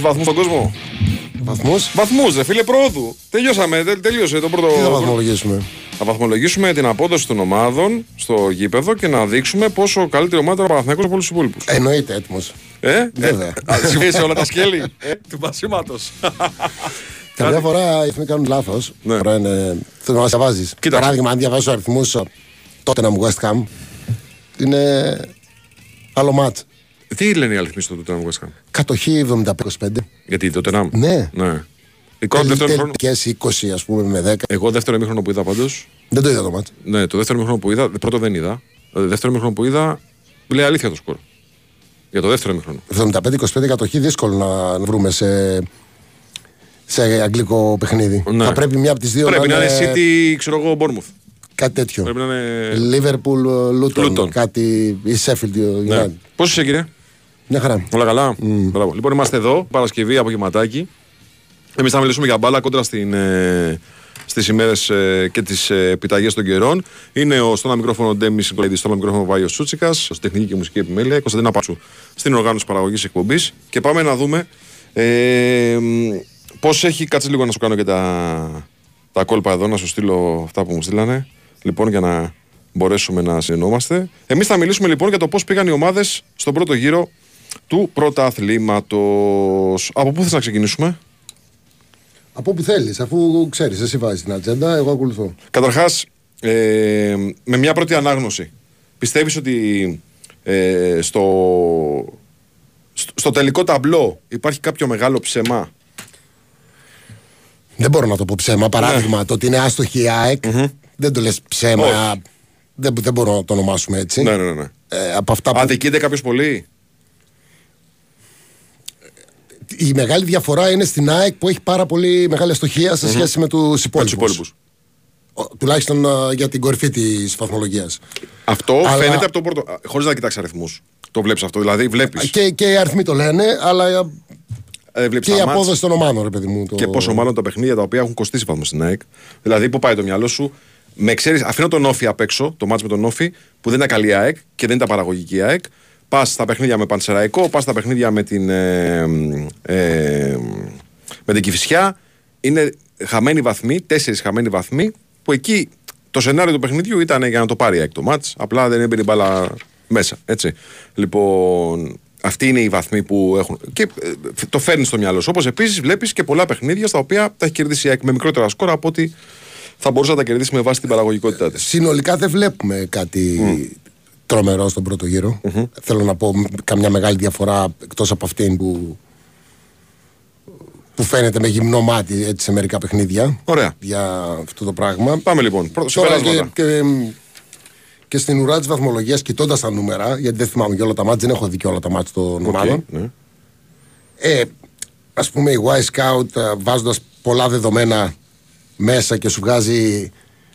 βαθμούς στον κόσμο; Βαθμούς. Βαθμούς, ρε φίλε, πρόοδου. Τελειώσαμε, τε- τελείωσε το πρώτο. Τι θα βαθμολογήσουμε; Θα βαθμολογήσουμε την απόδοση των ομάδων στο γήπεδο και να δείξουμε πόσο καλύτερη ομάδα ήταν ο Παναθηναϊκός από όλους τους υπόλοιπους. Εννοείται έτοιμος. Ε, Βέβαια. ε, σε όλα τα σκέλη ε, του πασίματος. Καμιά φορά οι αριθμοί κάνουν λάθος. Ναι. Τώρα είναι. Θέλω να διαβάζει. Κοίταξε. Παράδειγμα, αν διαβάζω αριθμούς τότε να μου West Ham είναι άλλο μάτ. Τι λένε οι αριθμοί στο Tottenham West Ham; Κατοχή 75-25. Γιατί το Tottenham; Ναι. ναι. Εικόνα του δεύτερου ημίχρονου. Τελικές 20 ας πούμε με 10. Εγώ δεύτερο ημίχρονο που είδα πάντω. Δεν το είδα το μάτς. Ναι, το δεύτερο ημίχρονο που είδα. Πρώτο δεν είδα. Το δεύτερο ημίχρονο που είδα. Λέει αλήθεια το σκορ. Για το δεύτερο ημίχρονο. 75-25 κατοχή δύσκολο να να βρούμε σε, σε αγγλικό παιχνίδι. Ναι. Θα πρέπει μια από τις δύο Πρέπει να είναι είναι City, ξέρω εγώ, Bournemouth. κάτι τέτοιο. Πρέπει να είναι. Liverpool, Luton, Luton. κάτι ή Sheffield United. Ναι. Πώς είσαι, κύριε; Μια χαρά. Όλα καλά. Μπράβο. Λοιπόν, είμαστε εδώ, Παρασκευή, απογευματάκι. Εμείς θα μιλήσουμε για μπάλα κόντρα στην, ε, στις ημέρες ε, και τις ε, επιταγές των καιρών. Είναι ο, στο ένα μικρόφωνο Ντέμις Συγκολίδη, στο άλλο μικρόφωνο Βάιος Σούτσικα, στη τεχνική και μουσική επιμέλεια, η Κωνσταντίνα Πάτσου στην οργάνωση παραγωγής εκπομπής. Και πάμε να δούμε ε, πώς έχει. Κάτσε λίγο να σου κάνω και τα, τα κόλπα εδώ, να σου στείλω αυτά που μου στείλανε. Λοιπόν, για να μπορέσουμε να συνεννόμαστε. Εμείς θα μιλήσουμε λοιπόν για το πώς πήγαν οι ομάδες στον πρώτο γύρο του πρωταθλήματος. Από πού θες να ξεκινήσουμε, Από όπου θέλεις, αφού ξέρεις, εσύ βάζεις την ατζέντα, εγώ ακολουθώ. Καταρχάς, ε, με μια πρώτη ανάγνωση, πιστεύεις ότι ε, στο, στο, στο τελικό ταμπλό υπάρχει κάποιο μεγάλο ψεμά. Δεν μπορώ να το πω ψέμα. Παράδειγμα, το ότι είναι άστοχη η ΑΕΚ, δεν το λες ψέμα. Όχι. Δεν, δεν μπορώ να το ονομάσουμε έτσι. Ναι, ναι, ναι. Ε, από αυτά που Αδικείται κάποιος πολύ; Η μεγάλη διαφορά είναι στην ΑΕΚ που έχει πάρα πολύ μεγάλη αστοχία σε σχέση με τους Με τους υπόλοιπους. υπόλοιπους. Τουλάχιστον α, για την κορυφή της βαθμολογίας. Αυτό Αλλά- φαίνεται από το πρώτο. Χωρίς να κοιτάξεις αριθμούς. Το βλέπεις αυτό. Δηλαδή, βλέπεις. Και, και οι αριθμοί το λένε, αλλά Ε, βλέπεις και τα η μάτς. απόδοση των ομάδων, ρε παιδί μου. Το... και πόσο μάλλον τα παιχνίδια τα οποία έχουν κοστίσει βαθμό στην ΑΕΚ. Δηλαδή, πού πάει το μυαλό σου, με ξέρεις, αφήνω τον Όφη απ' έξω, το μάτς με τον Όφη, που δεν ήταν καλή ΑΕΚ και δεν ήταν παραγωγική ΑΕΚ. Πας στα παιχνίδια με Πανσεραϊκό, πας στα παιχνίδια με την, ε, ε, με την Κηφισιά. Είναι χαμένοι βαθμοί, τέσσερις χαμένοι βαθμοί, που εκεί το σενάριο του παιχνιδιού ήταν για να το πάρει η ΑΕΚ το μάτς, απλά δεν έμπαινε η μπάλα μέσα. Έτσι. Λοιπόν, αυτοί είναι οι βαθμοί που έχουν. Και ε, το φέρνει στο μυαλό σου. Όπως επίσης βλέπεις και πολλά παιχνίδια στα οποία τα έχει κερδίσει η ΑΕΚ με μικρότερα σκόρα από ότι θα μπορούσε να τα κερδίσει με βάση την παραγωγικότητά της. Συνολικά δεν βλέπουμε κάτι τρομερό στον πρώτο γύρο. Θέλω να πω μ, καμιά μεγάλη διαφορά εκτός από αυτήν που, που φαίνεται με γυμνό μάτι έτσι, σε μερικά παιχνίδια. Ωραία. Για αυτό το πράγμα. Πάμε λοιπόν. Πρώτο Τώρα και, συμπεράσματα. και, και στην ουρά της βαθμολογίας, κοιτώντας τα νούμερα, γιατί δεν θυμάμαι και όλα τα ματς, δεν έχω δει και όλα τα ματς των ομάδων. Οκ, ναι. Ε, ας πούμε η Wyscout ε, βάζοντας πολλά δεδομένα μέσα και σου βγάζει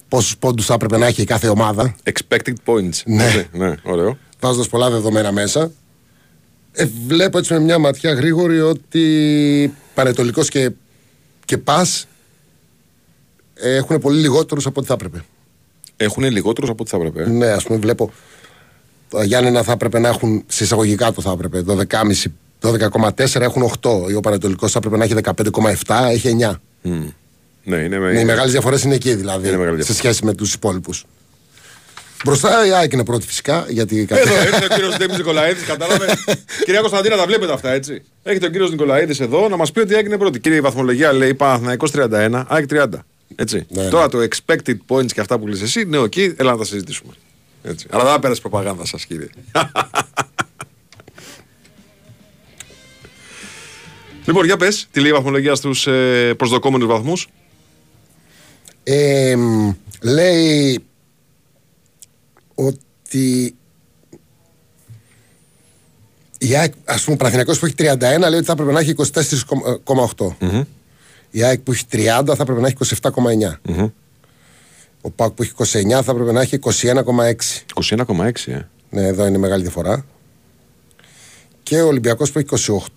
πόσους πόντους θα έπρεπε να έχει η κάθε ομάδα Expected points. Ναι. ναι, ωραίο. βάζοντας πολλά δεδομένα μέσα ε, βλέπω έτσι με μια ματιά γρήγορη ότι Πανετολικός και, και Πας ε, έχουν πολύ λιγότερους από ό,τι θα έπρεπε Έχουν λιγότερους από ό,τι θα έπρεπε. ναι ας πούμε βλέπω τα Γιάννενα θα έπρεπε να έχουν σε εισαγωγικά το θα έπρεπε 12,5 12,4 έχουν 8 ο Πανετολικός θα έπρεπε να έχει 15,7 έχει 9 Μμ. Ναι, είναι με... Ναι, οι μεγάλες διαφορές είναι εκεί δηλαδή. Είναι μεγάλη σε διαφορά. σχέση με τους υπόλοιπους. Μπροστά η ΑΕΚ είναι πρώτη φυσικά. Γιατί Εδώ έρχεται ο κύριος Ντέμι Νικολαίδης, κατάλαβε. Κυρία Κωνσταντίνα, τα βλέπετε αυτά, έτσι; Έχετε ο κύριος Νικολαίδης εδώ να μας πει ότι έγινε πρώτη. Κύριε, η βαθμολογία λέει Παναθηναϊκός 31, ΑΕΚ 30. Έτσι. Ναι, Τώρα το expected points και αυτά που λες εσύ, ναι, οκ, έλα να τα συζητήσουμε. Έτσι. Αλλά δεν θα περάσει η προπαγάνδα σας, κύριε. λοιπόν, για πες, τι λέει η βαθμολογία στους ε, προσδοκόμενους βαθμούς; Ε, μ, λέει ότι η ΑΕΚ, ας πούμε, ο Παναθηναϊκός που έχει 31 λέει ότι θα έπρεπε να έχει 24,8. Η ΑΕΚ που έχει 30 θα έπρεπε να έχει 27,9. Ο ΠΑΚ που έχει 29 θα έπρεπε να έχει 21,6. 21,6, ε. Ναι, εδώ είναι μεγάλη διαφορά. Και ο Ολυμπιακός που έχει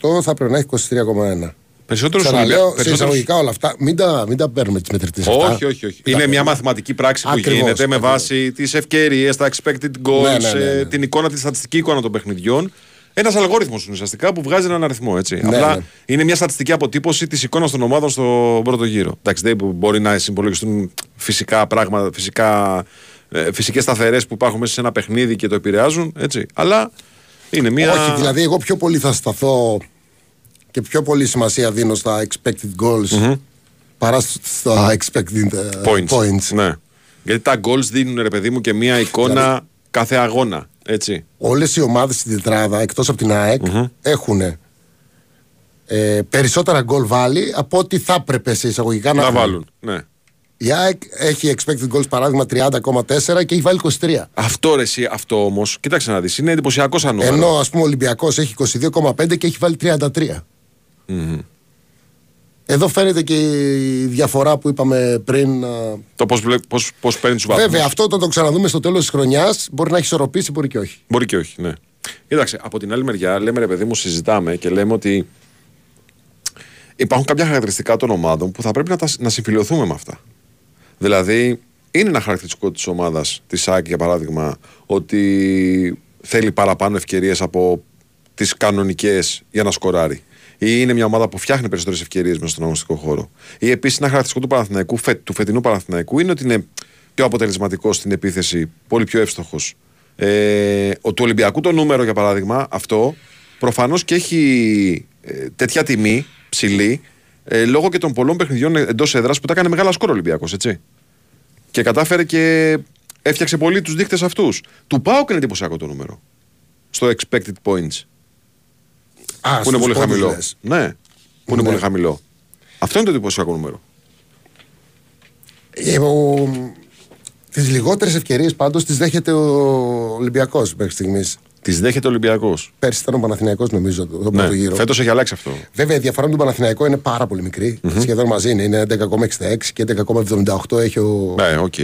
28 θα έπρεπε να έχει 23,1. Περισσότερου Ξαναλέω, σε εισαγωγικά όλα αυτά, μην τα, μην τα παίρνουμε τις μετρητές αυτά. Όχι, όχι, όχι. Είναι μια μαθηματική πράξη που Ακριβώς, γίνεται με ακριβώς. βάση τις ευκαιρίες, τα expected goals, Ναι, ναι, ναι, ναι. ε, την εικόνα, τη στατιστική εικόνα των παιχνιδιών. Ένας αλγόριθμος ουσιαστικά που βγάζει έναν αριθμό. Έτσι. Ναι, Απλά ναι. είναι μια στατιστική αποτύπωση της εικόνας των ομάδων στο πρώτο γύρο. Εντάξει, δεν μπορεί να συμπολογιστούν φυσικά πράγματα, φυσικά, ε, φυσικές σταθερές που υπάρχουν μέσα σε ένα παιχνίδι και το επηρεάζουν. Έτσι. Αλλά είναι μια. Όχι, δηλαδή εγώ πιο πολύ θα σταθώ και πιο πολύ σημασία δίνω στα expected goals παρά στα expected ε, points. points. Ναι. Γιατί τα goals δίνουν ρε παιδί μου και μια εικόνα κάθε αγώνα. Έτσι. Όλες οι ομάδες στην τετράδα εκτός από την ΑΕΚ έχουν ε, περισσότερα γκολ βάλει από ό,τι θα έπρεπε σε εισαγωγικά να, Να έχουν. βάλουν. Ναι. Η ΑΕΚ έχει expected goals παράδειγμα 30,4 και έχει βάλει 23. Αυτό ρε, εσύ, αυτό όμως, κοίταξε να δεις, είναι εντυπωσιακός σαν νούμερο. Ενώ ας πούμε ο Ολυμπιακός έχει 22,5 και έχει βάλει 33. Εδώ φαίνεται και η διαφορά που είπαμε πριν. α, Το πώς πώς, πώς παίρνει τους βαθμούς. Βέβαια, αυτό όταν το ξαναδούμε στο τέλος της χρονιάς μπορεί να έχει ισορροπήσει, μπορεί και όχι. Μπορεί και όχι, ναι. Κοίταξε, από την άλλη μεριά, λέμε ρε παιδί μου, συζητάμε και λέμε ότι υπάρχουν κάποια χαρακτηριστικά των ομάδων που θα πρέπει να, τα, να συμφιλειωθούμε με αυτά. Δηλαδή, είναι ένα χαρακτηριστικό της ομάδας της ΑΕΚ για παράδειγμα ότι θέλει παραπάνω ευκαιρίες από τις κανονικές για να σκοράρει. Ή είναι μια ομάδα που φτιάχνει περισσότερες ευκαιρίες μέσα στον αγωνιστικό χώρο. Ή επίσης ένα χαρακτηριστικό του, Παναθηναϊκού, φε, του φετινού Παναθηναϊκού είναι ότι είναι πιο αποτελεσματικός στην επίθεση, πολύ πιο εύστοχος. Ε, ο του Ολυμπιακού το νούμερο για παράδειγμα, αυτό προφανώς και έχει ε, τέτοια τιμή ψηλή ε, λόγω και των πολλών παιχνιδιών εντός έδρας που τα έκανε μεγάλα σκόρ ο Ολυμπιακός, έτσι. Και κατάφερε και έφτιαξε πολύ τους δείκτες αυτούς. Του Πάουκ είναι εντυπωσιακό το νούμερο. Στο expected points. Α, που είναι στους πολύ πόντους χαμηλό. λες. Ναι, που είναι Ναι. πολύ χαμηλό. Αυτό είναι το εντυπωσιακό νούμερο. Ε, ο- τις λιγότερες ευκαιρίες πάντως τις δέχεται ο Ολυμπιακός μέχρι στιγμής. Τη δέχεται ο Ολυμπιακός. Πέρσι ήταν ο Παναθηναϊκός νομίζω το, το Ναι, πρώτο γύρο. φέτος έχει αλλάξει αυτό. Βέβαια η διαφορά με τον Παναθηναϊκό είναι πάρα πολύ μικρή. Σχεδόν μαζί είναι. Είναι 11,66 και 11,78 έχει ο, Ναι, οκ.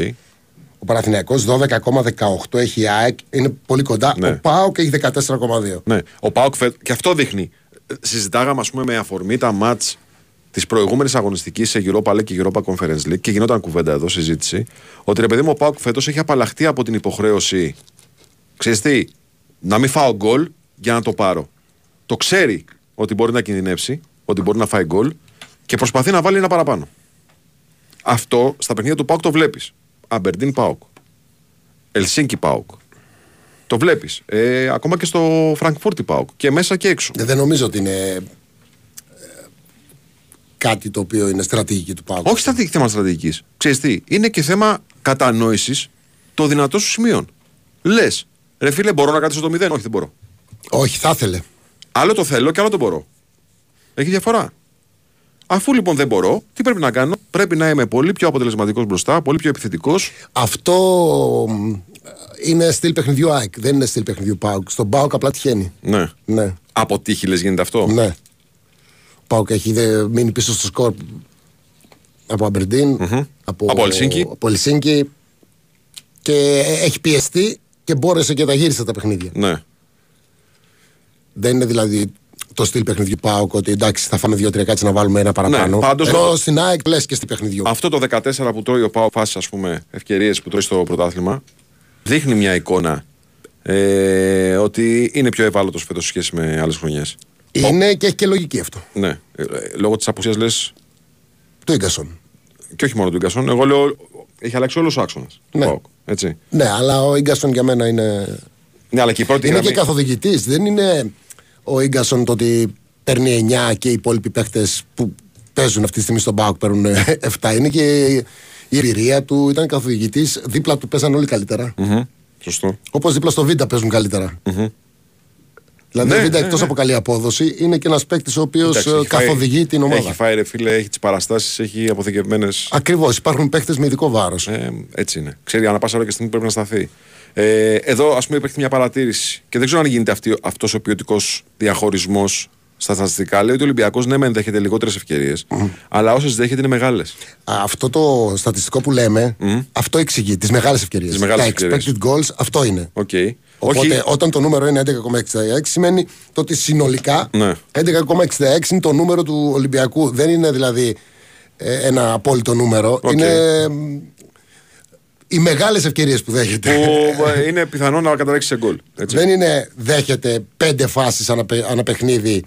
Ο Παναθηναϊκός, 12,18 έχει η ΑΕΚ. Είναι πολύ κοντά. Ναι. Ο ΠΑΟΚ έχει 14,2. Ναι. Ο ΠΑΟΚ φε... και αυτό δείχνει. Ε, Συζητάγαμε, ας πούμε, με αφορμή τα ματς της προηγούμενης αγωνιστικής σε Europa League και Europa Conference League και γινόταν κουβέντα εδώ, συζήτηση, ότι ρε παιδί μου, ο ΠΑΟΚ φέτος έχει απαλλαχτεί από την υποχρέωση. Ξέρεις τι, να μην φάω γκολ για να το πάρω. Το ξέρει ότι μπορεί να κινδυνεύσει, ότι μπορεί να φάει γκολ και προσπαθεί να βάλει ένα παραπάνω. Αυτό στα παιχνίδια του Πάουκ το βλέπεις. Αμπερντίν Πάουκ. Ελσίνκι Πάουκ. Το βλέπεις. Ε, ακόμα και στο Φραγκφούρτη Πάουκ. Και μέσα και έξω. Δεν νομίζω ότι είναι ε, κάτι το οποίο είναι στρατηγική του ΠΑΟΚ. Όχι στρατηγική θέμα στρατηγικής. Ξέρεις τι, είναι και θέμα κατανόησης των δυνατών σου σημείων. Λες, ρε φίλε, μπορώ να κρατήσω το 0. Όχι, δεν μπορώ. Όχι, θα ήθελε. Άλλο το θέλω και άλλο το μπορώ. Έχει διαφορά. Αφού λοιπόν δεν μπορώ, τι πρέπει να κάνω; Πρέπει να είμαι πολύ πιο αποτελεσματικός μπροστά, πολύ πιο επιθετικός. Αυτό μ, είναι στυλ παιχνιδιού ΑΕΚ. Δεν είναι στυλ παιχνιδιού ΠΑΟΚ. Στον ΠΑΟΚ απλά τυχαίνει. Ναι. Ναι. Από τύχη λες γίνεται αυτό; Ναι. Ο ΠΑΟΚ έχει δε, μείνει πίσω στο σκορ από Αμπερντίν, από, Από Ελσίνκι. από Ελσίνκι και έχει πιεστεί και μπόρεσε και τα γύρισε τα παιχνίδια. ναι. Δεν είναι δηλαδή το στυλ παιχνιδιού ΠΑΟΚ ότι εντάξει θα φάμε δύο-τρία κάτσε να βάλουμε ένα παραπάνω. Ναι, πάντως Ενώ το- στην ΑΕΚ λες και στην παιχνιδιού. Αυτό το 14 που τρώει ο Πάο φάσει, ας πούμε, ευκαιρίες που τρώει στο πρωτάθλημα, δείχνει μια εικόνα ε, ότι είναι πιο ευάλωτος φέτος σε σχέση με άλλες χρονιές. Είναι και έχει και λογική αυτό. Ναι. Ε, ε, λόγω της απουσίας λε, Το Ίγκασον. και όχι μόνο του Γκασόν, εγώ λέω έχει αλλάξει όλος ο άξονας. Ναι. Έτσι. Ναι, αλλά ο Ίγκασον για μένα είναι. Ναι, αλλά και η πρώτη Είναι γραμμή. και καθοδηγητής. Δεν είναι ο γκασον το ότι παίρνει 9 και οι υπόλοιποι παίχτες που παίζουν αυτή τη στιγμή στον Πάοκ παίρνουν 7. Είναι και η εμπειρία του. Ήταν καθοδηγητής. Δίπλα του παίζαν όλοι καλύτερα. Μμμ. Σωστό. Όπως δίπλα στο Β παίζουν καλύτερα. Δηλαδή Ναι, ο Β ναι, εκτός ναι. από καλή απόδοση είναι και ένας παίκτης ο οποίος Εντάξει, έχει φάει- καθοδηγεί την ομάδα. Έχει φάει ρε φίλε, έχει τις παραστάσεις, έχει αποθηκευμένες. Ακριβώς. Υπάρχουν παίχτε με ειδικό βάρος. Ε, έτσι είναι. Ξέρει, ανά πάσα ώρα και στιγμή πρέπει να σταθεί. Ε, εδώ, ας πούμε, υπάρχει μια παρατήρηση και δεν ξέρω αν γίνεται αυτός ο ποιοτικός διαχωρισμός στα στατιστικά. Λέει ότι ο Ολυμπιακός ναι, μεν δέχεται λιγότερες ευκαιρίες, αλλά όσες δέχεται είναι μεγάλες. Αυτό το στατιστικό που λέμε, αυτό εξηγεί τις μεγάλες ευκαιρίες. Τις μεγάλες Τα ευκαιρίες. expected goals, αυτό είναι. Οκ. Οπότε Όχι. όταν το νούμερο είναι 11,66 σημαίνει το ότι συνολικά Ναι. 11,66 είναι το νούμερο του Ολυμπιακού. Δεν είναι δηλαδή ε, ένα απόλυτο νούμερο. Οκ. Είναι μ, οι μεγάλες ευκαιρίες που δέχεται. Που ε, είναι πιθανό να καταλήξει σε γκολ. Έτσι. Δεν είναι δέχεται πέντε φάσεις ανα, παι- ανά παιχνίδι.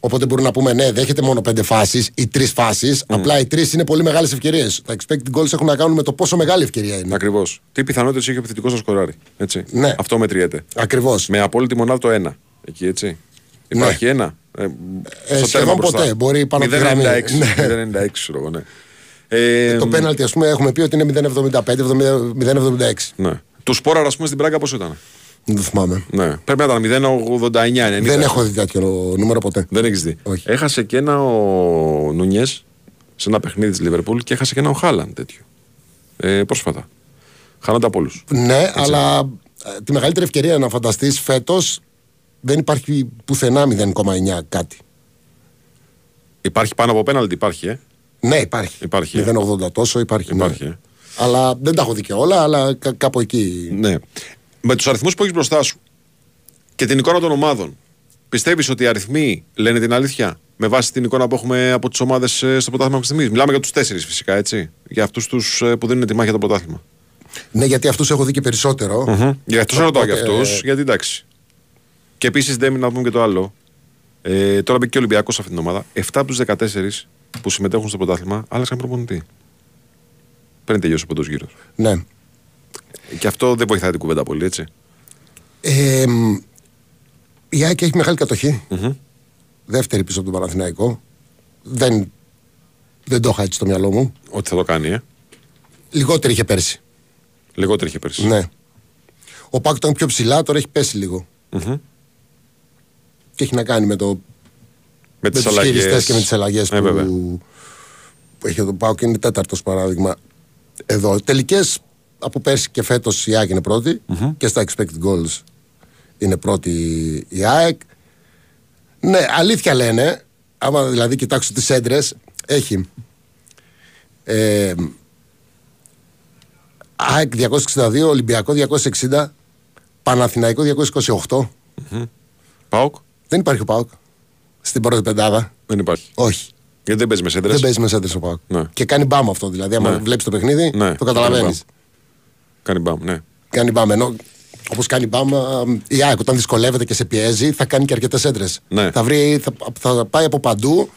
Οπότε μπορούμε να πούμε ναι, δέχεται μόνο πέντε φάσεις ή τρεις φάσεις. Απλά οι τρεις είναι πολύ μεγάλες ευκαιρίες. Τα expected goals έχουν να κάνουν με το πόσο μεγάλη ευκαιρία είναι. Ακριβώς. Τι πιθανότητες έχει ο επιθετικός να σκοράρει. Έτσι. Ναι. Αυτό μετριέται. Ακριβώς. Με απόλυτη μονάδα το 1. Εκεί έτσι. Υπάρχει ένα. Ε, Ε, στο σχεδόν τέρμα μπροστά. ποτέ. Μπορεί πάνω από τη 0,96. γραμμή. Ναι. 0,96 ξέρω εγώ, ναι. Ε, Το πέναλτι, ας πούμε, έχουμε πει ότι είναι 0,75-0,76. ναι. Του Σπόρα, ας πούμε, στην Πράγκα πόσο ήταν; Δεν το θυμάμαι. Ναι. Πρέπει να ήταν 0,89-90. Δεν έχω δει τέτοιο νούμερο ποτέ. Δεν έχεις δει. Όχι. Έχασε και ένα ο Νουνιές σε ένα παιχνίδι της Λίβερπουλ και έχασε και ένα ο Χάλαν τέτοιο. Ε, πρόσφατα. Χάνονται από όλους. Ναι, αλλά ε, τη μεγαλύτερη ευκαιρία να φανταστείς φέτος δεν υπάρχει πουθενά 0,9 κάτι. Υπάρχει πάνω από πέναλτι, υπάρχει, ε. Ναι, υπάρχει. Υπάρχει, ε. 0,80 τόσο υπάρχει. ναι. Υπάρχει, ε. Αλλά δεν τα έχω δει και όλα, αλλά κα- κάπου εκεί. Ναι. Με τους αριθμούς που έχεις μπροστά σου και την εικόνα των ομάδων, πιστεύεις ότι οι αριθμοί λένε την αλήθεια με βάση την εικόνα που έχουμε από τις ομάδες στο πρωτάθλημα αυτή τη στιγμής; Μιλάμε για τους τέσσερις φυσικά, έτσι. Για αυτούς τους που δίνουν τη μάχη για το πρωτάθλημα. Ναι, γιατί αυτούς έχω δει και περισσότερο. Για αυτό ρωτάω για Οπότε, αυτού, γιατί εντάξει. Και επίσης δεν να πούμε και το άλλο. Ε, τώρα μπήκε και ο Ολυμπιακός σε αυτήν την ομάδα. 7 από τους 14 που συμμετέχουν στο πρωτάθλημα άλλαξαν προπονητή. Πριν τελειώσει ο πόντος γύρος. Ναι. Και αυτό δεν βοηθάει την κουβέντα πολύ, έτσι. Ε, μ, η ΑΕΚ έχει μεγάλη κατοχή. Δεύτερη πίσω από τον Παναθηναϊκό. Δεν, δεν το είχα έτσι στο μυαλό μου. Ότι θα το κάνει, ε. Λιγότερη είχε πέρσι. Λιγότερη είχε πέρσι. Ναι. Ο Πάκ ήταν πιο ψηλά, τώρα έχει πέσει λίγο. Μμμ. Και έχει να κάνει με, το, Με με τι τους αλλαγές. χειριστές και με τις αλλαγές Ε, βέβαια. που, που έχει ο Πάουκ είναι τέταρτος παράδειγμα εδώ. Τελικές από πέρσι και φέτος η ΑΕΚ είναι πρώτη και στα expected goals είναι πρώτη η ΑΕΚ. Ναι, αλήθεια λένε, άμα δηλαδή κοιτάξω τις έντρες, έχει ε, ΑΕΚ 262, Ολυμπιακό 260, Παναθηναϊκό 228. Πάοκ; Δεν υπάρχει ο ΠΑΟΚ στην πρώτη πεντάδα. δεν υπάρχει. Όχι. Γιατί δεν παίζει με σέντρες; Δεν παίζει με σέντερ ο ΠΑΟΚ. Ναι. Και κάνει μπάμ αυτό. Δηλαδή, άμα Ναι. βλέπεις το παιχνίδι, Ναι, το καταλαβαίνεις. Κάνει μπαμ, ναι. Κάνει μπάμ. Ενώ όπως κάνει μπάμ, α, η ΑΕΚ όταν δυσκολεύεται και σε πιέζει, θα κάνει και αρκετές έντρε. Ναι. Θα, βρει, θα, θα πάει από παντού.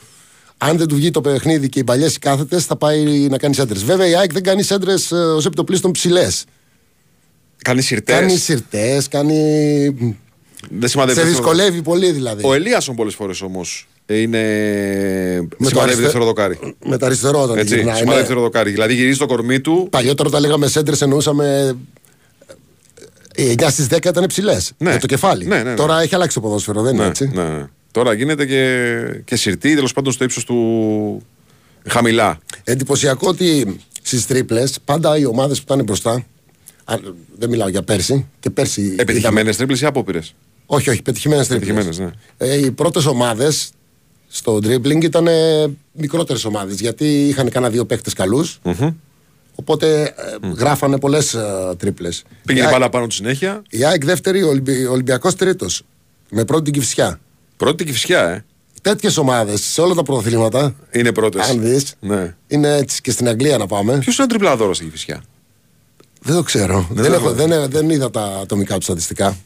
Αν δεν του βγει το παιχνίδι και οι παλιές οι κάθετες, θα πάει να κάνει έντρε. Βέβαια, η ΑΕΚ δεν κάνει έντρε ως επιτοπλίστων ψηλές. Κάνει σιρτές. Κάνει σιρτές, κάνει. Δεν σημαδεύει. σε δυσκολεύει πολύ δηλαδή. Ο Ελίασον πολλές φορές όμως είναι. το Σημαδεύει αριστε- δεύτερο δοκάρι. Με τα αριστερό όταν Έτσι. γυρνάει. Σημαδεύει ναι. δεύτερο δοκάρι. Δηλαδή γυρίζει το κορμί του. Παλιότερα όταν λέγαμε σέντρες εννοούσαμε. ε, Οι 9 στις 10 ήταν ψηλέ. Ναι. Για το κεφάλι. Ναι, ναι, ναι. Τώρα έχει αλλάξει το ποδόσφαιρο, δεν είναι Ναι, έτσι. ναι, ναι. Τώρα γίνεται και, και σιρτή, τέλος πάντων στο ύψος του. Χαμηλά. Εντυπωσιακό ότι στις τρίπλες πάντα οι ομάδες που ήταν μπροστά. α, δεν μιλάω για πέρσι. Και πέρσι. είδαμε- Επιτυχημένε τρίπλες ή απόπειρες; Όχι, όχι, πετυχημένες τρίπλες. Πετυχημένες, ναι. Ε, οι πρώτες ομάδες στο dribbling ήταν μικρότερες ομάδες γιατί είχαν κανένα δύο παίχτε καλούς, Οπότε ε, γράφανε πολλές ε, τρίπλες. Πήγαινε η μπάλα πάνω του συνέχεια. Η ΑΕΚ δεύτερη, ο Ολυμπι... Ολυμπιακός τρίτος. Με πρώτη την Κυφσιά. Πρώτη και φυσιά, ε. Τέτοιες ομάδες σε όλα τα πρωταθλήματα, Είναι πρώτες. αν δεις, Ναι. είναι έτσι και στην Αγγλία να πάμε. Ποιος είναι ο τριπλαδόρο στη φυσιά. Δεν το ξέρω. Δεν Δεν, το έχω, έχω. δεν, δεν είδα τα ατομικά του στατιστικά.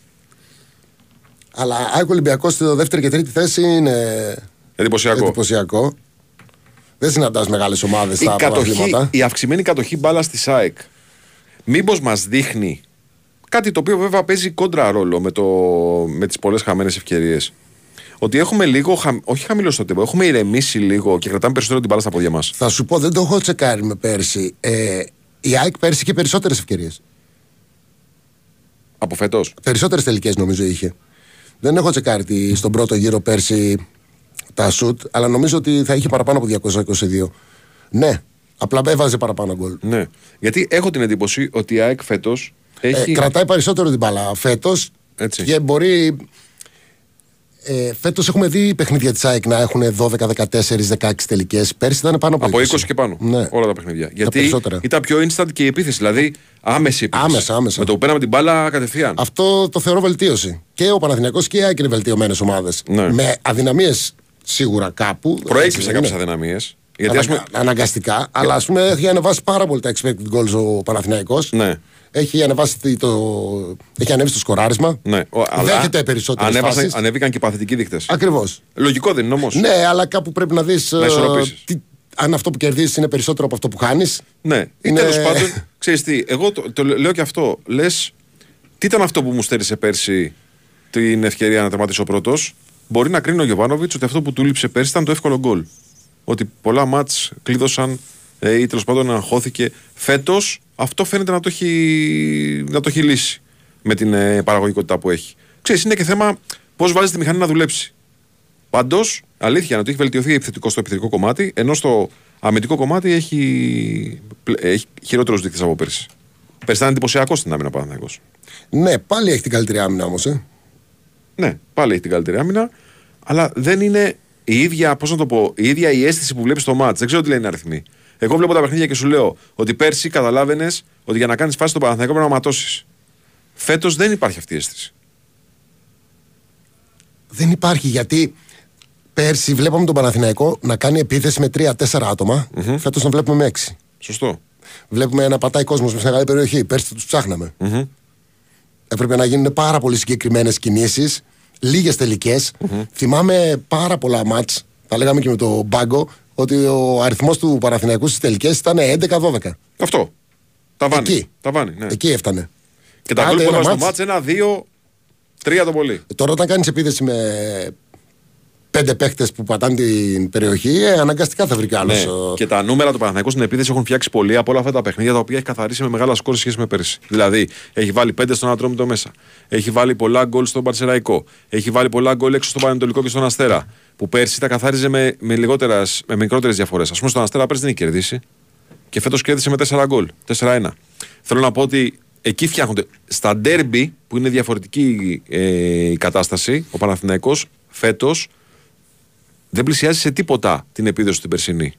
Αλλά ΑΕΚ Ολυμπιακός στη δεύτερη και τρίτη θέση είναι Εντυπωσιακό. εντυπωσιακό. Δεν συναντάς μεγάλες ομάδες η, στα κατοχή, πρωταθλήματα. η αυξημένη κατοχή μπάλα στη ΣΑΕΚ μήπως μας δείχνει κάτι το οποίο βέβαια παίζει κόντρα ρόλο με, το, με τις πολλές χαμένες ευκαιρίες ότι έχουμε λίγο, χα, όχι χαμηλώσει το τύπο, έχουμε ηρεμήσει λίγο και κρατάμε περισσότερο την μπάλα στα πόδια μας. Θα σου πω, δεν το έχω τσεκάρει με πέρσι. Ε, η ΑΕΚ πέρσι είχε περισσότερες ευκαιρίες. Από φέτος; Περισσότερες τελικές νομίζω είχε. Δεν έχω τσεκάρει τι- στον πρώτο γύρο πέρσι τα σουτ, αλλά νομίζω ότι θα είχε παραπάνω από 222. Ναι, απλά έβαζε παραπάνω γκολ. Ναι. Γιατί έχω την εντύπωση ότι η ΑΕΚ φέτος έχει... Ε, κρατάει περισσότερο την μπάλα φέτος Έτσι. και μπορεί. Ε, Φέτος έχουμε δει παιχνίδια της ΑΕΚ να έχουν 12, 14, 16 τελικές. Πέρσι ήταν πάνω από, από 20 και πάνω. Ναι. Όλα τα παιχνίδια. Γιατί περισσότερα. ήταν πιο instant και η επίθεση. Δηλαδή άμεση επίθεση. Άμεσα, άμεσα. Με το που πέραμε την μπάλα κατευθείαν. Αυτό το θεωρώ βελτίωση. Και ο Παναθηναϊκός και η ΑΕΚ είναι βελτιωμένες ομάδες. Ναι. Με αδυναμίες σίγουρα κάπου. Προέκυψαν Έτσι, κάποιες είναι. αδυναμίες. Γιατί ας Αναγκα- πούμε. Αναγκαστικά, αλλά ας πούμε έχει ανεβάσει πάρα πολύ τα expected goals ο Παναθηναϊκός Ναι. Έχει ανεβάσει το, το- έχει ανέβει στο σκοράρισμα. Ναι, ο, αλλά Δέχεται περισσότερες ανέβασαν- φάσεις. Ανέβηκαν και οι παθητικοί δείκτες. Ακριβώς. Λογικό δεν είναι όμως. Ναι, αλλά κάπου πρέπει να δεις ισορροπήσεις. αν αυτό που κερδίζεις είναι περισσότερο από αυτό που χάνεις. Ναι, Είναι- τέλος πάντων, ξέρεις τι, εγώ το, το λέω και αυτό. Λες, τι ήταν αυτό που μου στέρισε πέρσι την ευκαιρία να τερματίσει ο πρώτος; Μπορεί να κρίνει ο Γιωβάνοβιτς ότι αυτό που του λείψε πέρσι ήταν το εύκολο γκολ. Ότι πολλά μάτς κλείδωσαν ε, ή τέλος πάντων αγχώθηκε. Φέτος αυτό φαίνεται να το έχει, να το έχει λύσει με την ε, παραγωγικότητα που έχει. Ξέρεις, είναι και θέμα πώς βάζεις τη μηχανή να δουλέψει. Πάντω, αλήθεια είναι ότι έχει βελτιωθεί επιθετικό στο επιθετικό κομμάτι, ενώ στο αμυντικό κομμάτι έχει, πλε- έχει χειρότερους δείκτες από πέρσι. Πέρσι ήταν εντυπωσιακό στην άμυνα Παναθυναϊκό. Ναι, πάλι έχει την καλύτερη άμυνα όμως. Ε. Ναι, πάλι έχει την καλύτερη άμυνα, αλλά δεν είναι η ίδια, πώς να το πω, η ίδια η αίσθηση που βλέπεις στο μάτς. Δεν ξέρω τι λένε οι αριθμοί. Εγώ βλέπω τα παιχνίδια και σου λέω ότι πέρσι καταλάβαινες ότι για να κάνεις φάση στο Παναθηναϊκό πρέπει να ματώσεις. Φέτος δεν υπάρχει αυτή η αίσθηση. Δεν υπάρχει γιατί πέρσι βλέπαμε τον Παναθηναϊκό να κάνει επίθεση με 3-4 άτομα. Φέτος να βλέπουμε με 6. Σωστό. Βλέπουμε να πατάει κόσμος σε μεγάλη περιοχή. Πέρσι τους ψάχναμε. Έπρεπε να γίνουν πάρα πολύ συγκεκριμένες κινήσεις, λίγες Θυμάμαι πάρα πολλά μάτς. Τα λέγαμε και με το Μπάγκο ότι ο αριθμός του Παναθηναϊκού στις τελικές ήταν 11-12. Αυτό. Τα βάνει. Εκεί. Τα βάνει, ναι. Εκεί έφτανε. Και τα Άντε, γκολ που ένα έβαλε στο μάτς. μάτς, ένα, δύο, τρία το πολύ. Τώρα όταν κάνεις επίθεση με πέντε παίχτε που πατάνε την περιοχή, ε, αναγκαστικά θα βρει κι άλλος. Ναι. Και τα νούμερα του Παναθηναϊκού στην επίθεση έχουν φτιάξει πολύ από όλα αυτά τα παιχνίδια τα οποία έχει καθαρίσει με μεγάλα σκόρ σε σχέση με πέρσι. Δηλαδή, έχει βάλει πέντε στον Ατρόμητο μέσα. Έχει βάλει πολλά γκολ στον Παρσεραϊκό. Έχει βάλει πολλά γκολ έξω στον Πανετολικό και στον Αστέρα. Που πέρσι τα καθάριζε με, με, λιγότερες- με μικρότερες διαφορές. Α πούμε, στον Αστέρα πέρσι δεν έχει κερδίσει. Και φέτος κέρδισε με 4 γκολ. 4-1. Θέλω να πω ότι εκεί φτιάχνονται. Στα ντέρμπι, που είναι διαφορετική ε, η κατάσταση, ο Παναθηναϊκός φέτος δεν πλησιάζει σε τίποτα την επίδοση την περσινή.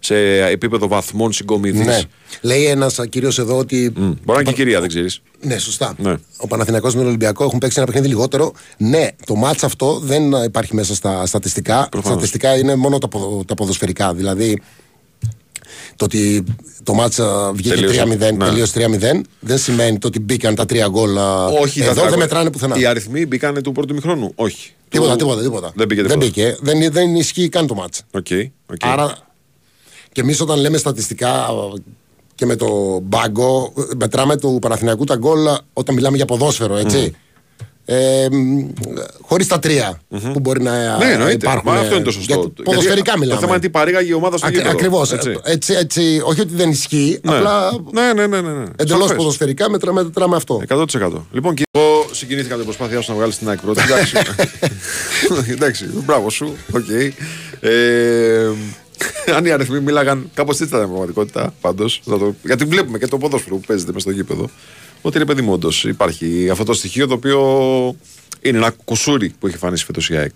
Σε επίπεδο βαθμών συγκομιδή. Ναι. Λέει ένας κύριος εδώ ότι. Μπορεί να είναι και η κυρία, δεν ξέρεις. Ναι, σωστά. Ναι. Ο Παναθηναϊκός με τον Ολυμπιακό έχουν παίξει ένα παιχνίδι λιγότερο. Ναι, το μάτς αυτό δεν υπάρχει μέσα στα στατιστικά. Προφανώς. Στατιστικά είναι μόνο τα, ποδο- τα ποδοσφαιρικά. Δηλαδή το ότι το ματς α, βγήκε Τελείωσε. 3-0, Ναι. τελείωσε 3-0, δεν σημαίνει το ότι μπήκαν τα τρία γκολ. α, Όχι, τα εδώ τρία δεν γκολ. μετράνε πουθενά. Οι αριθμοί μπήκανε του πρώτου ημιχρόνου. Όχι. Τίποτα, Του- τίποτα, τίποτα. Δεν μπήκε δεν, τίποτα. μπήκε. δεν, δεν ισχύει καν το ματς. OK, OK. Άρα και εμείς όταν λέμε στατιστικά και με το μπάγκο, μετράμε του Παναθηναϊκού τα γκολ όταν μιλάμε για ποδόσφαιρο, έτσι. Ε, Χωρίς τα τρία που μπορεί να Ναι, εννοείται. υπάρχουν. Μα αυτό είναι το σωστό. γιατί Γιατί Ποδοσφαιρικά Το μιλάμε. θέμα είναι τι παρήγαγε η ομάδα στο γήπεδο. Ακριβώς. έτσι. Έτσι, έτσι, όχι ότι δεν ισχύει, Ναι. απλά ναι, ναι, ναι, ναι, ναι. εντελώς Σαφές. ποδοσφαιρικά μετράμε, μετράμε αυτό. 100%. Λοιπόν, και εγώ συγκινήθηκα με την προσπάθειά σου να βγάλεις την ΑΕΚ πρώτη. Εντάξει. Εντάξει, μπράβο σου. Οκ. Ε, αν οι αριθμοί μίλαγαν, κάπως έτσι ήταν η πραγματικότητα. Πάντως. Γιατί βλέπουμε και το ποδόσφαιρο που παίζεται μες στο γήπεδο. Ότι είναι παιδί μου, όντως, υπάρχει αυτό το στοιχείο το οποίο είναι ένα κουσούρι που έχει εμφανίσει φέτος η ΑΕΚ.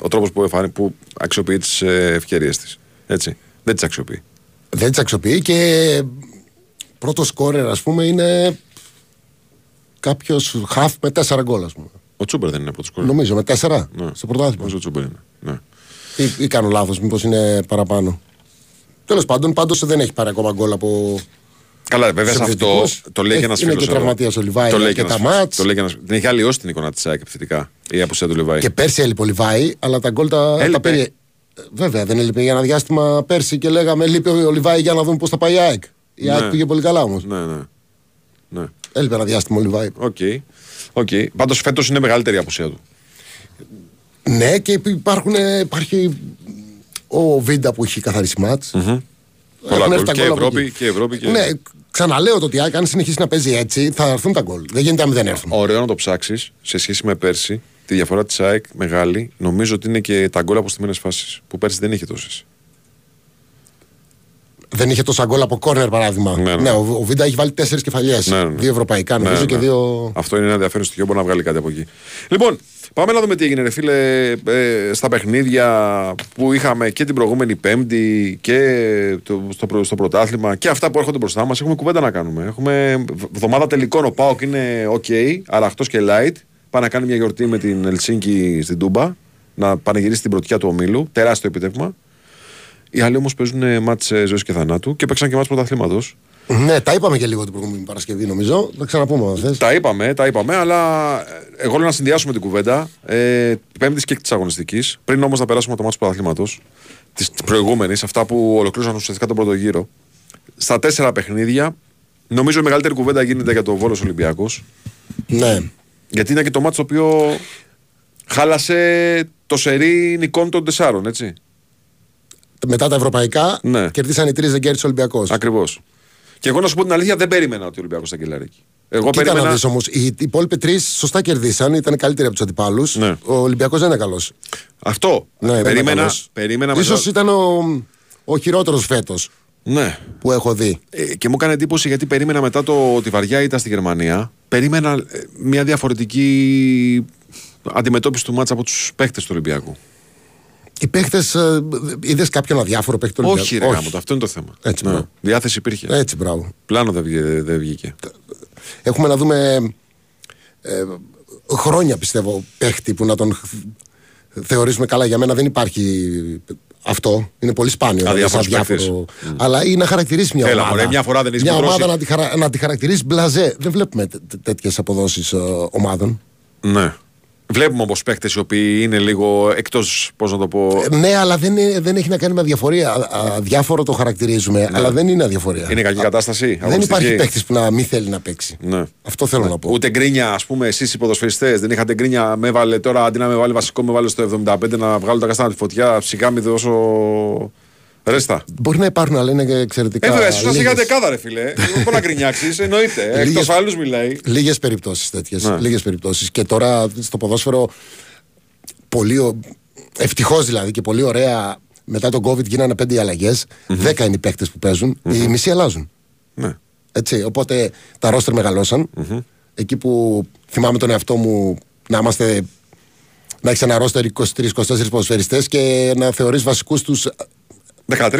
Ο τρόπος που, εμφανι- που αξιοποιεί τις ευκαιρίες της. Έτσι. Δεν τις αξιοποιεί. Δεν τις αξιοποιεί και πρώτος σκόρερ, ας πούμε, είναι κάποιος χαφ με τέσσερα γκολ, ας πούμε. Ο Τσούμπερ δεν είναι από του κόρε. Νομίζω με τέσσερα Ναι. στο πρωτάθλημα. Νομίζω ο Τσούμπερ είναι. Ναι. Ή, ή κάνω λάθος, μήπως είναι παραπάνω. Τέλος πάντων, πάντως δεν έχει πάρει ακόμα γκολ από. Καλά, βέβαια σε αυτό επιθετικούς. το λέει και Έχει- ένας είναι φίλος. και τραυματίας ο Λιβάη, είναι και τα μάτς. Το λέει και ένας... Την έχει αλλοιώσει την εικόνα της ΑΕΚ επιθετικά η απουσία του Λιβάη. Και πέρσι έλειπε ο Λιβάι, αλλά τα γκολ τα, Έλειπε. τα πήρε. Ε, Βέβαια, δεν έλειπε για ένα διάστημα πέρσι και λέγαμε λείπει ο Λιβάι για να δούμε πώς θα πάει η ΑΕΚ. Η Ναι. ΑΕΚ πήγε πολύ καλά όμως. Ναι, ναι. ναι. Έλειπε ένα διάστημα ο Λιβάι. OK. OK. Πάντως φέτος είναι μεγαλύτερη η απουσία του. Ναι, και υπάρχουν, ε, υπάρχει ο Βίντα που έχει καθαρίσει ματς. Πολλά Έχουν γκολ. έρθει τα Και γκολ από Ευρώπη, εκεί. και Ευρώπη και. Ναι, ξαναλέω το ότι η ΑΕΚ αν συνεχίσει να παίζει έτσι θα έρθουν τα γκολ. Δεν γίνεται αν δεν έρθουν. Ωραίο να το ψάξεις σε σχέση με πέρσι. Τη διαφορά της ΑΕΚ μεγάλη. Νομίζω ότι είναι και τα γκολ από στιμένε φάσεις. Που πέρσι δεν είχε τόσες. Δεν είχε τόσα γκολ από κόρνερ παράδειγμα. Ναι, Ναι, ναι. ο, ο Βίντα έχει βάλει τέσσερις κεφαλιές. Ναι, ναι. Δύο ευρωπαϊκά νομίζω Ναι, και ναι. δύο. Αυτό είναι ένα ενδιαφέρον στοιχείο. Μπορεί να βγάλει κάτι από εκεί. Λοιπόν, πάμε να δούμε τι έγινε, ρε φίλε, ε, στα παιχνίδια που είχαμε και την προηγούμενη Πέμπτη και το, στο, πρω- στο πρωτάθλημα και αυτά που έρχονται μπροστά μας. Έχουμε κουβέντα να κάνουμε. Έχουμε β- εβδομάδα τελικών. Ο Πάοκ είναι OK, αραχτό και light. Πάει να κάνει μια γιορτή με την Ελσίνκη στην Τούμπα. Να πανηγυρίσει την πρωτιά του ομίλου. Τεράστιο επιτεύγμα. Οι άλλοι όμως παίζουν μάτς ζωής και θανάτου και παίξαν και μάτς πρωταθλήματος. Ναι, τα είπαμε και λίγο την προηγούμενη Παρασκευή νομίζω. Θα ξαναπούμε αν θες. Τα είπαμε, τα είπαμε, αλλά ε, εγώ λέω να συνδυάσουμε την κουβέντα ε, πέμπτης και τη αγωνιστικής. Πριν όμως να περάσουμε το μάτι του πρωταθλήματος, της προηγούμενης, αυτά που ολοκλήρωσαν ουσιαστικά τον πρώτο γύρο. Στα τέσσερα παιχνίδια, νομίζω η μεγαλύτερη κουβέντα γίνεται για το Βόλος Ολυμπιακός. Ναι. Γιατί είναι και το μάτι το οποίο χάλασε το σερί νικών των τεσσάρων, έτσι. Μετά τα ευρωπαϊκά Ναι. κερδίσαν οι τρεις, δεν κέρδισε ο Ολυμπιακός. Ακριβώς. Και εγώ να σου πω την αλήθεια, δεν περίμενα ότι ο Ολυμπιακός θα κελάρει εκεί. Εγώ Κοίτα περίμενα. να δεις όμως, οι οι υπόλοιποι τρεις σωστά κερδίσαν, ήταν καλύτεροι από τους αντιπάλους. Ναι. Ο Ολυμπιακός δεν είναι καλός. Αυτό. Ναι, δεν είναι περίμενα. καλός. περίμενα μετά- Ίσως ήταν ο, ο χειρότερος φέτος Ναι. που έχω δει. Ε, και μου έκανε εντύπωση γιατί περίμενα μετά το, τη βαριά ήταν στη Γερμανία. Περίμενα ε, μια διαφορετική αντιμετώπιση του μάτσα από τους παίχτε του Ολυμπιακού. Οι παίχτε, είδες κάποιον αδιάφορο παίχτη του Όχι, ρε Ολυμπιακού. γάμο, το, αυτό είναι το θέμα. Έτσι, ναι. μπράβο. Διάθεση υπήρχε. Έτσι, μπράβο. Πλάνο δεν βγήκε. Δεν βγήκε. Έχουμε να δούμε ε, χρόνια πιστεύω παίχτη που να τον θεωρήσουμε καλά. Για μένα δεν υπάρχει αυτό. Είναι πολύ σπάνιο. να Αδιάφορος δεις αδιάφορο. Αλλά ή να χαρακτηρίσει μια Έλα, ομάδα. μωρέ, μια φορά δεν έχεις Μια κουτρώσει. ομάδα να τη, χαρα... να τη χαρακτηρίσει μπλαζέ. Δεν βλέπουμε τέτοιες αποδόσεις ομάδων. Ναι. Βλέπουμε όμως παίχτε οι οποίοι είναι λίγο εκτός, πώς να το πω. Ε, Ναι, αλλά δεν, είναι- δεν έχει να κάνει με αδιαφορία. Α- Αδιάφορο το χαρακτηρίζουμε, αλλά δεν είναι αδιαφορία. Ναι. Είναι κακή κατάσταση. δεν αγωνιστική; υπάρχει παίχτη που να μην θέλει να παίξει. Ναι. Αυτό θέλω να πω. Ούτε γκρίνια, ας πούμε, εσείς οι ποδοσφαιριστές. Δεν είχατε γκρίνια. Με έβαλε τώρα αντί να με βάλει βασικό, με βάλε στο 75 να βγάλω τα καστάνα τη φωτιά. Σιγά μη δώσω. Ρέστα. Μπορεί να υπάρχουν, αλλά είναι εξαιρετικά. Ε, βέβαια, εσύ είσαι λίγες- για δεκάδα, ρε φιλέ. Δεν μπορεί να γκρινιάξεις, εννοείται. Λίγες- Εκτός άλλους μιλάει. Λίγες περιπτώσεις τέτοιες. Ναι. Λίγες περιπτώσεις. Και τώρα στο ποδόσφαιρο, πολύ. Ευτυχώς δηλαδή και πολύ ωραία. Μετά τον COVID γίνανε πέντε αλλαγές. Δέκα είναι οι παίκτες που παίζουν. Οι μισοί αλλάζουν. Ναι. Έτσι, οπότε τα ρόστερ μεγαλώσαν. Εκεί που θυμάμαι τον εαυτό μου να είμαστε. Να έχεις ένα ρόστερ 23-24 ποδοσφαιριστές και να θεωρείς βασικούς τους 13.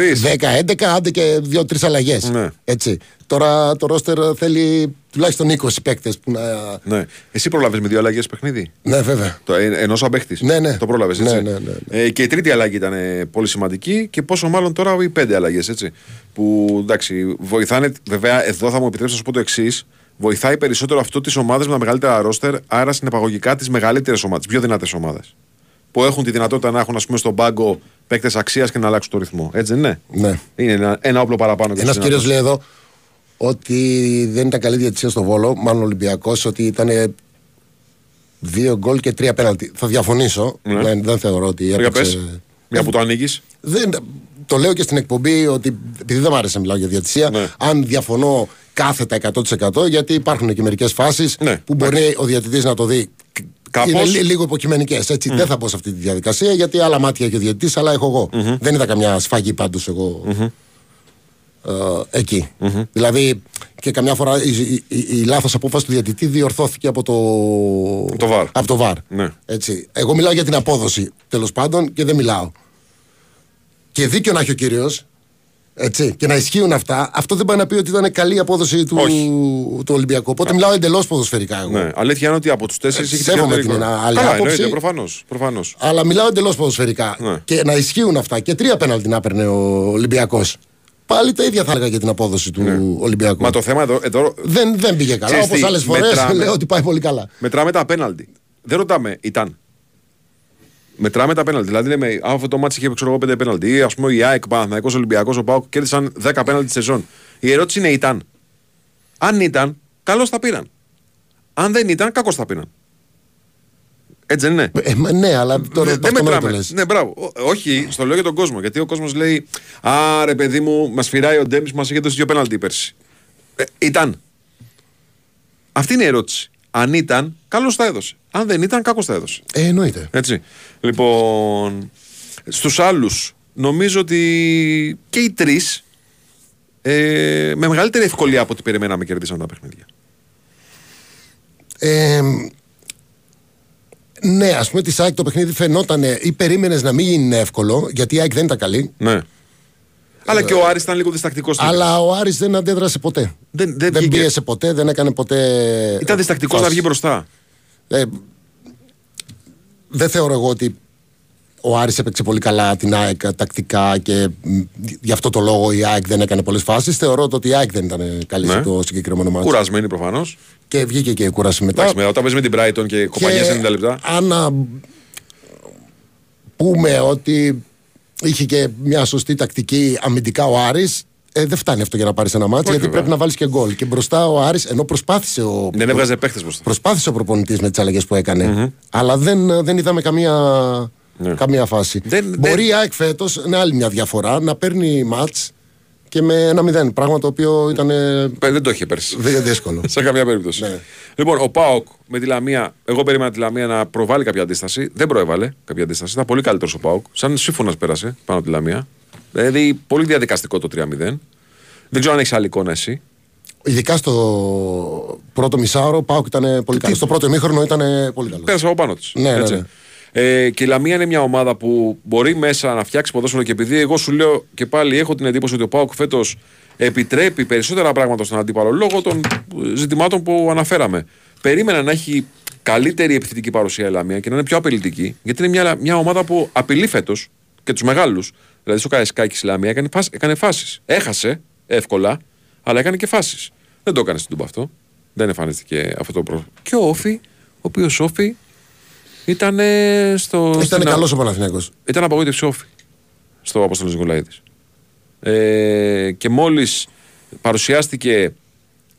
10-11, άντε και 2-3 αλλαγές. Ναι. Έτσι. Τώρα το ρόστερ θέλει τουλάχιστον 20 παίκτες που να. Ναι. Εσύ πρόλαβε με δύο αλλαγές παιχνίδι; Ναι, βέβαια. Το, ε, ενός απέχτης; Ναι, ναι. Το πρόλαβες έτσι; Ναι, ναι, ναι, ναι. Ε, και η τρίτη αλλαγή ήταν ε, πολύ σημαντική και πόσο μάλλον τώρα οι πέντε αλλαγές. Που εντάξει, βοηθάνε. Βέβαια, εδώ θα μου επιτρέψεις να σου πω το εξής. Βοηθάει περισσότερο αυτό τις ομάδες με τα μεγαλύτερα ρόστερ, άρα συνεπαγωγικά τις μεγαλύτερες ομάδες, πιο δυνατές ομάδες. Που έχουν τη δυνατότητα να έχουν ας πούμε, στον πάγκο παίκτες αξίας και να αλλάξουν το ρυθμό. Έτσι δεν είναι; Ναι. Είναι ένα, ένα όπλο παραπάνω. και Ένας στους κύριος δυνατούς. λέει εδώ ότι δεν ήταν καλή διατησία στο Βόλο, μάλλον Ολυμπιακός, ότι ήταν δύο γκολ και τρία πέναλτι. Θα διαφωνήσω. Ναι. Δεν, δεν θεωρώ ότι Για έπαιξε. πες, μια που το ανοίγει. Δεν, το λέω και στην εκπομπή ότι επειδή δεν μου άρεσε να μιλάω για διατησία, Ναι. αν διαφωνώ κάθετα 100% γιατί υπάρχουν και μερικές φάσεις Ναι, που μπορεί ο διαιτητής να το δει. Κάπως. Είναι λι- λίγο υποκειμενικές. Δεν θα μπω σε αυτή τη διαδικασία γιατί άλλα μάτια έχει ο διαιτητής, αλλά έχω εγώ. Δεν είδα καμιά σφαγή πάντως εγώ ε, εκει Δηλαδή και καμιά φορά η, η, η, η λάθος απόφασης του διαιτητή διορθώθηκε από το, Το VAR. Από το VAR. Ναι. Έτσι. Εγώ μιλάω για την απόδοση τέλος πάντων και δεν μιλάω. Και δίκιο να έχει ο κύριος. Έτσι, και να ισχύουν αυτά, αυτό δεν πάει να πει ότι ήταν καλή η απόδοση του, Όχι. του Ολυμπιακού. Οπότε μιλάω εντελώς ποδοσφαιρικά εγώ. Ναι. Αλήθεια είναι ότι από τους τέσσερις Ε, έχει σέβομαι χειρότερη την εικόνα. άλλη Καλά, άποψη. εννοείται, προφανώς. Προφανώς. Αλλά μιλάω εντελώς ποδοσφαιρικά. Ναι. Και να ισχύουν αυτά. Και τρία πέναλτι να έπαιρνε ο Ολυμπιακός. Πάλι τα ίδια θα έλεγα για την απόδοση του Ολυμπιακού. Ναι. Μα το θέμα εδώ, εδώ Δεν, δεν πήγε καλά. Ξέρεις Όπως τι, άλλες φορές μετράμε. λέω ότι πάει πολύ καλά. μετράμε τα απέναντι. Δεν ρωτάμε, ήταν. Μετράμε τα πέναλτι. Δηλαδή, λέμε, αν αυτό το μάτι είχε ξέρω εγώ πέντε πέναλτι, ή ας πούμε η ΑΕΚ, Παναθυναϊκό, Ολυμπιακός, ο Πάοκ κέρδισαν 10 πέναλτι τη σεζόν. Η ερώτηση είναι, ήταν. Αν ήταν, καλώς τα πήραν. Αν δεν ήταν, κακώς τα πήραν. Έτσι δεν είναι. Ε, μα ναι, αλλά τώρα Δεν αυτό δεν το μετράμε. λες. Ναι, μπράβο. Ό- όχι, στο λέω για τον κόσμο. Γιατί ο κόσμος λέει, Α, ρε παιδί μου, μας φυράει ο Ντέμις, μας είχε δώσει δύο πέναλτι πέρσι. Ε, ήταν. Αυτή είναι η ερώτηση. Αν ήταν, καλώς τα έδωσε. Αν δεν ήταν, κακώ τα έδωσε. Ε, εννοείται. Έτσι. Λοιπόν, στους άλλους νομίζω ότι και οι τρεις ε, με μεγαλύτερη ευκολία από ό,τι περιμέναμε κερδίσαν τα παιχνίδια. Ε, ναι, ας πούμε της ΑΕΚ το παιχνίδι φαινόταν ή περίμενες να μην είναι εύκολο, γιατί η ΑΕΚ δεν ήταν καλή. Ναι. Αλλά και ο Άρης ήταν λίγο διστακτικός. στην Αλλά ο Άρης δεν αντέδρασε ποτέ. Δεν, δεν, Δεν βγήκε. πίεσε ποτέ, δεν έκανε ποτέ. Ήταν διστακτικός να φάση. βγει μπροστά. Ε, δεν θεωρώ εγώ ότι ο Άρης έπαιξε πολύ καλά την ΑΕΚ τακτικά και μ, γι' αυτό το λόγο η ΑΕΚ δεν έκανε πολλές φάσεις. Θεωρώ ότι η ΑΕΚ δεν ήταν καλή Ναι. σε το συγκεκριμένο μάτι. Κουρασμένοι προφανώς. Και βγήκε και η κούραση μετά. Εντάξει, με- όταν παίζεις με την Brighton και κοπανιές 90 λεπτά. αν α, πούμε ότι είχε και μια σωστή τακτική αμυντικά ο Άρης ε, δεν φτάνει αυτό για να πάρεις ένα μάτσο γιατί βέβαια. πρέπει να βάλεις και γκολ. Και μπροστά ο Άρης ενώ προσπάθησε ο, Δεν έβγαζε παίχτε μπροστά. προσπάθησε ο προπονητής με τις αλλαγές που έκανε. Αλλά δεν, δεν είδαμε καμία, Ναι. καμία φάση. Δεν- Μπορεί δεν- η ΑΕΚ φέτος, είναι άλλη μια διαφορά, να παίρνει μάτς και με ένα μηδέν. Πράγμα το οποίο ήταν ε, Πε- Δεν το είχε πέρσι. δυ- δύσκολο. Σε καμία περίπτωση. Ναι. Λοιπόν, ο Πάοκ με τη Λαμία, εγώ περίμενα τη Λαμία να προβάλλει κάποια αντίσταση. Δεν προέβαλε κάποια αντίσταση. Ήταν πολύ καλύτερος ο Πάοκ. Σαν σύμφωνας πέρασε πάνω από τη Λαμία. Δηλαδή, πολύ διαδικαστικό το 3-0. Δεν ξέρω αν έχεις άλλη εικόνα εσύ. Ειδικά στο πρώτο μισάωρο, ο Πάουκ ήταν πολύ καλός. Στο πρώτο ημίχρονο ήταν πολύ καλός. Πέρασε από πάνω τη. Ναι, ναι, ναι. Ε, και η Λαμία είναι μια ομάδα που μπορεί μέσα να φτιάξει ποδόσφαιρο και επειδή εγώ σου λέω και πάλι έχω την εντύπωση ότι ο Πάοκ φέτος επιτρέπει περισσότερα πράγματα στον αντίπαλο λόγω των ζητημάτων που αναφέραμε. Περίμενα να έχει καλύτερη επιθετική παρουσία η Λαμία και να είναι πιο απειλητική, γιατί είναι μια, μια ομάδα που απειλεί φέτος και τους μεγάλους. Δηλαδή στο Καραϊσκάκη η Λαμία έκανε, φάσεις- έκανε φάσεις. Έχασε εύκολα, αλλά έκανε και φάσεις. Δεν το έκανε στην Τούμπα αυτό. Δεν εμφανίστηκε αυτό το πρόβλημα. Και ο Όφη, ο οποίος Όφη ήταν στο. Ήταν στην- καλός ο Παναθηναίκος. Ήταν απογοήτευση όφη στο Απόστολο Νικολαίδης. Ε, και μόλις παρουσιάστηκε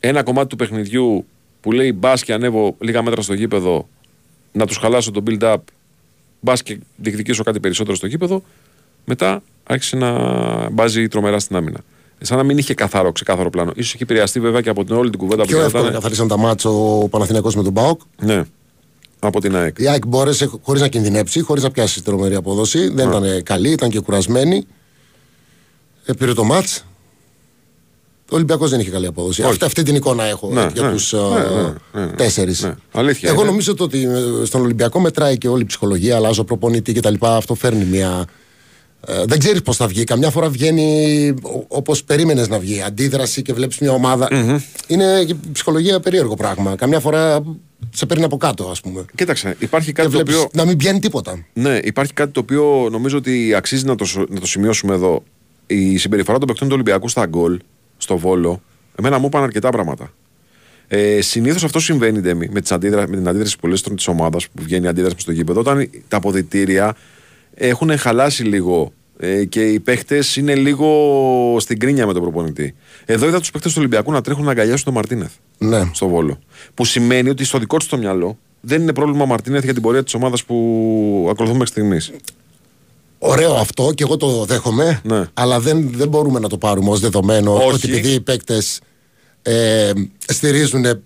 ένα κομμάτι του παιχνιδιού που λέει μπας και ανέβω λίγα μέτρα στο γήπεδο να τους χαλάσω το build-up, μπας και διεκδικήσω κάτι περισσότερο στο γήπεδο, μετά άρχισε να μπάζει τρομερά στην άμυνα. Σαν να μην είχε καθαρό, ξεκάθαρο πλάνο. σω είχε επηρεαστεί βέβαια και από την όλη την κουβέντα Πιο που εύκολα γινόταν. καθαρίσαν τα μάτσα ο Παναθηναίκος με τον Πάοκ. Ναι, από την ΑΕΚ. Η ΑΕΚ μπόρεσε χωρίς να κινδυνεύσει, χωρίς να πιάσει τρομερή απόδοση. Δεν ήταν καλή, ήταν και κουρασμένη. Ε, πήρε το μάτς. Ο Ολυμπιακός δεν είχε καλή απόδοση. Αυτή, αυτή την εικόνα έχω Ναι, για ναι, τους ναι, ναι, ναι, ναι. τέσσερις. Ναι, αλήθεια Εγώ είναι. νομίζω το ότι ε, στον Ολυμπιακό μετράει και όλη η ψυχολογία, αλλάζω προπονητή κτλ. Αυτό φέρνει μια. Ε, δεν ξέρεις πώς θα βγει. Καμιά φορά βγαίνει όπως περίμενες να βγει. Αντίδραση και βλέπεις μια ομαδα Είναι και η ψυχολογία περίεργο πράγμα. Καμιά φορά σε παίρνει από κάτω, ας πούμε. Κοίταξε, υπάρχει Και κάτι το βλέπεις οποίο. να μην βγαίνει τίποτα. Ναι, υπάρχει κάτι το οποίο νομίζω ότι αξίζει να το, σο- να το σημειώσουμε εδώ. Η συμπεριφορά των παικτών του Ολυμπιακού στα γκολ, στο βόλο, εμένα μου είπαν αρκετά πράγματα. Ε, Συνήθως αυτό συμβαίνει Ντέμι, με, τις αντίδρα, με την αντίδραση πολλέ της ομάδας που βγαίνει η αντίδραση στο γήπεδο, όταν τα αποδητήρια έχουν χαλάσει λίγο ε, και οι παίχτες είναι λίγο στην κρίνια με τον προπονητή. Εδώ είδα τους παίχτες του Ολυμπιακού να τρέχουν να αγκαλιάσουν τον Μαρτίνεθ Ναι. στο Βόλο. Που σημαίνει ότι στο δικό τους το μυαλό δεν είναι πρόβλημα ο Μαρτίνεθ για την πορεία της ομάδας που ακολουθούμε μέχρι στιγμής. Ωραίο αυτό και εγώ το δέχομαι. Ναι. Αλλά δεν, δεν μπορούμε να το πάρουμε ως δεδομένο Όχι. ότι επειδή οι παίκτες ε, στηρίζουν ε,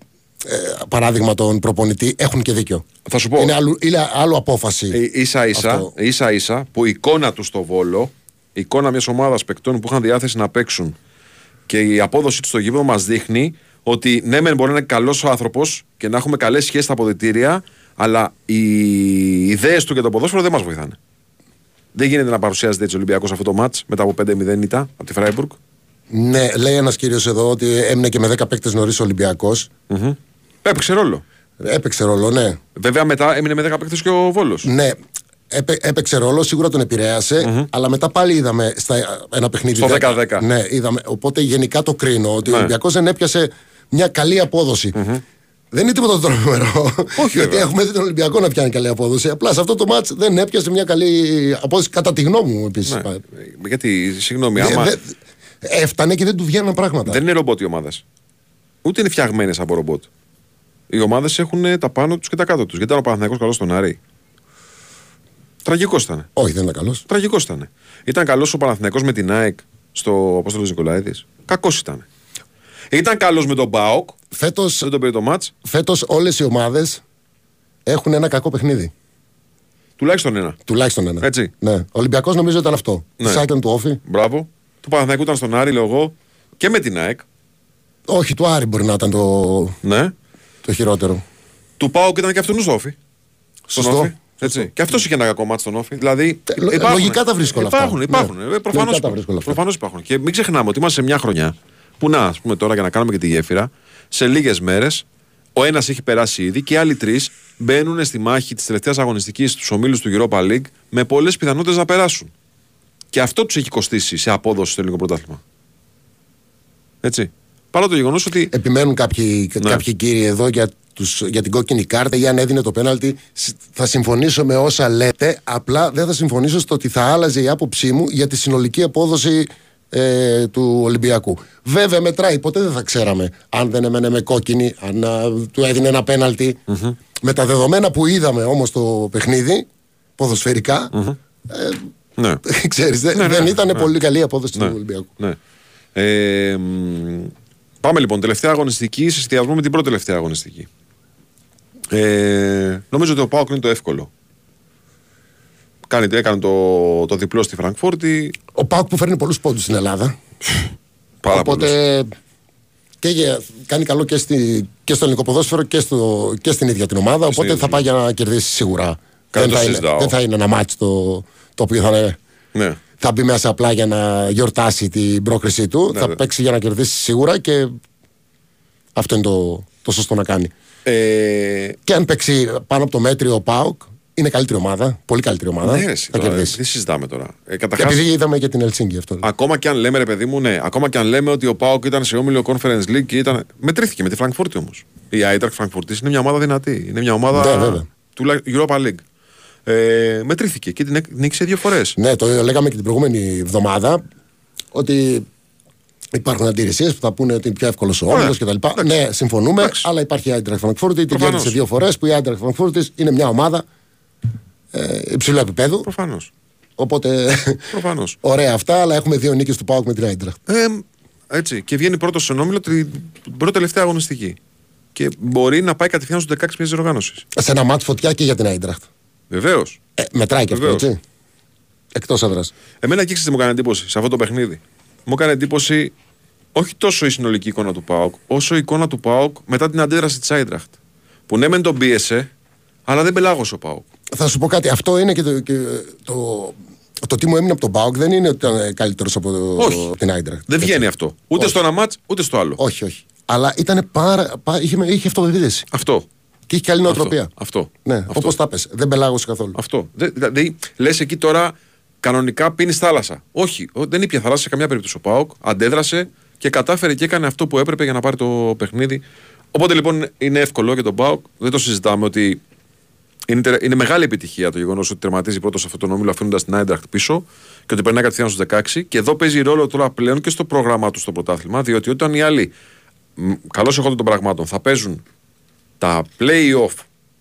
παράδειγμα τον προπονητή, έχουν και δίκιο. Θα σου πω. Είναι, άλλου, είναι άλλο απόφαση. Ε, ίσα ίσα, Αυτό. ίσα ίσα που η εικόνα τους στο Βόλο, η εικόνα μιας ομάδας παικτών που είχαν διάθεση να παίξουν και η απόδοσή τους στο γήπεδο μας δείχνει ότι ναι, μεν μπορεί να είναι καλός άνθρωπος και να έχουμε καλές σχέσεις στα αποδητήρια, αλλά οι ιδέες του για το ποδόσφαιρο δεν μας βοηθάνε. Δεν γίνεται να παρουσιάζεται έτσι ο Ολυμπιακός αυτό το μάτς μετά από 5-0 ήττα από τη Φράιμπουργκ. Ναι, λέει ένας κύριος εδώ ότι έμεινε και με 10 παίκτες νωρίς ο Ολυμπιακός. Mm-hmm. Έπαιξε ρόλο. Έπαιξε ρόλο, ναι. Βέβαια μετά έμεινε με 10 παίκτες και ο Βόλος. Ναι, έπαι, έπαιξε ρόλο, σίγουρα τον επηρεασε αλλά μετά πάλι είδαμε στα, ένα παιχνίδι. Στο 10. 10-10. Ναι, είδαμε. Οπότε γενικά το κρίνω ότι Ναι. ο Ολυμπιακός δεν έπιασε μια καλή απόδοση. Δεν είναι τίποτα το τρομερό. Γιατί βέβαια. έχουμε δει τον Ολυμπιακό να πιάνει καλή απόδοση. Απλά σε αυτό το μάτς δεν έπιασε μια καλή απόδοση, κατά τη γνώμη μου επίσης. Ναι. Γιατί, συγγνώμη, Ε, άμα. Έφτανε και δεν του βγαίνουν πράγματα. Δεν είναι ρομπότ οι ομάδες. Ούτε είναι φτιαγμένες από ρομπότ. Οι ομάδες έχουν τα πάνω τους και τα κάτω τους. Γιατί ήταν ο Παναθηναϊκός καλός στον Άρη. Τραγικός ήταν. Όχι, δεν ήταν καλός. Τραγικός ήταν. Ήταν καλός ο Παναθηναϊκός με την ΑΕΚ στο Απόστολος Νικολαίδη. Κακός ήταν. Ήταν καλός με τον Μπάοκ. Φέτο Δεν τον πήρε το μάτς. φέτος όλες οι ομάδες έχουν ένα κακό παιχνίδι. Τουλάχιστον ένα. Τουλάχιστον ένα. Έτσι. Ναι. Ο Ολυμπιακός νομίζω ήταν αυτό. Ναι. Ναι. Σάκεν του Όφη. Μπράβο. Του Παναθηναϊκού ήταν στον Άρη, λέω εγώ. Και με την ΑΕΚ. Όχι, του Άρη μπορεί να ήταν το, Ναι. το χειρότερο. Του Πάοκ ήταν και αυτού στο Όφη. Στον Σωστό. Όφη. Έτσι. Και αυτός είχε ένα κακό μάτι στον Όφη. Δηλαδή. Ε, λο- λογικά τα βρίσκω όλα αυτά. Υπάρχουν, υπάρχουν. Ναι. Ε, Προφανώ Λογικά τα βρίσκω όλα αυτά. προφανώς υπάρχουν. Και μην ξεχνάμε ότι είμαστε σε μια χρονιά που να, ας πούμε τώρα για να κάνουμε και τη γέφυρα, σε λίγες μέρες Ο ένας έχει περάσει ήδη και οι άλλοι τρεις μπαίνουν στη μάχη της τελευταίας αγωνιστικής στους ομίλους του Europa League με πολλές πιθανότητες να περάσουν. Και αυτό τους έχει κοστίσει σε απόδοση στο ελληνικό πρωτάθλημα. Έτσι. Παρά το γεγονός ότι. Επιμένουν κάποιοι, Ναι. κάποιοι κύριοι εδώ για, τους, για την κόκκινη κάρτα ή αν έδινε το πέναλτι. Σ- Θα συμφωνήσω με όσα λέτε, απλά δεν θα συμφωνήσω στο ότι θα άλλαζε η άποψή μου για τη συνολική απόδοση ε, του Ολυμπιακού. Βέβαια μετράει, ποτέ δεν θα ξέραμε αν δεν έμενε με κόκκινη, αν α, του έδινε ένα πέναλτι. Με τα δεδομένα που είδαμε όμως το παιχνίδι, ποδοσφαιρικά, ε, Ναι. ξέρεις, δεν, Ναι, ναι, δεν ναι, ήταν ναι. πολύ καλή η απόδοση Ναι. του Ολυμπιακού. Ναι. Ε, μ, πάμε λοιπόν. Τελευταία αγωνιστική σε συνδυασμό με την πρώτη τελευταία αγωνιστική. Ε, νομίζω ότι ο Πάοκ είναι το εύκολο. Κάνει, έκανε το, το διπλό στη Φραγκφούρτη. Ο Πάουκ που φέρνει πολλούς πόντους στην Ελλάδα. Πάρα Οπότε και για- κάνει καλό και, στη, και στο ελληνικό ποδόσφαιρο και, στο, και στην ίδια την ομάδα. Οπότε ίδια θα την πάει για να κερδίσει σίγουρα. Κάτι Δεν το θα, είναι, συζητάω. δεν θα είναι ένα ματς το, το οποίο θα, είναι- Ναι. θα μπει μέσα απλά για να γιορτάσει την πρόκρισή του. Ναι, θα ναι. παίξει για να κερδίσει σίγουρα και αυτό είναι το, το σωστό να κάνει. Ε, Και αν παίξει πάνω από το μέτριο ο ΠΑΟΚ, είναι καλύτερη ομάδα. Πολύ καλύτερη ομάδα. ναι, ρε, εσύ θα τώρα, κερδίσει. Τι συζητάμε τώρα. Ε, Και καταρχάς, επειδή είδαμε και την Ελσίνκη αυτό. ακόμα και αν λέμε, ρε παιδί μου, ναι, ακόμα και αν λέμε ότι ο ΠΑΟΚ ήταν σε όμιλο Conference League και ήταν. Μετρήθηκε με τη Φραγκφούρτη όμως. Η Άιντραχτ Φραγκφούρτης είναι μια ομάδα δυνατή. Είναι μια ομάδα Ναι, βέβαια. του La- Europa League. Ε, μετρήθηκε και την έκ- νίκησε δύο φορές. Ναι, το λέγαμε και την προηγούμενη εβδομάδα ότι υπάρχουν αντιρρησίες που θα πούνε ότι είναι πιο εύκολος ο Ωραία. όμιλο κτλ. Ναι, συμφωνούμε, Εντάξει. αλλά υπάρχει η Άιντραχτ Φραγκφούρτη. Την Προφανώς. κέρδισε δύο φορές που η Άιντραχτ Φραγκφούρτη είναι μια ομάδα ε, υψηλού επίπεδου. Προφανώς. Οπότε Προφανώς. ωραία αυτά, αλλά έχουμε δύο νίκες του Πάουκ με την Άιντραχτ. Ε, έτσι. Και βγαίνει πρώτος στον όμιλο την την πρώτη τελευταία αγωνιστική. Και μπορεί να πάει κατευθείαν στους 16 μια διοργάνωση. Σε ένα μάτς φωτιά και για την Άιντραχτ. Βεβαίως. Ε, μετράει και αυτό, Βεβαίως. έτσι. Εκτός έδρας. Εμένα εκεί ξέρεις τι μου έκανε εντύπωση σε αυτό το παιχνίδι. Μου έκανε εντύπωση όχι τόσο η συνολική εικόνα του Πάοκ, όσο η εικόνα του Πάοκ μετά την αντίδραση της Άιντραχτ. Που ναι, μεν τον πίεσε, αλλά δεν πελάγωσε ο Πάοκ. Θα σου πω κάτι. Αυτό είναι και το. Και το το τι μου έμεινε από τον Πάουκ δεν είναι ότι ήταν καλύτερος από το- Όχι. την Άιντραχτ. Δεν βγαίνει αυτό. Ούτε Όχι. στο ένα μάτς, ούτε στο άλλο. Όχι, όχι. Αλλά ήταν πάρα, πά- είχε, είχε αυτοπεποίθηση. Αυτό. Και είχε καλή νοοτροπία. Αυτό. Ναι, Αυτό. όπως τα πες. Δεν πελάγωσε καθόλου. Αυτό. Δε- Δηλαδή, λες εκεί τώρα κανονικά πίνεις θάλασσα. Όχι, ο- δεν ήπια θάλασσα σε καμιά περίπτωση ο Πάοκ. Αντέδρασε και κατάφερε και έκανε αυτό που έπρεπε για να πάρει το παιχνίδι. Οπότε λοιπόν είναι εύκολο για τον Πάοκ. Δεν το συζητάμε ότι είναι, τερ- είναι μεγάλη επιτυχία το γεγονός ότι τερματίζει πρώτος σε αυτόν τον όμιλο αφήνοντας την Άιντραχτ πίσω και ότι περνάει κατευθείαν στους 16. Και εδώ παίζει ρόλο τώρα πλέον και στο πρόγραμμά του στο πρωτάθλημα, διότι όταν οι άλλοι, καλώς εχόντων των πραγμάτων, θα παίζουν τα play-off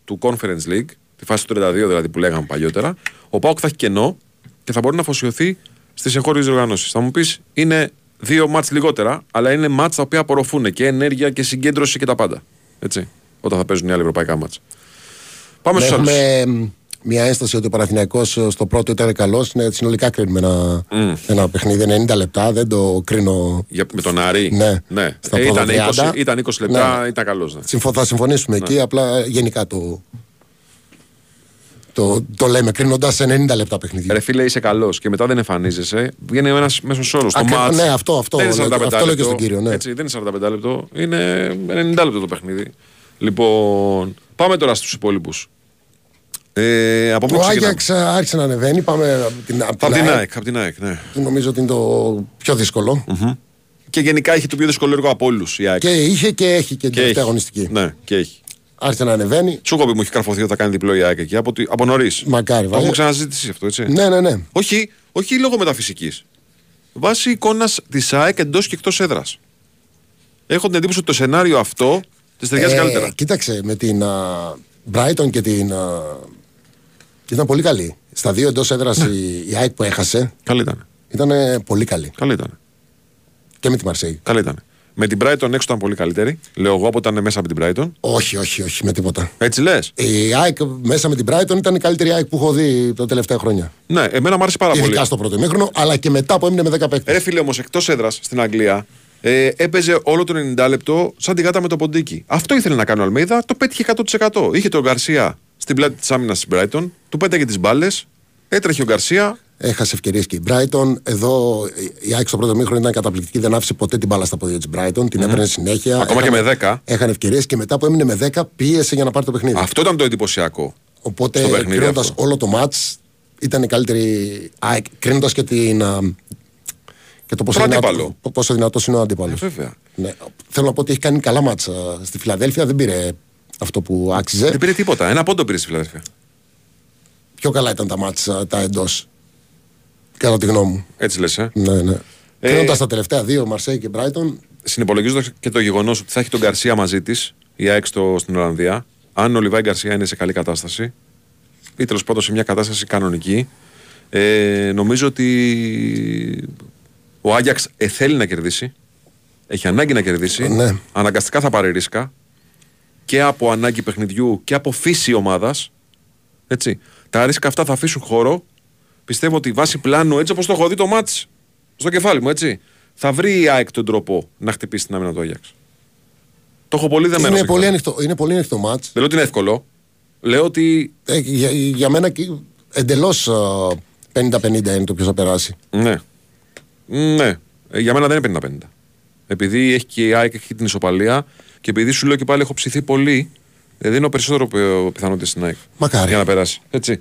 του Conference League, τη φάση του 32 δηλαδή που λέγαμε παλιότερα, ο Πάοκ θα έχει κενό και θα μπορεί να αφοσιωθεί στις εγχώριες διοργανώσει. Θα μου πεις, είναι δύο μάτς λιγότερα, αλλά είναι μάτς τα οποία απορροφούν και ενέργεια και συγκέντρωση και τα πάντα. Έτσι, όταν θα παίζουν οι άλλοι ευρωπαϊκά μάτς. Πάμε στους άλλους. Έχουμε μ, μια ένσταση ότι ο Παναθηναϊκός ε, στο πρώτο ήταν καλός. Ναι, συνολικά κρίνουμε ένα, ένα παιχνίδι 90 λεπτά. Δεν το κρίνω. Με τον Άρη. Ναι. ναι. Στα Ε, ήταν, πρώτα 20, 30. ήταν 20 λεπτά, Ναι. ήταν καλός. Ναι. Συμφω- θα συμφωνήσουμε εκεί. Απλά ε, γενικά το. Το, το λέμε κρίνοντας σε 90 λεπτά παιχνίδι. Ρε φίλε, είσαι καλός και μετά δεν εμφανίζεσαι. Βγαίνει ένας μέσος όρος. Το Ακρι- μάτς ναι, αυτό- αυτό δεν είναι λέω- 45 αυτό λέω και λεπτό, στον κύριο, ναι. Έτσι, δεν είναι 45 λεπτό. Είναι 90 λεπτό το παιχνίδι. Λοιπόν, πάμε τώρα στους υπόλοιπους. Ε, από πού Ο ξεκινάμε; Άγιαξ ε, άρχισε να ανεβαίνει. Πάμε από την, απ' Από την ΑΕΚ, ΑΕΚ. Από την ΑΕΚ, ναι. που Νομίζω ότι είναι το πιο δύσκολο. Και γενικά έχει το πιο δύσκολο έργο από όλους η ΑΕΚ. Και είχε και έχει και την Και τελευταία έχει. αγωνιστική. Ναι, και έχει. Άρχισε να ανεβαίνει. Τσούκοπη μου έχει καρφωθεί ότι θα κάνει διπλό η ΑΕΚ εκεί από, τη- από νωρίς. Μακάρι, Το βάζει. έχουμε ξαναζητήσει αυτό, έτσι. Ναι, ναι, ναι. Όχι, όχι λόγω μεταφυσικής. Βάσει εικόνας της ΑΕΚ εντός και εκτός έδρας. Έχω την εντύπωση ότι το σενάριο αυτό της ταιριάζει Ε, καλύτερα. Κοίταξε, με την α, Brighton και την. α, ήταν πολύ καλή. Στα δύο εντός έδρας Ναι. η, η ΑΕΚ που έχασε Καλή ήταν. ήταν πολύ καλή. Καλή ήταν. Και με τη Μαρσέη. Καλή ήταν. Με την Brighton έξω ήταν πολύ καλύτερη. Λέω εγώ από ήταν μέσα από την Brighton. Όχι, όχι, όχι, με τίποτα. Έτσι λες; Η ΑΕΚ μέσα με την Brighton ήταν η καλύτερη ΑΕΚ που έχω δει τα τελευταία χρόνια. Ναι, εμένα μου άρεσε πάρα Ειδικά πολύ. στο πρώτο ημίχρονο, αλλά και μετά που έμεινε με 10 παίκτες. Ρε φίλε όμως, εκτός έδρας στην Αγγλία, ε, έπαιζε όλο το 90 λεπτό σαν τη γάτα με το ποντίκι. Αυτό ήθελε να κάνει ο Αλμέιδα, το πέτυχε 100%. Είχε τον Γκαρσία στην πλάτη της άμυνας της Brighton, του πέταγε τις μπάλες, έτρεχε ο Γκαρσία Έχασε ευκαιρίες και η Brighton. Εδώ η ΑΕΚ στο πρώτο μήχρονο ήταν καταπληκτική, δεν άφησε ποτέ την μπάλα στα πόδια της Brighton. Την έπαιρνε συνέχεια. Ακόμα και Έχανε- με 10. Έχανε ευκαιρίες και μετά που έμεινε με 10 πίεσε για να πάρει το παιχνίδι. Αυτό ήταν το εντυπωσιακό. Οπότε στο παιχνίδι κρίνοντας αυτό. όλο το match ήταν η καλύτερη. ΑΕΚ. Κρίνοντας και την. α, Και το πόσο, Το δυνατό, αντίπαλο. πόσο δυνατός είναι ο αντίπαλος. Ε, βέβαια. Ναι. Θέλω να πω ότι έχει κάνει καλά μάτσα στη Φιλαδέλφια. Δεν πήρε αυτό που άξιζε. Δεν πήρε τίποτα. Ένα πόντο πήρε στη Φιλαδέλφια. Πιο καλά ήταν τα μάτσα τα εντός. Κατά τη γνώμη μου. Έτσι λες, ε; Ναι, ναι. Ε, Κρίνοντας τα τελευταία δύο, Μαρσέη και Μπράιτον, Συνυπολογίζοντας και το γεγονός ότι θα έχει τον Γκαρσία μαζί της, η ΑΕΚ στο, στην Ολλανδία, αν ο Λιβάη Γκαρσία είναι σε καλή κατάσταση, ή τέλος πάντων σε μια κατάσταση κανονική, ε, νομίζω ότι ο Άγιαξ ε, θέλει να κερδίσει. Έχει ανάγκη να κερδίσει. Ναι. Αναγκαστικά θα πάρει ρίσκα και από ανάγκη παιχνιδιού και από φύση ομάδας. Έτσι. Τα ρίσκα αυτά θα αφήσουν χώρο. Πιστεύω ότι βάσει πλάνου, έτσι όπως το έχω δει το μάτς στο κεφάλι μου, έτσι. Θα βρει η ΑΕΚ τον τρόπο να χτυπήσει την άμυνα του Άγιαξ. Το έχω πολύ δεμένο. είναι στο πολύ, κεφάλι. ανοιχτό, είναι πολύ ανοιχτό μάτς. Δεν λέω ότι είναι εύκολο. Λέω ότι. Ε, για, για μένα εντελώς 50-50 είναι το ποιος θα περάσει. Ναι. Ναι. Ε, για μένα δεν είναι 50-50. Επειδή έχει και η ΑΕΚ έχει την ισοπαλία και επειδή σου λέω και πάλι έχω ψηθεί πολύ, ε, δίνω περισσότερο πι- πιθανότητε στην ΑΕΚ. Μακάρι. Για να περάσει. Έτσι.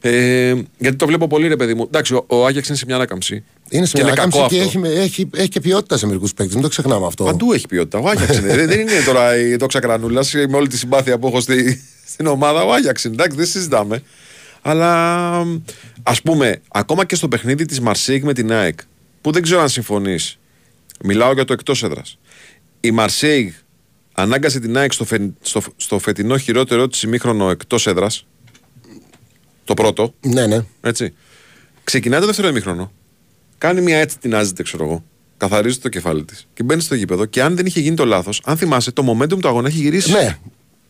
Ε, γιατί το βλέπω πολύ, ρε παιδί μου. Εντάξει, ο, ο Άγιαξ είναι σε μια ανάκαμψη. Είναι σε Και μια κακό ανάκαμψη και αυτό. έχει, έχει, έχει και ποιότητα σε μερικούς παίκτες. Μην το ξεχνάμε αυτό. Παντού έχει ποιότητα. Ο Άγιαξ είναι. δεν δεν είναι τώρα η δόξα κρανούλα με όλη τη συμπάθεια που έχω στη, στην ομάδα. Ο Άγιαξ είναι. Εντάξει, δεν συζητάμε. Αλλά ας πούμε, ακόμα και στο παιχνίδι της Μαρσέικ με την ΑΕΚ, που δεν ξέρω αν συμφωνείς, μιλάω για το εκτός έδρας. Η Μαρσέικ ανάγκασε την ΑΕΚ στο, φε- στο, στο φετινό χειρότερο της ημίχρονο εκτός έδρας. Το πρώτο. Ναι, ναι. Έτσι. Ξεκινάει το δεύτερο ημίχρονο. Κάνει μια έτσι την άζεται, ξέρω εγώ. Καθαρίζει το κεφάλι της. Και μπαίνει στο γήπεδο. Και αν δεν είχε γίνει το λάθος, αν θυμάσαι, το momentum του αγώνα έχει γυρίσει. Ναι.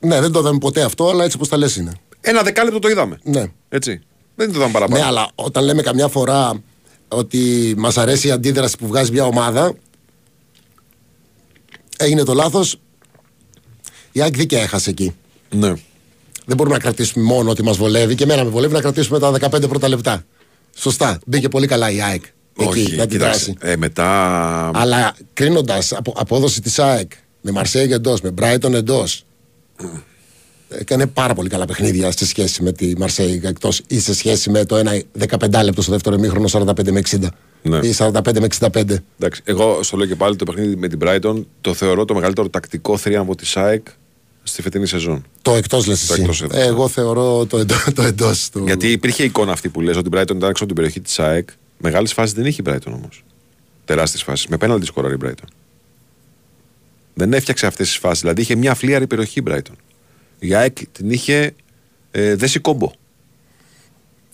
ναι, δεν το είδαμε ποτέ αυτό, αλλά έτσι όπως τα λες είναι. Ένα δεκάλεπτο το είδαμε. Ναι. Έτσι. Δεν το είδαμε παραπάνω. Ναι, αλλά όταν λέμε καμιά φορά ότι μας αρέσει η αντίδραση που βγάζει μια ομάδα, έγινε το λάθος. Η ΑΕΚ δίκαια έχασε εκεί. ναι. Δεν μπορούμε να κρατήσουμε μόνο ότι μας βολεύει και εμένα με βολεύει να κρατήσουμε τα 15 πρώτα λεπτά. Σωστά. Μπήκε πολύ καλά η ΑΕΚ. Εκεί, Όχι, να την κοιτάξτε. δράσει. Ε, μετά. Αλλά κρίνοντας απο, απόδοση της ΑΕΚ με Μαρσέγ εντός, με Μπράιτον εντός. Έκανε πάρα πολύ καλά παιχνίδια σε σχέση με τη Μαρσέγ εκτός ή σε σχέση με το ένα 15 λεπτό στο δεύτερο ημίχρονο 45 με 60. Ναι. Ή 45 με 65. Εντάξει, εγώ στο λέω και πάλι το παιχνίδι με την Brighton το θεωρώ το μεγαλύτερο τακτικό θρίαμβο της ΑΕΚ στη φετινή σεζόν. Το εκτός λες εσύ. εκτός έδρας. Ε, εγώ θεωρώ το, εντός, το εντός του. Γιατί υπήρχε εικόνα αυτή που λες ότι η Brighton ήταν έξω από την περιοχή της ΑΕΚ. Μεγάλες φάσεις δεν είχε η Brighton όμως. Τεράστιες φάσεις. Με πέναλτι σκοράρει η Brighton. Δεν έφτιαξε αυτές τις φάσεις. Δηλαδή είχε μια φλίαρη περιοχή η Brighton. Η ΑΕΚ την είχε ε, δέσει κόμπο.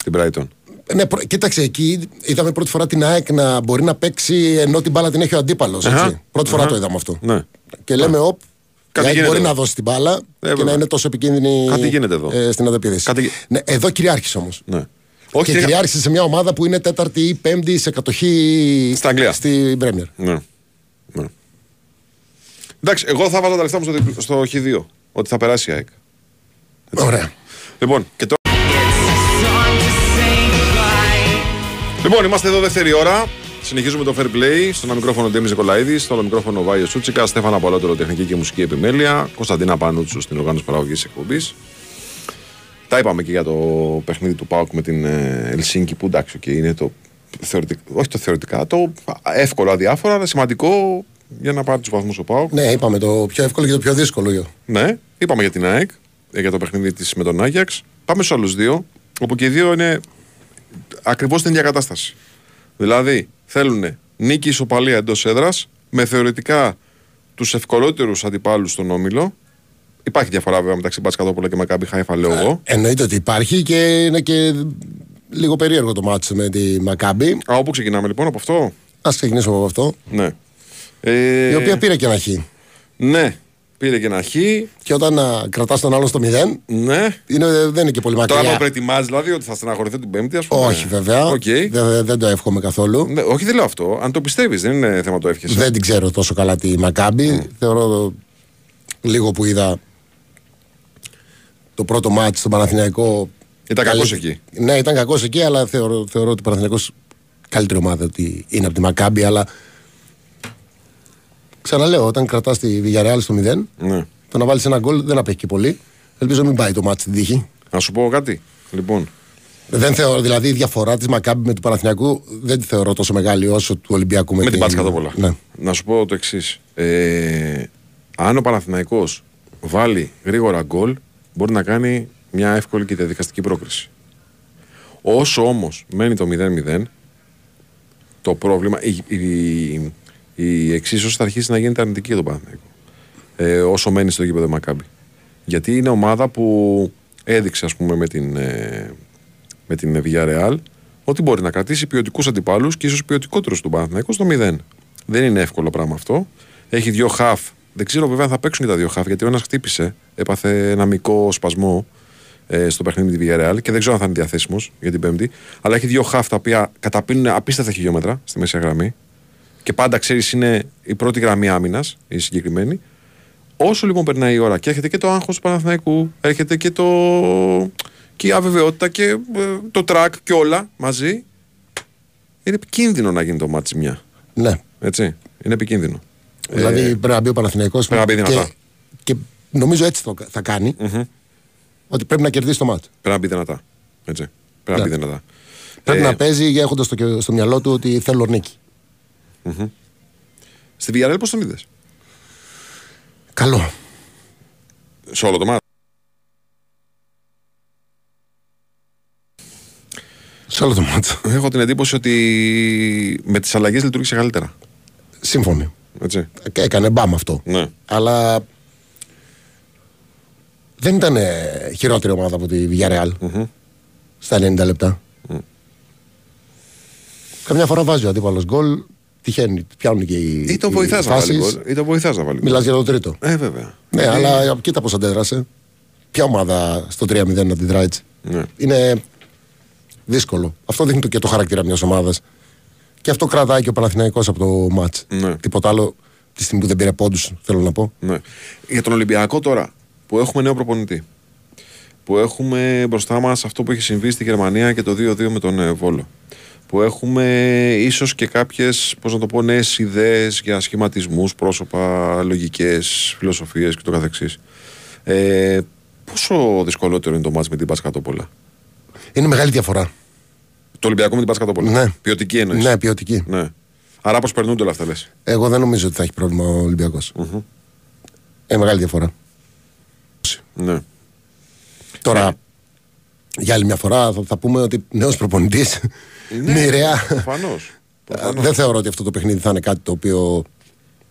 Την Brighton. Ναι, προ- κοίταξε, εκεί είδαμε πρώτη φορά την ΑΕΚ να μπορεί να παίξει ενώ την μπάλα την έχει ο αντίπαλος. Αχα. Πρώτη φορά Αχα. το είδαμε αυτό. Ναι. Και λέμε, οπ, η Κάτι ΑΕΚ γίνεται μπορεί εδώ. να δώσει την μπάλα και βέβαια. να είναι τόσο επικίνδυνη Κάτι γίνεται εδώ. ε, στην αντεπίδηση. Κάτι- Ναι, εδώ κυριάρχησε όμως. ναι. Και Όχι, κυριάρχησε σε μια ομάδα που είναι τέταρτη ή πέμπτη σε κατοχή Στα Αγγλία. στην Πρέμιερ. Ναι. ναι. Εντάξει, εγώ θα βάζα τα λεφτά μου στο, διπλ- στο Χ2. Ότι θα περάσει η ΑΕΚ. Ωραία. Λοιπόν, και τώρα. Λοιπόν, είμαστε εδώ δεύτερη ώρα. Συνεχίζουμε το Fair Play. Στο ένα μικρόφωνο Ντέμι Νικολαίδη, στο άλλο μικρόφωνο Βάιος Σούτσικα, Στέφανα Παλότερο, τεχνική και μουσική επιμέλεια, Κωνσταντίνα Πανούτσου στην οργάνωση παραγωγής εκπομπής. Τα είπαμε και για το παιχνίδι του Πάουκ με την ε, Ελσίνκη που εντάξει, okay, είναι το θεωρητικά, όχι το θεωρητικά, το εύκολο αδιάφορο, αλλά σημαντικό για να πάρει τους βαθμούς ο Πάουκ. Ναι, είπαμε το πιο εύκολο και το πιο δύσκολο. Ναι, είπαμε για την ΑΕΚ, ε, για το παιχνίδι της με τον Άγιαξ. Πάμε στου άλλου δύο, όπου και οι δύο είναι ακριβώς την ίδια κατάσταση. Δηλαδή, θέλουν νίκη ισοπαλία εντός έδρας με θεωρητικά τους ευκολότερους αντιπάλους στον όμιλο. Υπάρχει διαφορά βέβαια μεταξύ Μπατσκατόπουλα και Μακάμπι Χάιφα, λέω εγώ. Εννοείται ότι υπάρχει και είναι και λίγο περίεργο το μάτσο με τη Μακάμπη. Α, όπου ξεκινάμε λοιπόν από αυτό; Α ξεκινήσουμε από αυτό. Ναι. Ε, Η οποία πήρε και ένα χ. Ναι, πήρε και ένα χ. Και όταν κρατάς τον άλλον στο 0, Ναι. είναι, δεν είναι και πολύ μακριά. Τώρα μου προετοιμάζει δηλαδή ότι θα στεναχωρηθώ την Πέμπτη, ας πούμε. Όχι, βέβαια. Οκ. Δεν, δεν το εύχομαι καθόλου. Ναι, όχι, δεν λέω αυτό. Αν το πιστεύεις, δεν είναι θέμα το εύχεσαι. Δεν την ξέρω τόσο καλά τη Μακάμπι. Θεωρώ λίγο που είδα το πρώτο ματς στον Παναθηναϊκό Ήταν κακός Καλή- εκεί. Ναι, ήταν κακός εκεί, αλλά θεωρώ, θεωρώ ότι ο Παναθηναϊκός καλύτερη ομάδα ότι είναι από τη Μακάμπι, αλλά ξαναλέω, όταν κρατάς τη Villarreal στο 0, Ναι. το να βάλεις ένα γκολ δεν απέχει και πολύ. Ελπίζω να μην πάει το μάτι στην τύχη. Να σου πω κάτι. Λοιπόν, Δεν θεωρώ, δηλαδή η διαφορά της Μακάμπη με του Παναθηναϊκού δεν τη θεωρώ τόσο μεγάλη όσο του Ολυμπιακού με, με την Πάτσα πολλά. Ναι. Να σου πω το εξής. Ε, αν ο Παναθηναϊκός βάλει γρήγορα γκολ, μπορεί να κάνει μια εύκολη και διαδικαστική πρόκριση. Όσο όμως μένει το 0-0, το πρόβλημα, η, η, η εξίσωση θα αρχίσει να γίνεται αρνητική για τον Παναθηναϊκό. Ε, όσο μένει στο γήπεδο Μακάμπη. Γιατί είναι ομάδα που έδειξε, ας πούμε, με την, ε, με την Villarreal ότι μπορεί να κρατήσει ποιοτικούς αντιπάλους και ίσως ποιοτικότερους του Παναθηναϊκού στο 0. Δεν είναι εύκολο πράγμα αυτό. Έχει δύο χαφ. Δεν ξέρω βέβαια αν θα παίξουν και τα δύο χαφ γιατί ο ένας χτύπησε. Έπαθε ένα μικρό σπασμό ε, στο παιχνίδι με τη Villarreal και δεν ξέρω αν θα είναι διαθέσιμος για την Πέμπτη. Αλλά έχει δύο χαφ τα οποία καταπίνουν απίστευτα χιλιόμετρα στη μέση γραμμή. Και πάντα ξέρεις είναι η πρώτη γραμμή άμυνας, η συγκεκριμένη. Όσο λοιπόν περνάει η ώρα και έρχεται και το άγχος του Παναθηναϊκού, έρχεται και, το... και η αβεβαιότητα και ε, το τρακ και όλα μαζί, είναι επικίνδυνο να γίνει το ματς ζημιά. ναι. Έτσι. Είναι επικίνδυνο. Δηλαδή πρέπει να μπει ο Παναθηναϊκός πρέπει να μπει δυνατά. και, και νομίζω έτσι το, θα κάνει. Ότι πρέπει να κερδίσει το μάτι. Πρέπει να μπει δυνατά. Έτσι. Πρέπει να Ναι. μπει δυνατά. Πρέπει Ε, να παίζει έχοντας στο, στο μυαλό του ότι θέλω νίκη. Στη Villarreal πώς τον είδες; Καλό. Σε όλο το μάτι. Σε όλο το μάτι. Έχω την εντύπωση ότι με τις αλλαγές λειτουργήσε καλύτερα. Σύμφωνοι. Έτσι. Και έκανε μπαμ αυτό. Ναι. Αλλά δεν ήταν ε, χειρότερη ομάδα από τη Villarreal στα 90 λεπτά. Καμιά φορά βάζει ο αντίπαλος γκολ, τυχαίνει, πιάνουν και οι. Ή τον οι βοηθάς να βάλει φάσεις. γκολ. Ή τον βοηθάς να βάλει γκολ. Μιλά για το τρίτο. Ε, βέβαια. Ναι, Ε, αλλά κοίτα πώς αντέδρασε. Ποια ομάδα στο 3-0 να αντιδρά έτσι. Ναι. Είναι δύσκολο. Αυτό δείχνει το- και το χαρακτήρα μιας ομάδας. Και αυτό κρατάει και ο Παναθηναϊκός από το μάτς. Ναι. Τίποτα άλλο τη στιγμή που δεν πήρε πόντους, θέλω να πω. Ναι. Για τον Ολυμπιακό τώρα, που έχουμε νέο προπονητή. Που έχουμε μπροστά μας αυτό που έχει συμβεί στη Γερμανία και το 2-2 με τον ε, Βόλο. Που έχουμε ίσως και κάποιες, πώς να το πω, νέες ιδέες για σχηματισμούς, πρόσωπα, λογικές, φιλοσοφίες και το καθεξής. Ε, πόσο δυσκολότερο είναι το μάτς με την Πασκατόπολα. Είναι μεγάλη διαφορά. Το Ολυμπιακό με την Πασκατόπολα. Ναι. Ποιοτική εννοείς; Ναι, ποιοτική. ναι. Άρα πώ περνούνται όλα αυτά λες; Εγώ δεν νομίζω ότι θα έχει πρόβλημα ο ολυμπιακο Είναι μεγάλη διαφορά. Ναι. Τώρα, για άλλη μια φορά θα, θα πούμε ότι νέος προπονητής. μοιραία. Προφανώς. δεν θεωρώ ότι αυτό το παιχνίδι θα είναι κάτι το οποίο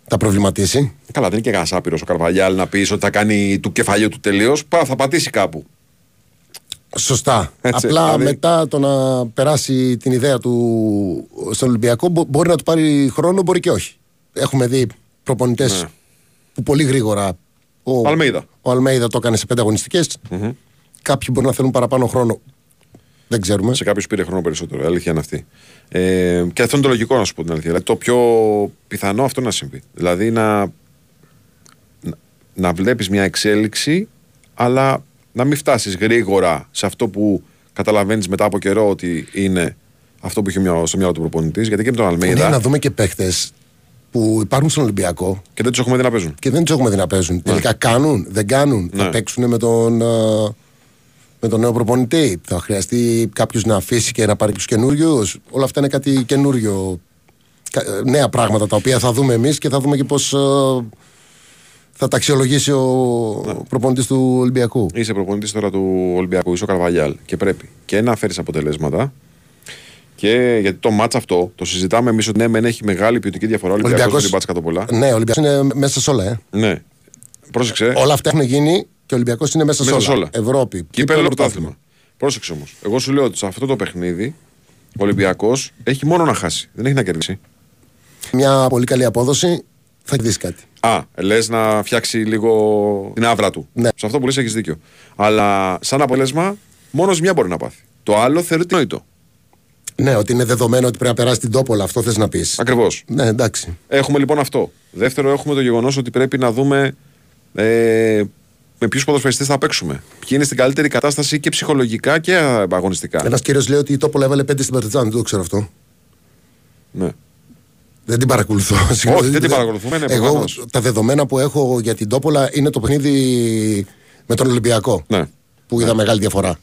θα προβληματίσει. Καλά, δεν είναι και κανένας άπειρος ο Καρβαλιάλ να πεις ότι θα κάνει του κεφαλιού του τελείως. Θα πατήσει κάπου. Σωστά. Έτσι, Απλά δηλαδή- μετά το να περάσει την ιδέα του στον Ολυμπιακό μπο- μπορεί να του πάρει χρόνο, μπορεί και όχι. Έχουμε δει προπονητές Ναι. που πολύ γρήγορα. Ο Αλμέιδα. Ο Αλμέιδα το έκανε σε πέντε αγωνιστικές. Κάποιοι μπορεί να θέλουν παραπάνω χρόνο. Δεν ξέρουμε. Σε κάποιους πήρε χρόνο περισσότερο. Η αλήθεια είναι αυτή. Ε, και αυτό είναι το λογικό να σου πω την αλήθεια. Δηλαδή, το πιο πιθανό αυτό να συμβεί. Δηλαδή να, να, να βλέπεις μια εξέλιξη, αλλά να μην φτάσεις γρήγορα σε αυτό που καταλαβαίνεις μετά από καιρό ότι είναι αυτό που έχει μυαλό- στο μυαλό του προπονητής. Γιατί και με τον Ναι, Αλμέιδα να δούμε και παίχτε που υπάρχουν στον Ολυμπιακό και δεν τους έχουμε δει να παίζουν. και δεν τους έχουμε δει να παίζουν. Τελικά κάνουν, δεν κάνουν. Ναι. Θα παίξουν με τον, α, με τον νέο προπονητή. Θα χρειαστεί κάποιος να αφήσει και να πάρει τους καινούριους. Όλα αυτά είναι κάτι καινούριο. Κα- ε, Νέα πράγματα τα οποία θα δούμε εμείς και θα δούμε και πώς θα τα αξιολογήσει ο Ναι. προπονητής του Ολυμπιακού. Είσαι προπονητής τώρα του Ολυμπιακού, είσαι ο Καρβαλιάλ και πρέπει και να φέρεις αποτελέσματα. Και γιατί το μάτς αυτό το συζητάμε εμείς ότι ναι, μεν έχει μεγάλη ποιοτική διαφορά ο Ολυμπιακός με Ολυμπιακός- την Πάτσα κάτω πολλά. Ναι, ο Ολυμπιακός είναι μέσα σε όλα. Ε. Ναι. Πρόσεξε. Όλα αυτά έχουν γίνει και ο Ολυμπιακός είναι μέσα, Μέσα σε σε όλα. όλα. Ευρώπη. Κύπελο πρωτάθλημα. Πρόσεξε όμως. Εγώ σου λέω ότι σε αυτό το παιχνίδι ο Ολυμπιακός έχει μόνο να χάσει. Δεν έχει να κερδίσει. Μια πολύ καλή απόδοση θα κερδίσει κάτι. Α, λες να φτιάξει λίγο την άβρα του. Ναι. Σε αυτό που λες έχεις δίκιο. Αλλά σαν αποτέλεσμα, μόνος μια μπορεί να πάθει. Το άλλο θεωρείται νοητό. Ναι, ότι είναι δεδομένο ότι πρέπει να περάσει την τόπολα, αυτό θες να πεις. Ακριβώς. Ναι, εντάξει. Έχουμε λοιπόν αυτό. Δεύτερο, έχουμε το γεγονός ότι πρέπει να δούμε ε, με ποιους ποδοσφαιριστές θα παίξουμε. Ποιοι είναι στην καλύτερη κατάσταση και ψυχολογικά και αγωνιστικά. Ένας κύριος λέει ότι η Τόπολα έβαλε 5 στην Παρτιζάν, δεν το ξέρω αυτό. Ναι. Δεν την παρακολουθώ. Όχι, δεν την παρακολουθούμε. Ναι, Εγώ προφανώς. τα δεδομένα που έχω για την Τόπολα είναι το παιχνίδι με τον Ολυμπιακό. Ναι. Που είδα μεγάλη διαφορά.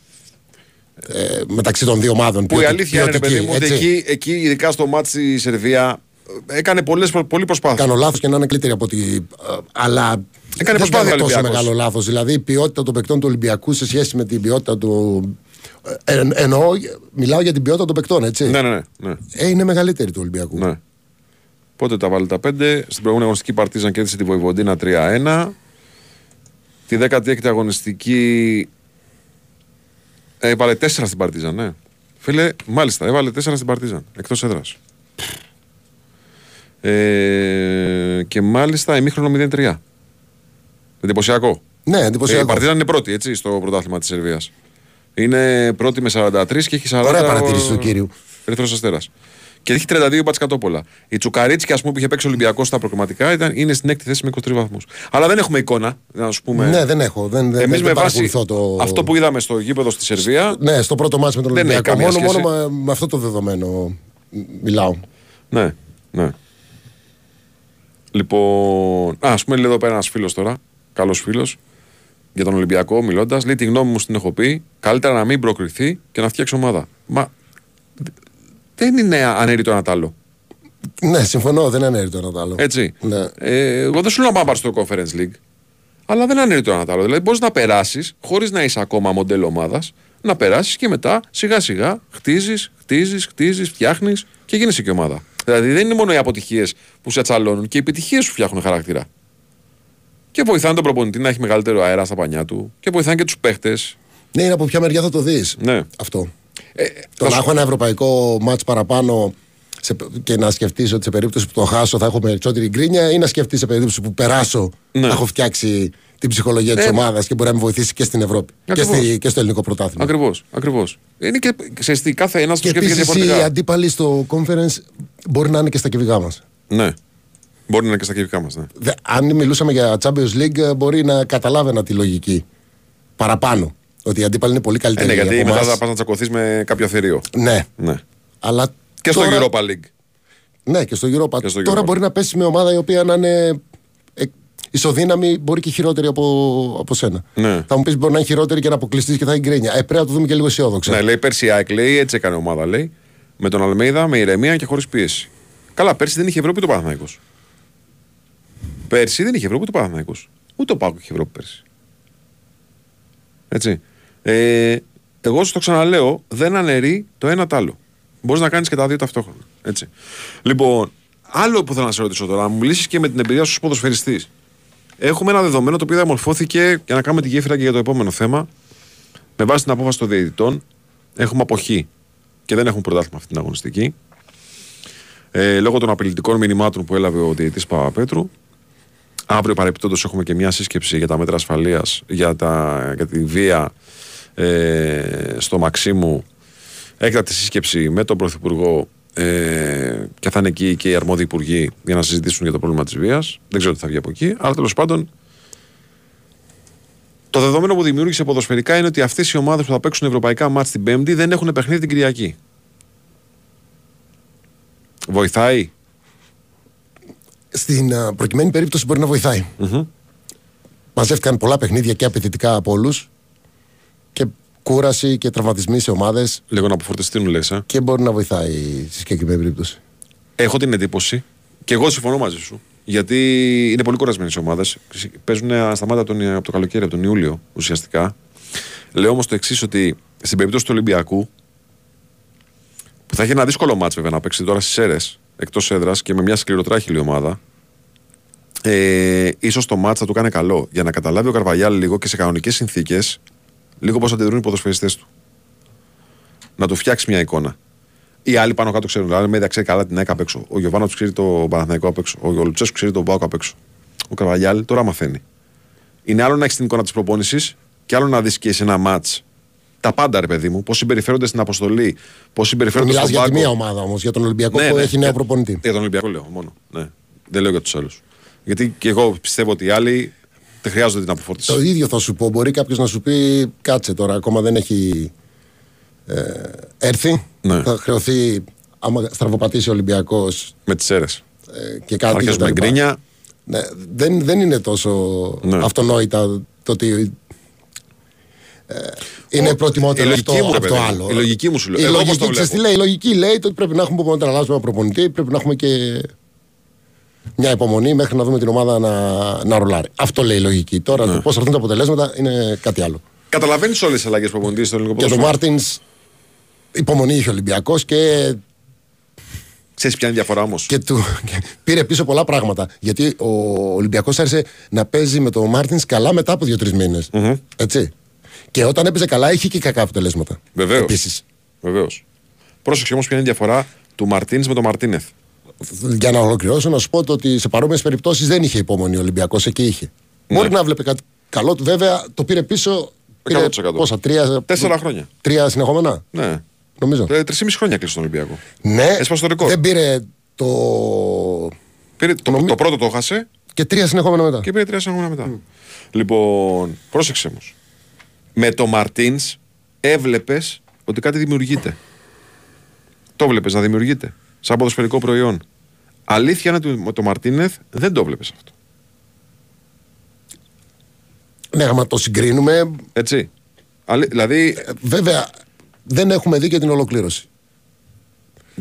Ε, μεταξύ των δύο ομάδων. Που η ποιοτι- αλήθεια είναι, ρε ποιοτική, παιδί μου, ότι έτσι. εκεί, εκεί, ειδικά στο μάτι η Σερβία, έκανε πολλές, πολύ προσπάθειες. Κάνω λάθος και να είναι καλύτερη από ότι. ε, Αλλά. Έκανε δεν προσπάθεια κάνω ο τόσο Ολυμπιακός. μεγάλο λάθος. Δηλαδή η ποιότητα των παικτών του Ολυμπιακού σε σχέση με την ποιότητα του. Ε, εν- εννοώ, μιλάω για την ποιότητα των παικτών, έτσι. Ναι, ναι, ναι. ναι. Ε, είναι μεγαλύτερη του Ολυμπιακού. ναι. Πότε τα βάλει τα πέντε. Στην προηγούμενη αγωνιστική Παρτίζαν κέρδισε τη Βοηβοντίνα 3-1. Τη 16η αγωνιστική έβαλε 4 στην Παρτίζαν, ναι. Φίλε, μάλιστα, έβαλε 4 στην Παρτίζαν, εκτός έδρας. Ε, και μάλιστα ημίχρονο 0-3. Εντυπωσιακό. Ναι, Ε, η εντυπωσιακό. Παρτίζαν είναι πρώτη έτσι, στο πρωτάθλημα της Σερβίας. Είναι πρώτη με 43 και έχει 40. Ωραία ο- παρατήρηση του κύριου. Ερυθρός Αστέρας. Και έχει 32 μπάτς κατόπολα. Η Τσουκαρίτσκι, ας πούμε, που είχε παίξει Ολυμπιακό στα προκριματικά, ήταν, είναι στην έκτη θέση με 23 βαθμούς. Αλλά δεν έχουμε εικόνα, να σου πούμε. Ναι, δεν έχω. Δεν, δεν, Εμείς δεν με βάση παρακολουθώ το... αυτό που είδαμε στο γήπεδο στη Σερβία. Ναι, στο πρώτο μάτι με τον Δεν έχει Ολυμπιακό. καμία Μόνο, σχέση. μόνο με, με αυτό το δεδομένο μιλάω. Ναι, ναι. Λοιπόν. Α ας πούμε, λέει εδώ πέρα ένας φίλος τώρα. Καλός φίλος. Για τον Ολυμπιακό, μιλώντας, λέει τη γνώμη μου στην έχω πει. Καλύτερα να μην προκριθεί και να φτιάξει ομάδα. Μα δεν είναι ανέρι το ένα τ' άλλο. Ναι, συμφωνώ, δεν ανέρει το ένα το άλλο. Έτσι. Ναι. Ε, εγώ δεν σου λέω να πάμε στο Conference League. Αλλά δεν ανέρει το ένα τ' άλλο. Δηλαδή μπορείς να περάσεις χωρίς να είσαι ακόμα μοντέλο ομάδας, να περάσεις και μετά σιγά σιγά χτίζεις, χτίζεις, χτίζεις, φτιάχνεις και γίνεσαι και ομάδα. Δηλαδή δεν είναι μόνο οι αποτυχίες που σε τσαλώνουν και οι επιτυχίες σου φτιάχνουν χαρακτήρα. Και βοηθάνε τον προπονητή να έχει μεγαλύτερο αέρα στα πανιά του και βοηθάνε και τους παίχτες. Ναι, είναι από ποια μεριά θα το δεις. Ναι. Αυτό. Ε, Το θα να σου- έχω ένα ευρωπαϊκό μάτς παραπάνω σε, και να σκεφτείς ότι σε περίπτωση που το χάσω θα έχω περισσότερη γκρίνια ή να σκεφτείς σε περίπτωση που περάσω Ναι. θα έχω φτιάξει την ψυχολογία της Ε, ομάδας και μπορεί να με βοηθήσει και στην Ευρώπη και, Ακριβώς. στη, και στο ελληνικό πρωτάθλημα. Ακριβώς. Ακριβώς. Είναι και ξέρεις τι, κάθε ένας του Και σκέφτεται επίσης οι διαφορετικά. αντίπαλοι στο conference μπορεί να είναι και στα κυβικά μας. Ναι. Μπορεί να είναι και στα κυβικά μας. Ναι. Αν μιλούσαμε για Champions League, μπορεί να καταλάβαινα τη λογική παραπάνω. Ότι οι αντίπαλοι είναι πολύ Ε, καλύτεροι ναι, γιατί από μετά εμάς. θα πας να τσακωθείς με κάποιο θηρίο. Ναι, Ναι. αλλά Και στο τώρα- Europa League. Ναι, και στο Europa. Και στο Τώρα Europa. μπορεί να πέσει με ομάδα η οποία να είναι ε, ισοδύναμη, μπορεί και χειρότερη από, από σένα. Ναι. Θα μου πεις μπορεί να είναι χειρότερη και να αποκλειστείς και θα έχει γκρίνια. Ε, πρέπει να το δούμε και λίγο αισιόδοξα. Ναι, λέει πέρσι η ΑΕΚ λέει έτσι έκανε ομάδα. Λέει με τον Αλμέιδα, με ηρεμία και χωρίς πίεση. Καλά, πέρσι δεν είχε Ευρώπη το Παναθναϊκό. Πέρσι δεν είχε Ευρώπη το Παναθναϊκό. Ούτε ο Πάκος είχε Ευρώπη πέρσι. Έτσι. Ε, εγώ σου το ξαναλέω, δεν αναιρεί το ένα τ' άλλο. Μπορείς να κάνεις και τα δύο ταυτόχρονα. Έτσι. Λοιπόν, άλλο που θέλω να σε ρωτήσω τώρα, να μου μιλήσεις και με την εμπειρία σου ως ποδοσφαιριστής. Έχουμε ένα δεδομένο το οποίο διαμορφώθηκε για να κάνουμε τη γέφυρα και για το επόμενο θέμα. Με βάση την απόφαση των διαιτητών, έχουμε αποχή και δεν έχουμε πρωτάθλημα αυτή την αγωνιστική. Ε, λόγω των απειλητικών μηνυμάτων που έλαβε ο διαιτητής Παπαπέτρου. Αύριο παρεπιπτόντω έχουμε και μια σύσκεψη για τα μέτρα ασφαλείας, για, τα, για τη βία ε, στο Μαξίμου. Έκτακτη σύσκεψη με τον Πρωθυπουργό ε, και θα είναι εκεί και οι αρμόδιοι υπουργοί για να συζητήσουν για το πρόβλημα της βίας. Δεν ξέρω τι θα βγει από εκεί. Αλλά τέλος πάντων το δεδομένο που δημιούργησε ποδοσφαιρικά είναι ότι αυτές οι ομάδες που θα παίξουν ευρωπαϊκά μάτς την Πέμπτη δεν έχουν παιχνίδι την Κυριακή. Βοηθάει; Στην α, προκειμένη περίπτωση μπορεί να βοηθάει. Μαζεύτηκαν πολλά παιχνίδια και απαιτητικά από όλους. Και κούραση και τραυματισμοί σε ομάδες. Λίγο να αποφορτιστούν, λες. Ε. Και μπορεί να βοηθάει στη συγκεκριμένη περίπτωση. Έχω την εντύπωση και εγώ συμφωνώ μαζί σου. Γιατί είναι πολύ κουρασμένε οι ομάδες. Παίζουν ασταμάτα από, τον, από το καλοκαίρι, από τον Ιούλιο ουσιαστικά. Λέω όμως το εξής, ότι στην περίπτωση του Ολυμπιακού, που θα έχει ένα δύσκολο μάτσο βέβαια να παίξει τώρα στις αίρε εκτός έδρας και με μια σκληροτράχηλη ομάδα, ε, ίσως το μάτς θα του κάνει καλό για να καταλάβει ο Καρβαγιάλ λίγο και σε κανονικές συνθήκες λίγο πώς αντιδρούν οι ποδοσφαιριστές του. Να του φτιάξει μια εικόνα. Οι άλλοι πάνω κάτω ξέρουν. Δηλαδή, Μέδα ξέρει καλά την ΕΚΑ απ' έξω. Ο Γιωβάνο ξέρει το Παναθηναϊκό απ' έξω. Ο Λουτσέσκου ξέρει τον Μπάουκ απ' έξω. Ο Καρβαγιάλ τώρα μαθαίνει. Είναι άλλο να έχεις την εικόνα της προπόνησης και άλλο να δεις και σε ένα ματ τα πάντα, ρε παιδί μου. Πώς συμπεριφέρονται στην αποστολή, πώς συμπεριφέρονται Μιλάς στον για τη πάγκο. μία ομάδα όμως, για τον Ολυμπιακό Ναι, που ναι, έχει νέο για- προπονητή. Για τον Ολυμπιακό λέω μόνο. Ναι. Δεν λέω για τους άλλους. Γιατί και εγώ πιστεύω ότι οι άλλοι Δεν χρειάζονται την αποφόρτιση. Το ίδιο θα σου πω. Μπορεί κάποιος να σου πει κάτσε τώρα, ακόμα δεν έχει ε, έρθει. Ναι. Θα χρεωθεί, άμα στραβοπατήσει ο Ολυμπιακός Με τις αίρες. ε, και Θα κάτι. αρχίσουμε κτλ. γκρίνια. Ναι, δεν, δεν είναι τόσο Ναι. αυτονόητα το ότι. ε, είναι προτιμότερο η αυτό λογική μου, ρε από το παιδί μου. άλλο. Η λογική μου σου λέει. Η Εγώ πώς λογική, το ξέρεις τι βλέπω. λέει, η λογική λέει ότι πρέπει να έχουμε όταν αλλάζουμε ένα προπονητή, πρέπει να έχουμε και μια υπομονή μέχρι να δούμε την ομάδα να, να ρολάρει. Αυτό λέει η λογική. Τώρα Ναι. το πώς θα έρθουν τα αποτελέσματα είναι κάτι άλλο. Καταλαβαίνεις όλες τις αλλαγές προπονητής στο ελληνικό Για τον ποδόσφαιρο. Μάρτινς υπομονή είχε ο Ολυμπιακός και, Ξέρεις ποια είναι η διαφορά όμως; και, του, και πήρε πίσω πολλά πράγματα. Γιατί ο Ολυμπιακός άρχισε να παίζει με τον Μάρτινς καλά μετά από δύο-τρεις μήνες. Έτσι. Και όταν έπαιζε καλά είχε και κακά αποτελέσματα. Βεβαίως. Επίσης. Βεβαίως. Πρόσεξε όμως ποια είναι η διαφορά του Μαρτίνς με τον Μαρτίνεθ. Για να ολοκληρώσω, να σου πω το ότι σε παρόμοιες περιπτώσεις δεν είχε υπομονή ο Ολυμπιακός. Εκεί είχε. Ναι. Μπορεί να βλέπει κάτι καλό του. Βέβαια το πήρε πίσω. Πήρε 100%. πόσα, τρία, Τέσσερα χρόνια. τρία συνεχόμενα; Ναι. Νομίζω. Ε, Τρεις χρόνια κλείσει τον Ολυμπιακό. Ναι, Έσπασε το ρεκόρ. δεν πήρε το. Πήρε, το, Νομι- το πρώτο το χάσε και τρία συνεχόμενα μετά. και πήρε τρία συνεχόμενα μετά. Λοιπόν, πρόσεξε όμως. Με το Μαρτίνς έβλεπες ότι κάτι δημιουργείται. Το βλέπεις να δημιουργείται. Σαν ποδοσφαιρικό προϊόν. Αλήθεια είναι ότι με το Μαρτίνεθ δεν το βλέπεις αυτό. Ναι, άμα το συγκρίνουμε, Έτσι. Αλη- δηλαδή, ε, βέβαια δεν έχουμε δει και την ολοκλήρωση.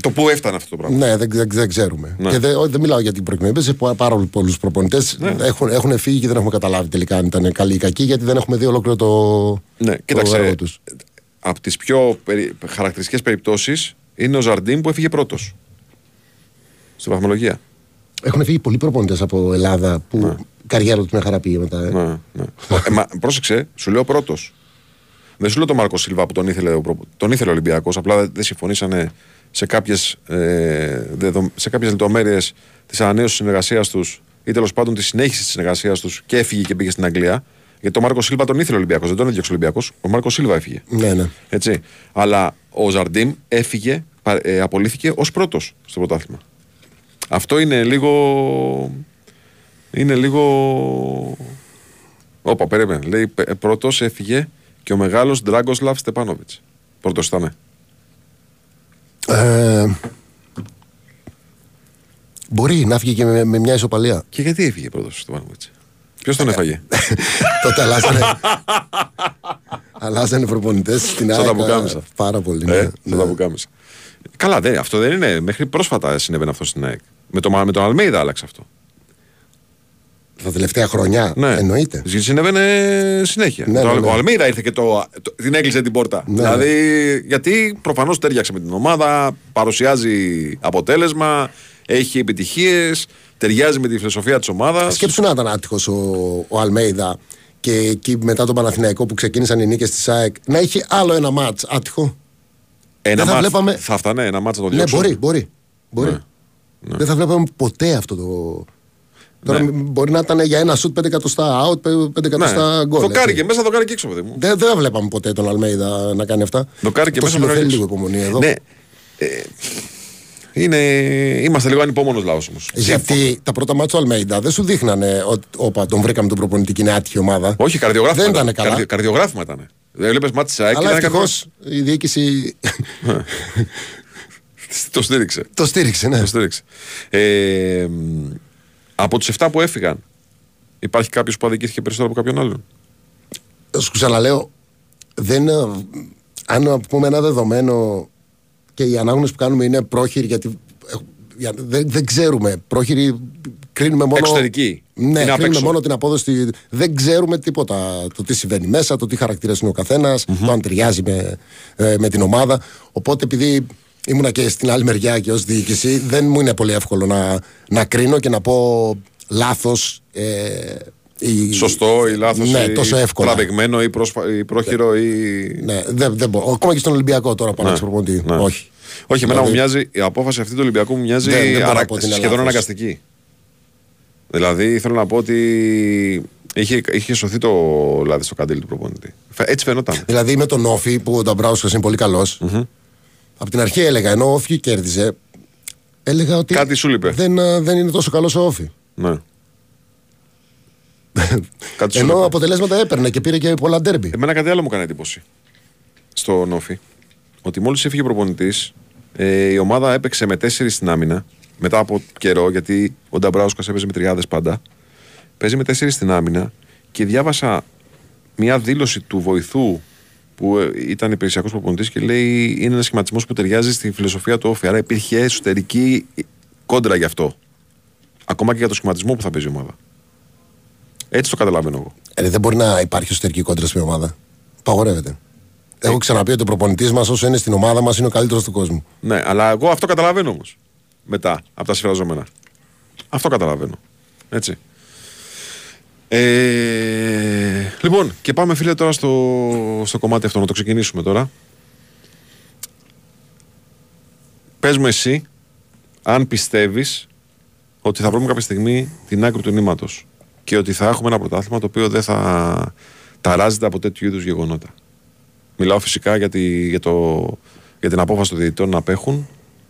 το που έφτανε αυτό το πράγμα. Ναι, δεν, δεν, δεν ξέρουμε. Ναι. Και δεν, όχι, δεν μιλάω για την προκειμένη. Σε πάρα πολλούς προπονητές Ναι. έχουν, έχουν φύγει και δεν έχουμε καταλάβει τελικά αν ήταν καλή ή κακή, γιατί δεν έχουμε δει ολόκληρο το, Ναι, το κοίταξε. έργο τους. Από τις πιο περι... χαρακτηριστικές περιπτώσεις είναι ο Ζαρντίν που έφυγε πρώτος. Στη βαθμολογία. Έχουν φύγει πολλοί προπονητές από Ελλάδα που Ναι. η καριέρα τους είναι χαραπή μετά. ε. Ναι, ναι. ε, μα, πρόσεξε, σου λέω πρώτος. Δεν σου λέω τον Μάρκο Σίλβα που τον ήθελε ο, προ- τον ήθελε ο Ολυμπιακός. Απλά δεν- δεν συμφωνήσανε σε κάποιες ε, δεδο- σε κάποιες λεπτομέρειες της ανανέωσης συνεργασίας τους ή τέλος πάντων της συνέχισης της συνεργασίας τους και έφυγε και πήγε στην Αγγλία. Γιατί τον Μάρκο Σίλβα τον ήθελε ο Ολυμπιακός, δεν τον έδιωξε ο Ολυμπιακός. Ο Μάρκο Σίλβα έφυγε. Ναι, ναι. Έτσι. Αλλά ο Ζαρντίν έφυγε, πα- ε, απολύθηκε ως πρώτος στο πρωτάθλημα. Αυτό είναι λίγο. Είναι λίγο. Όπα, περίμενε. Λέει πρώτος έφυγε και ο μεγάλος Ντράγκοσλαβ Στεπάνοβιτς. Πρώτος ήταν. Ε, μπορεί να φύγει και με, με μια ισοπαλία. Και γιατί έφυγε πρώτος ο Στεπάνοβιτς; Ποιος τον έφαγε; Τότε αλλάζανε. αλλάζανε προπονητές στην Σαν τα ΑΕΚ. πουκάμισα. Πάρα πολύ. Ναι, ε, ναι. θα τα πουκάμισα. Καλά, δε, αυτό δεν είναι. Μέχρι πρόσφατα συνέβαινε αυτό στην ΑΕΚ. Με, το, με τον Αλμέιδα άλλαξε αυτό. Τα τελευταία χρόνια Ναι. εννοείται. Γιατί Συνέβαινε συνέχεια. Ναι, το, ναι, ναι. Ο Αλμέιδα ήρθε και το, το- την έκλεισε την πόρτα. Ναι, δηλαδή, γιατί προφανώς τέριαξε με την ομάδα, παρουσιάζει αποτέλεσμα, έχει επιτυχίες, ταιριάζει με τη φιλοσοφία της ομάδας. Σκέψου να ήταν άτυχος ο, ο Αλμέιδα και εκεί μετά τον Παναθηναϊκό που ξεκίνησαν οι νίκες της ΑΕΚ να είχε άλλο ένα μάτς άτυχο; Ένα δεν θα μάτς- βλέπαμε- Θα φτανε ένα μάτσα το Ναι, διώξουν. μπορεί, μπορεί. μπορεί. Ναι. Δεν θα βλέπαμε ποτέ αυτό το. Τώρα Ναι. μπορεί να ήταν για ένα σουτ 5 εκατοστά out, 5 Ναι. εκατοστά γκολ. Δοκάρι έτσι. και μέσα, δοκάρι και έξω, παιδί μου. Δεν, δεν θα βλέπαμε ποτέ τον Αλμέιδα να κάνει αυτά. Δοκάρι και το μέσα, θέλει δοκάρι και λίγο έξω. υπομονή εδώ. Ναι. Ε, είναι, είμαστε λίγο ανυπόμονο λαός όμως. Γιατί τα πρώτα μάτια του Αλμέιδα δεν σου δείχνανε ότι όπα, τον βρήκαμε τον προπονητή και είναι άτυχη ομάδα. Όχι, καρδιογράφημα. Δεν ήταν καλά. Καρδιο, καρδιογράφημα ήταν. Δεν βλέπεις μάτι τη ΑΕΚ και Αλλά ήταν ευτυχώς καρδιο- η διοίκηση Το στήριξε. το στήριξε, ναι. Το στήριξε. Ε, μ, από τους 7 που έφυγαν, υπάρχει κάποιος που αδικήθηκε περισσότερο από κάποιον άλλον; Σου ξαναλέω, δεν, ε, αν πούμε ένα δεδομένο και η ανάγνωση που κάνουμε είναι πρόχειρη, γιατί ε, για- δεν, δεν ξέρουμε. Πρόχειρη κρίνουμε μόνο. Εξωτερική. Ναι, Είναι απ' κρίνουμε έξω. μόνο την απόδοση. Δεν ξέρουμε τίποτα. Το τι συμβαίνει μέσα, το τι χαρακτήρα είναι ο καθενα το αν ταιριάζει με, ε, με την ομάδα. Οπότε επειδή ήμουνα και στην άλλη μεριά και ως διοίκηση, δεν μου είναι πολύ εύκολο να, να κρίνω και να πω λάθος. Ε, ή- Σωστό ή λάθος, Ναι, ή τόσο εύκολα. τραβηγμένο ή, πρόσφα, ή πρόχειρο ή. Ναι, δεν, δεν μπορώ. Ακόμα και στον Ολυμπιακό τώρα που άλλαξε προπονητή. ναι. Όχι. Όχι, εμένα μου Δηλαδή- μοιάζει, η απόφαση αυτή του Ολυμπιακού μου μοιάζει Δεν- δεν μπορώ να αρα- πω ότι είναι σχεδόν λάθος. αναγκαστική. Δηλαδή θέλω να πω ότι είχε, είχε σωθεί το λάδι στο καντήλι του προπονητή. Φε- Έτσι φαινόταν. Δηλαδή με τον Όφη που ο Νταμπράουσκα είναι πολύ καλός, Από την αρχή έλεγα ενώ ο Όφη κέρδιζε, έλεγα ότι Κάτι σου λείπε. δεν, α, δεν είναι τόσο καλός ο Όφη. ναι. Κάτι Ενώ σου αποτελέσματα έπαιρνε και πήρε και πολλά ντέρμπι. Εμένα κάτι άλλο μου έκανε εντύπωση στο Νόφι. Ότι μόλις έφυγε ο προπονητής, ε, η ομάδα έπαιξε με τέσσερις στην άμυνα. Μετά από καιρό, γιατί ο Νταμπράουσκα έπαιζε με τριάδες πάντα. Παίζει με τέσσερις στην άμυνα και διάβασα μια δήλωση του βοηθού που ε, ήταν υπηρεσιακός προπονητής και λέει είναι ένας σχηματισμός που ταιριάζει στη φιλοσοφία του Όφη. Άρα υπήρχε εσωτερική κόντρα γι' αυτό. Ακόμα και για το σχηματισμό που θα παίζει η ομάδα. Έτσι το καταλαβαίνω εγώ. Ε, δεν μπορεί να υπάρχει εσωτερική κόντρα στην ομάδα. Παγορεύεται. Έχω ξαναπεί ότι ο προπονητής μας, όσο είναι στην ομάδα μας, είναι ο καλύτερος του κόσμου. Ναι, αλλά εγώ αυτό καταλαβαίνω όμως. Μετά από τα συμφραζόμενα. Αυτό καταλαβαίνω. Έτσι. Ε, λοιπόν, και πάμε φίλε τώρα στο, στο κομμάτι αυτό, να το ξεκινήσουμε τώρα. Πες μου εσύ, αν πιστεύεις ότι θα βρούμε κάποια στιγμή την άκρη του νήματος και ότι θα έχουμε ένα πρωτάθλημα το οποίο δεν θα ταράζεται από τέτοιου είδους γεγονότα. Μιλάω φυσικά για, τη, για, το, για την απόφαση των διαιτητών να απέχουν,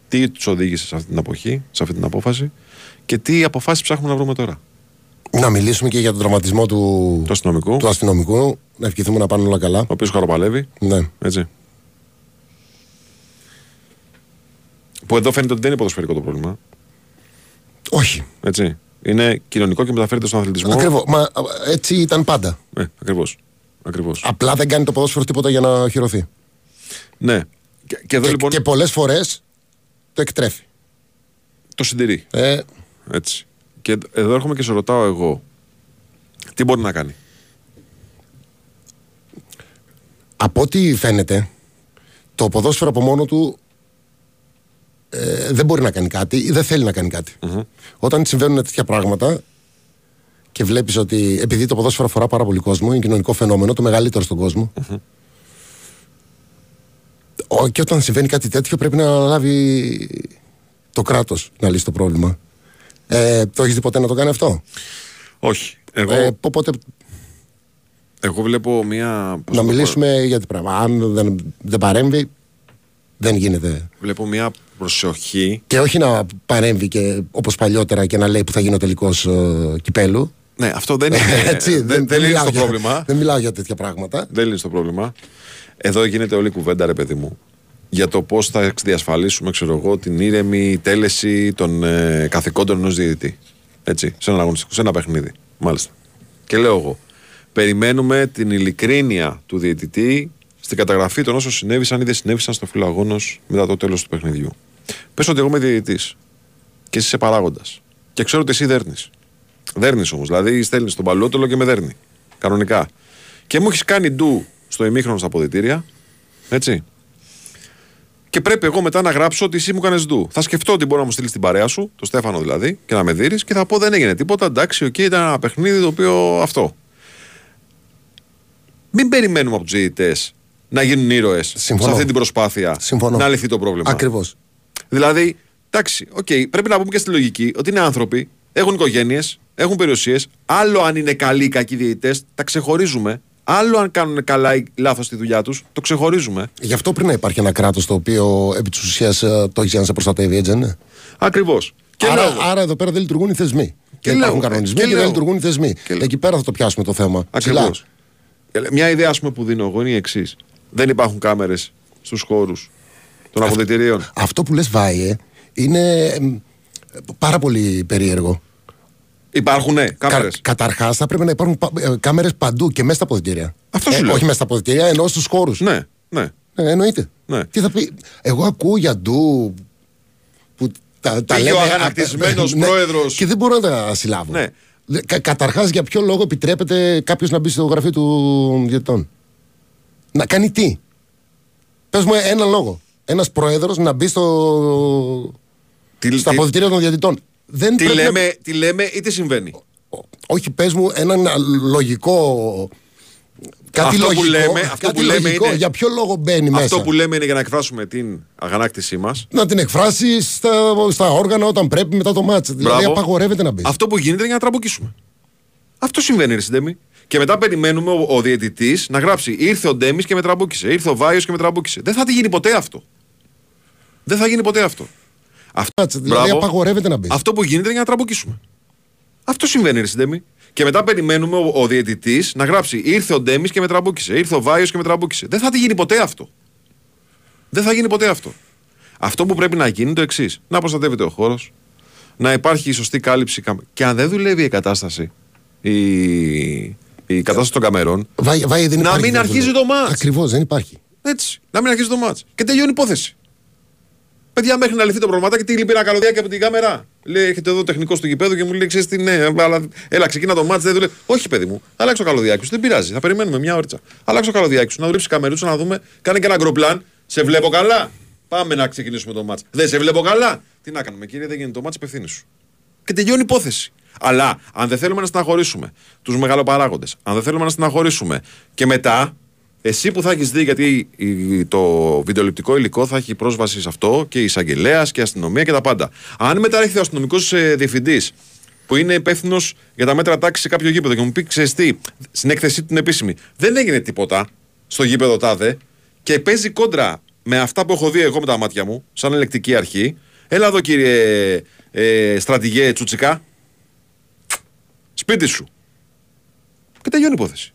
τι τους οδήγησε σε αυτή την αποχή, σε αυτή την απόφαση και τι αποφάσεις ψάχνουμε να βρούμε τώρα. Να μιλήσουμε και για τον τραυματισμό του, Του αστυνομικού, του αστυνομικού. Να ευχηθούμε να πάνε όλα καλά. ο οποίος χαροπαλεύει. Ναι. Έτσι. Που εδώ φαίνεται ότι δεν είναι ποδοσφαιρικό το πρόβλημα. Όχι. Έτσι. Είναι κοινωνικό και μεταφέρεται στον αθλητισμό. Ακριβώς. Μα έτσι ήταν πάντα. Ναι, ακριβώς. Ακριβώς. Απλά δεν κάνει το ποδόσφαιρο τίποτα για να οχυρωθεί. Ναι. Και, και εδώ Και, λοιπόν και πολλές φορές το εκτρέφει. το συντηρεί. Ε, Έτσι. Και εδώ έρχομαι και σε ρωτάω εγώ. Τι μπορεί να κάνει; από ό,τι φαίνεται, το ποδόσφαιρο από μόνο του ε, δεν μπορεί να κάνει κάτι ή δεν θέλει να κάνει κάτι. Όταν συμβαίνουν τέτοια πράγματα και βλέπεις ότι επειδή το ποδόσφαιρο αφορά πάρα πολύ κόσμο, είναι κοινωνικό φαινόμενο, το μεγαλύτερο στον κοσμο Ο, και όταν συμβαίνει κάτι τέτοιο πρέπει να λάβει το κράτος να λύσει το πρόβλημα. Ε, το έχεις δει ποτέ να το κάνει αυτό; Όχι. Εγώ, Ε, οπότε εγώ βλέπω μια. πώς να το πω, μιλήσουμε για τι πράγμα. Αν δεν, δεν παρέμβει, δεν γίνεται. Βλέπω μια προσοχή. Και όχι να παρέμβει και όπως παλιότερα και να λέει που θα γίνει ο τελικός ε, κυπέλου. Ναι, αυτό δεν είναι. Έτσι, δεν, δεν, δεν είναι μιλάω στο για- πρόβλημα. Δεν μιλάω για τέτοια πράγματα. Δεν είναι στο πρόβλημα. Εδώ γίνεται όλη η κουβέντα, ρε παιδί μου, για το πώς θα διασφαλίσουμε, ξέρω εγώ, την ήρεμη τέλεση των ε, καθηκόντων ενός διαιτητή. Έτσι, σε ένα αγωνιστικό, σε ένα παιχνίδι. Μάλιστα. Και λέω εγώ, περιμένουμε την ειλικρίνεια του διαιτητή στην καταγραφή των όσων συνέβησαν ή δεν συνέβησαν στο φύλλο αγώνος μετά το τέλος του παιχνιδιού. Πες ότι εγώ είμαι διαιτητής και εσύ είσαι παράγοντας. Και ξέρω ότι εσύ δέρνεις. Δέρνεις όμως. Δηλαδή στέλνεις τον παλότολο και με δέρνει. Κανονικά. Και μου έχεις κάνει ντου στο ημίχρονο στα αποδυτήρια. Έτσι. Και πρέπει εγώ μετά να γράψω ότι εσύ μου έκανες ντου. Θα σκεφτώ ότι μπορεί να μου στείλεις την παρέα σου, το Στέφανο δηλαδή, και να με δείρει και θα πω δεν έγινε τίποτα. Εντάξει, οκ, ήταν ένα παιχνίδι το οποίο αυτό. Μην περιμένουμε από τους διαιτητές να γίνουν ήρωες σε Συμφωνώ. αυτή την προσπάθεια Συμφωνώ. να λυθεί το πρόβλημα. Ακριβώς. Δηλαδή, εντάξει, οκ, πρέπει να πούμε και στη λογική ότι είναι άνθρωποι, έχουν οικογένειες, έχουν περιουσίες. Άλλο αν είναι καλοί ή κακοί διαιτητές, τα ξεχωρίζουμε. Άλλο αν κάνουν καλά ή λάθος τη δουλειά τους, το ξεχωρίζουμε. Γι' αυτό πρέπει να υπάρχει ένα κράτος το οποίο επί της ουσίας το έχει για να σε προστατεύει, έτσι δεν είναι. Ακριβώς. Και άρα, λέω εγώ. άρα εδώ πέρα δεν λειτουργούν οι θεσμοί. Και, λέω, υπάρχουν ε, κανονισμοί και και, δεν λέω. λειτουργούν οι θεσμοί. Και λέω. Εκεί πέρα θα το πιάσουμε το θέμα. Ακριβώς. Ψηλά. Μια ιδέα ας πούμε, που δίνω εγώ είναι η εξής. Δεν υπάρχουν κάμερες στους χώρους των αποδητηρίων. Αυτό που λες Βάιε είναι εμ, πάρα πολύ περίεργο. Υπάρχουνε κάμερες; Κα, Καταρχάς, θα πρέπει να υπάρχουν κάμερες παντού και μέσα στα αποδητήρια. Αυτό σου λέω. Όχι μέσα στα αποδητήρια, ενώ στους χώρους. Ναι, ναι. Ναι, εννοείται. Ναι. Τι θα πει. Εγώ ακούω για ντου που τα, τα Πήγε λένε. ο αγανακτισμένος Ναι, πρόεδρος. Και δεν μπορώ να τα συλλάβω. Ναι. Κα, Καταρχάς, για ποιο λόγο επιτρέπεται κάποιος να μπει στο γραφείο του διαιτητών; Να κάνει τι; Πες μου ένα λόγο. Ένας πρόεδρος να μπει στο, Τι, στα τι- αποδητήρια των διαιτητών. Δεν τι πρέπει να- λέμε, τι λέμε ή τι συμβαίνει; όχι, πες μου έναν α, λογικό. Κάτι Αυτό που λογικό, λέμε- αυτό κάτι που λέμε λογικό, είναι- Για ποιο λόγο μπαίνει μέσα. Αυτό που λέμε είναι για να εκφράσουμε την αγανάκτησή μας. Να την εκφράσεις στα, στα όργανα όταν πρέπει μετά το μάτς. Δηλαδή απαγορεύεται να μπεις. Αυτό που γίνεται είναι για να τραμπουκίσουμε. Αυτό συμβαίνει, ρε Συντέμι. Και μετά περιμένουμε ο, ο διαιτητής να γράψει Ήρθε ο Ντέμις και με τραμπούκησε. Ήρθε ο Βάιος και με τραμπούκησε. Δεν θα τη γίνει ποτέ αυτό. Δεν θα γίνει ποτέ αυτό. Αυτό, Δηλαδή Μπράβο. απαγορεύεται να μπεις. αυτό που γίνεται είναι για να τραμπουκίσουμε. Αυτό συμβαίνει, ρε Συντέμι. Και μετά περιμένουμε ο, ο διαιτητής να γράψει ήρθε ο Ντέμις και με τραμπούκησε. Ήρθε ο Βάιος και με τραμπούκησε. Δεν θα τη γίνει ποτέ αυτό. Δεν θα γίνει ποτέ αυτό. Αυτό που πρέπει να γίνει είναι το εξής: Να προστατεύεται ο χώρος, να υπάρχει η σωστή κάλυψη. Και αν δεν δουλεύει η κατάσταση, η, η κατάσταση των καμερών, Βάει, βάει, δεν να υπάρχει, μην δεν αρχίζει δουλεύει. το μάτς. Ακριβώς, δεν υπάρχει. Έτσι. Να μην αρχίζει το μάτς. Και τελειώνει η υπόθεση. Παιδιά, μέχρι να λυθεί το προβληματάκι, τι λείπει ένα καλωδιάκι από την κάμερα; Λέει, έχετε εδώ τεχνικό του γηπέδου και μου λέει, ξέρεις τι, ναι, αλλά έλα, ξεκινά το μάτς, δεν δουλεύει. Όχι, παιδί μου, αλλάξω το καλωδιάκι σου, δεν πειράζει, θα περιμένουμε μια ώριτσα. Αλλάξω το καλωδιάκι σου, να δουλέψει καμερούτσο, να δούμε, κάνε και ένα γκροπλάν. Σε βλέπω καλά. Πάμε να ξεκινήσουμε το μάτς. Δεν σε βλέπω καλά. Τι να κάνουμε, κύριε, δεν γίνεται το μάτς, υπευθύνη σου. Και τελειώνει η υπόθεση. Αλλά αν δεν θέλουμε να στεναχωρήσουμε τους μεγαλοπαράγοντες, αν δεν θέλουμε να στεναχωρήσουμε και μετά, εσύ που θα έχεις δει, γιατί η- το βιντεοληπτικό υλικό θα έχει πρόσβαση σε αυτό και η εισαγγελέας και η αστυνομία και τα πάντα. Αν μετά έρχεται ο αστυνομικός διευθυντής που είναι υπεύθυνος για τα μέτρα τάξης σε κάποιο γήπεδο και μου πει, ξέρεις τι, στην έκθεσή του την επίσημη, δεν έγινε τίποτα στο γήπεδο τάδε και παίζει κόντρα με αυτά που έχω δει εγώ με τα μάτια μου, σαν ελεκτική αρχή. Έλα εδώ κύριε ε, στρατηγέ Τσουτσικά, σπίτι σου. Και τελειώνει η υπόθεση.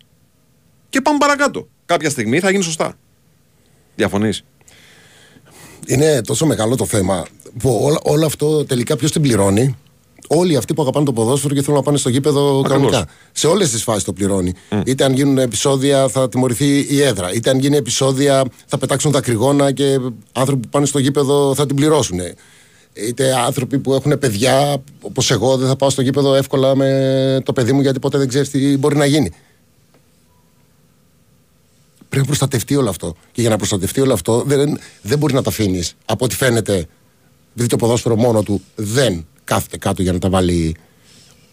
Και πάμε παρακάτω. Κάποια στιγμή θα γίνει σωστά. Διαφωνείς; Είναι τόσο μεγάλο το θέμα που όλο, όλο αυτό τελικά ποιος την πληρώνει; Όλοι αυτοί που αγαπάνε το ποδόσφαιρο και θέλουν να πάνε στο γήπεδο κανονικά. Σε όλες τις φάσεις το πληρώνει. Είτε αν γίνουν επεισόδια θα τιμωρηθεί η έδρα. Είτε αν γίνει επεισόδια θα πετάξουν δακρυγόνα και άνθρωποι που πάνε στο γήπεδο θα την πληρώσουν. Είτε άνθρωποι που έχουν παιδιά, όπως εγώ, δεν θα πάω στο γήπεδο εύκολα με το παιδί μου γιατί ποτέ δεν ξέρεις τι μπορεί να γίνει. Πρέπει να προστατευτεί όλο αυτό. Και για να προστατευτεί όλο αυτό δεν, δεν μπορεί να τα αφήνεις. Από ό,τι φαίνεται, επειδή το ποδόσφαιρο μόνο του δεν κάθεται κάτω για να τα βάλει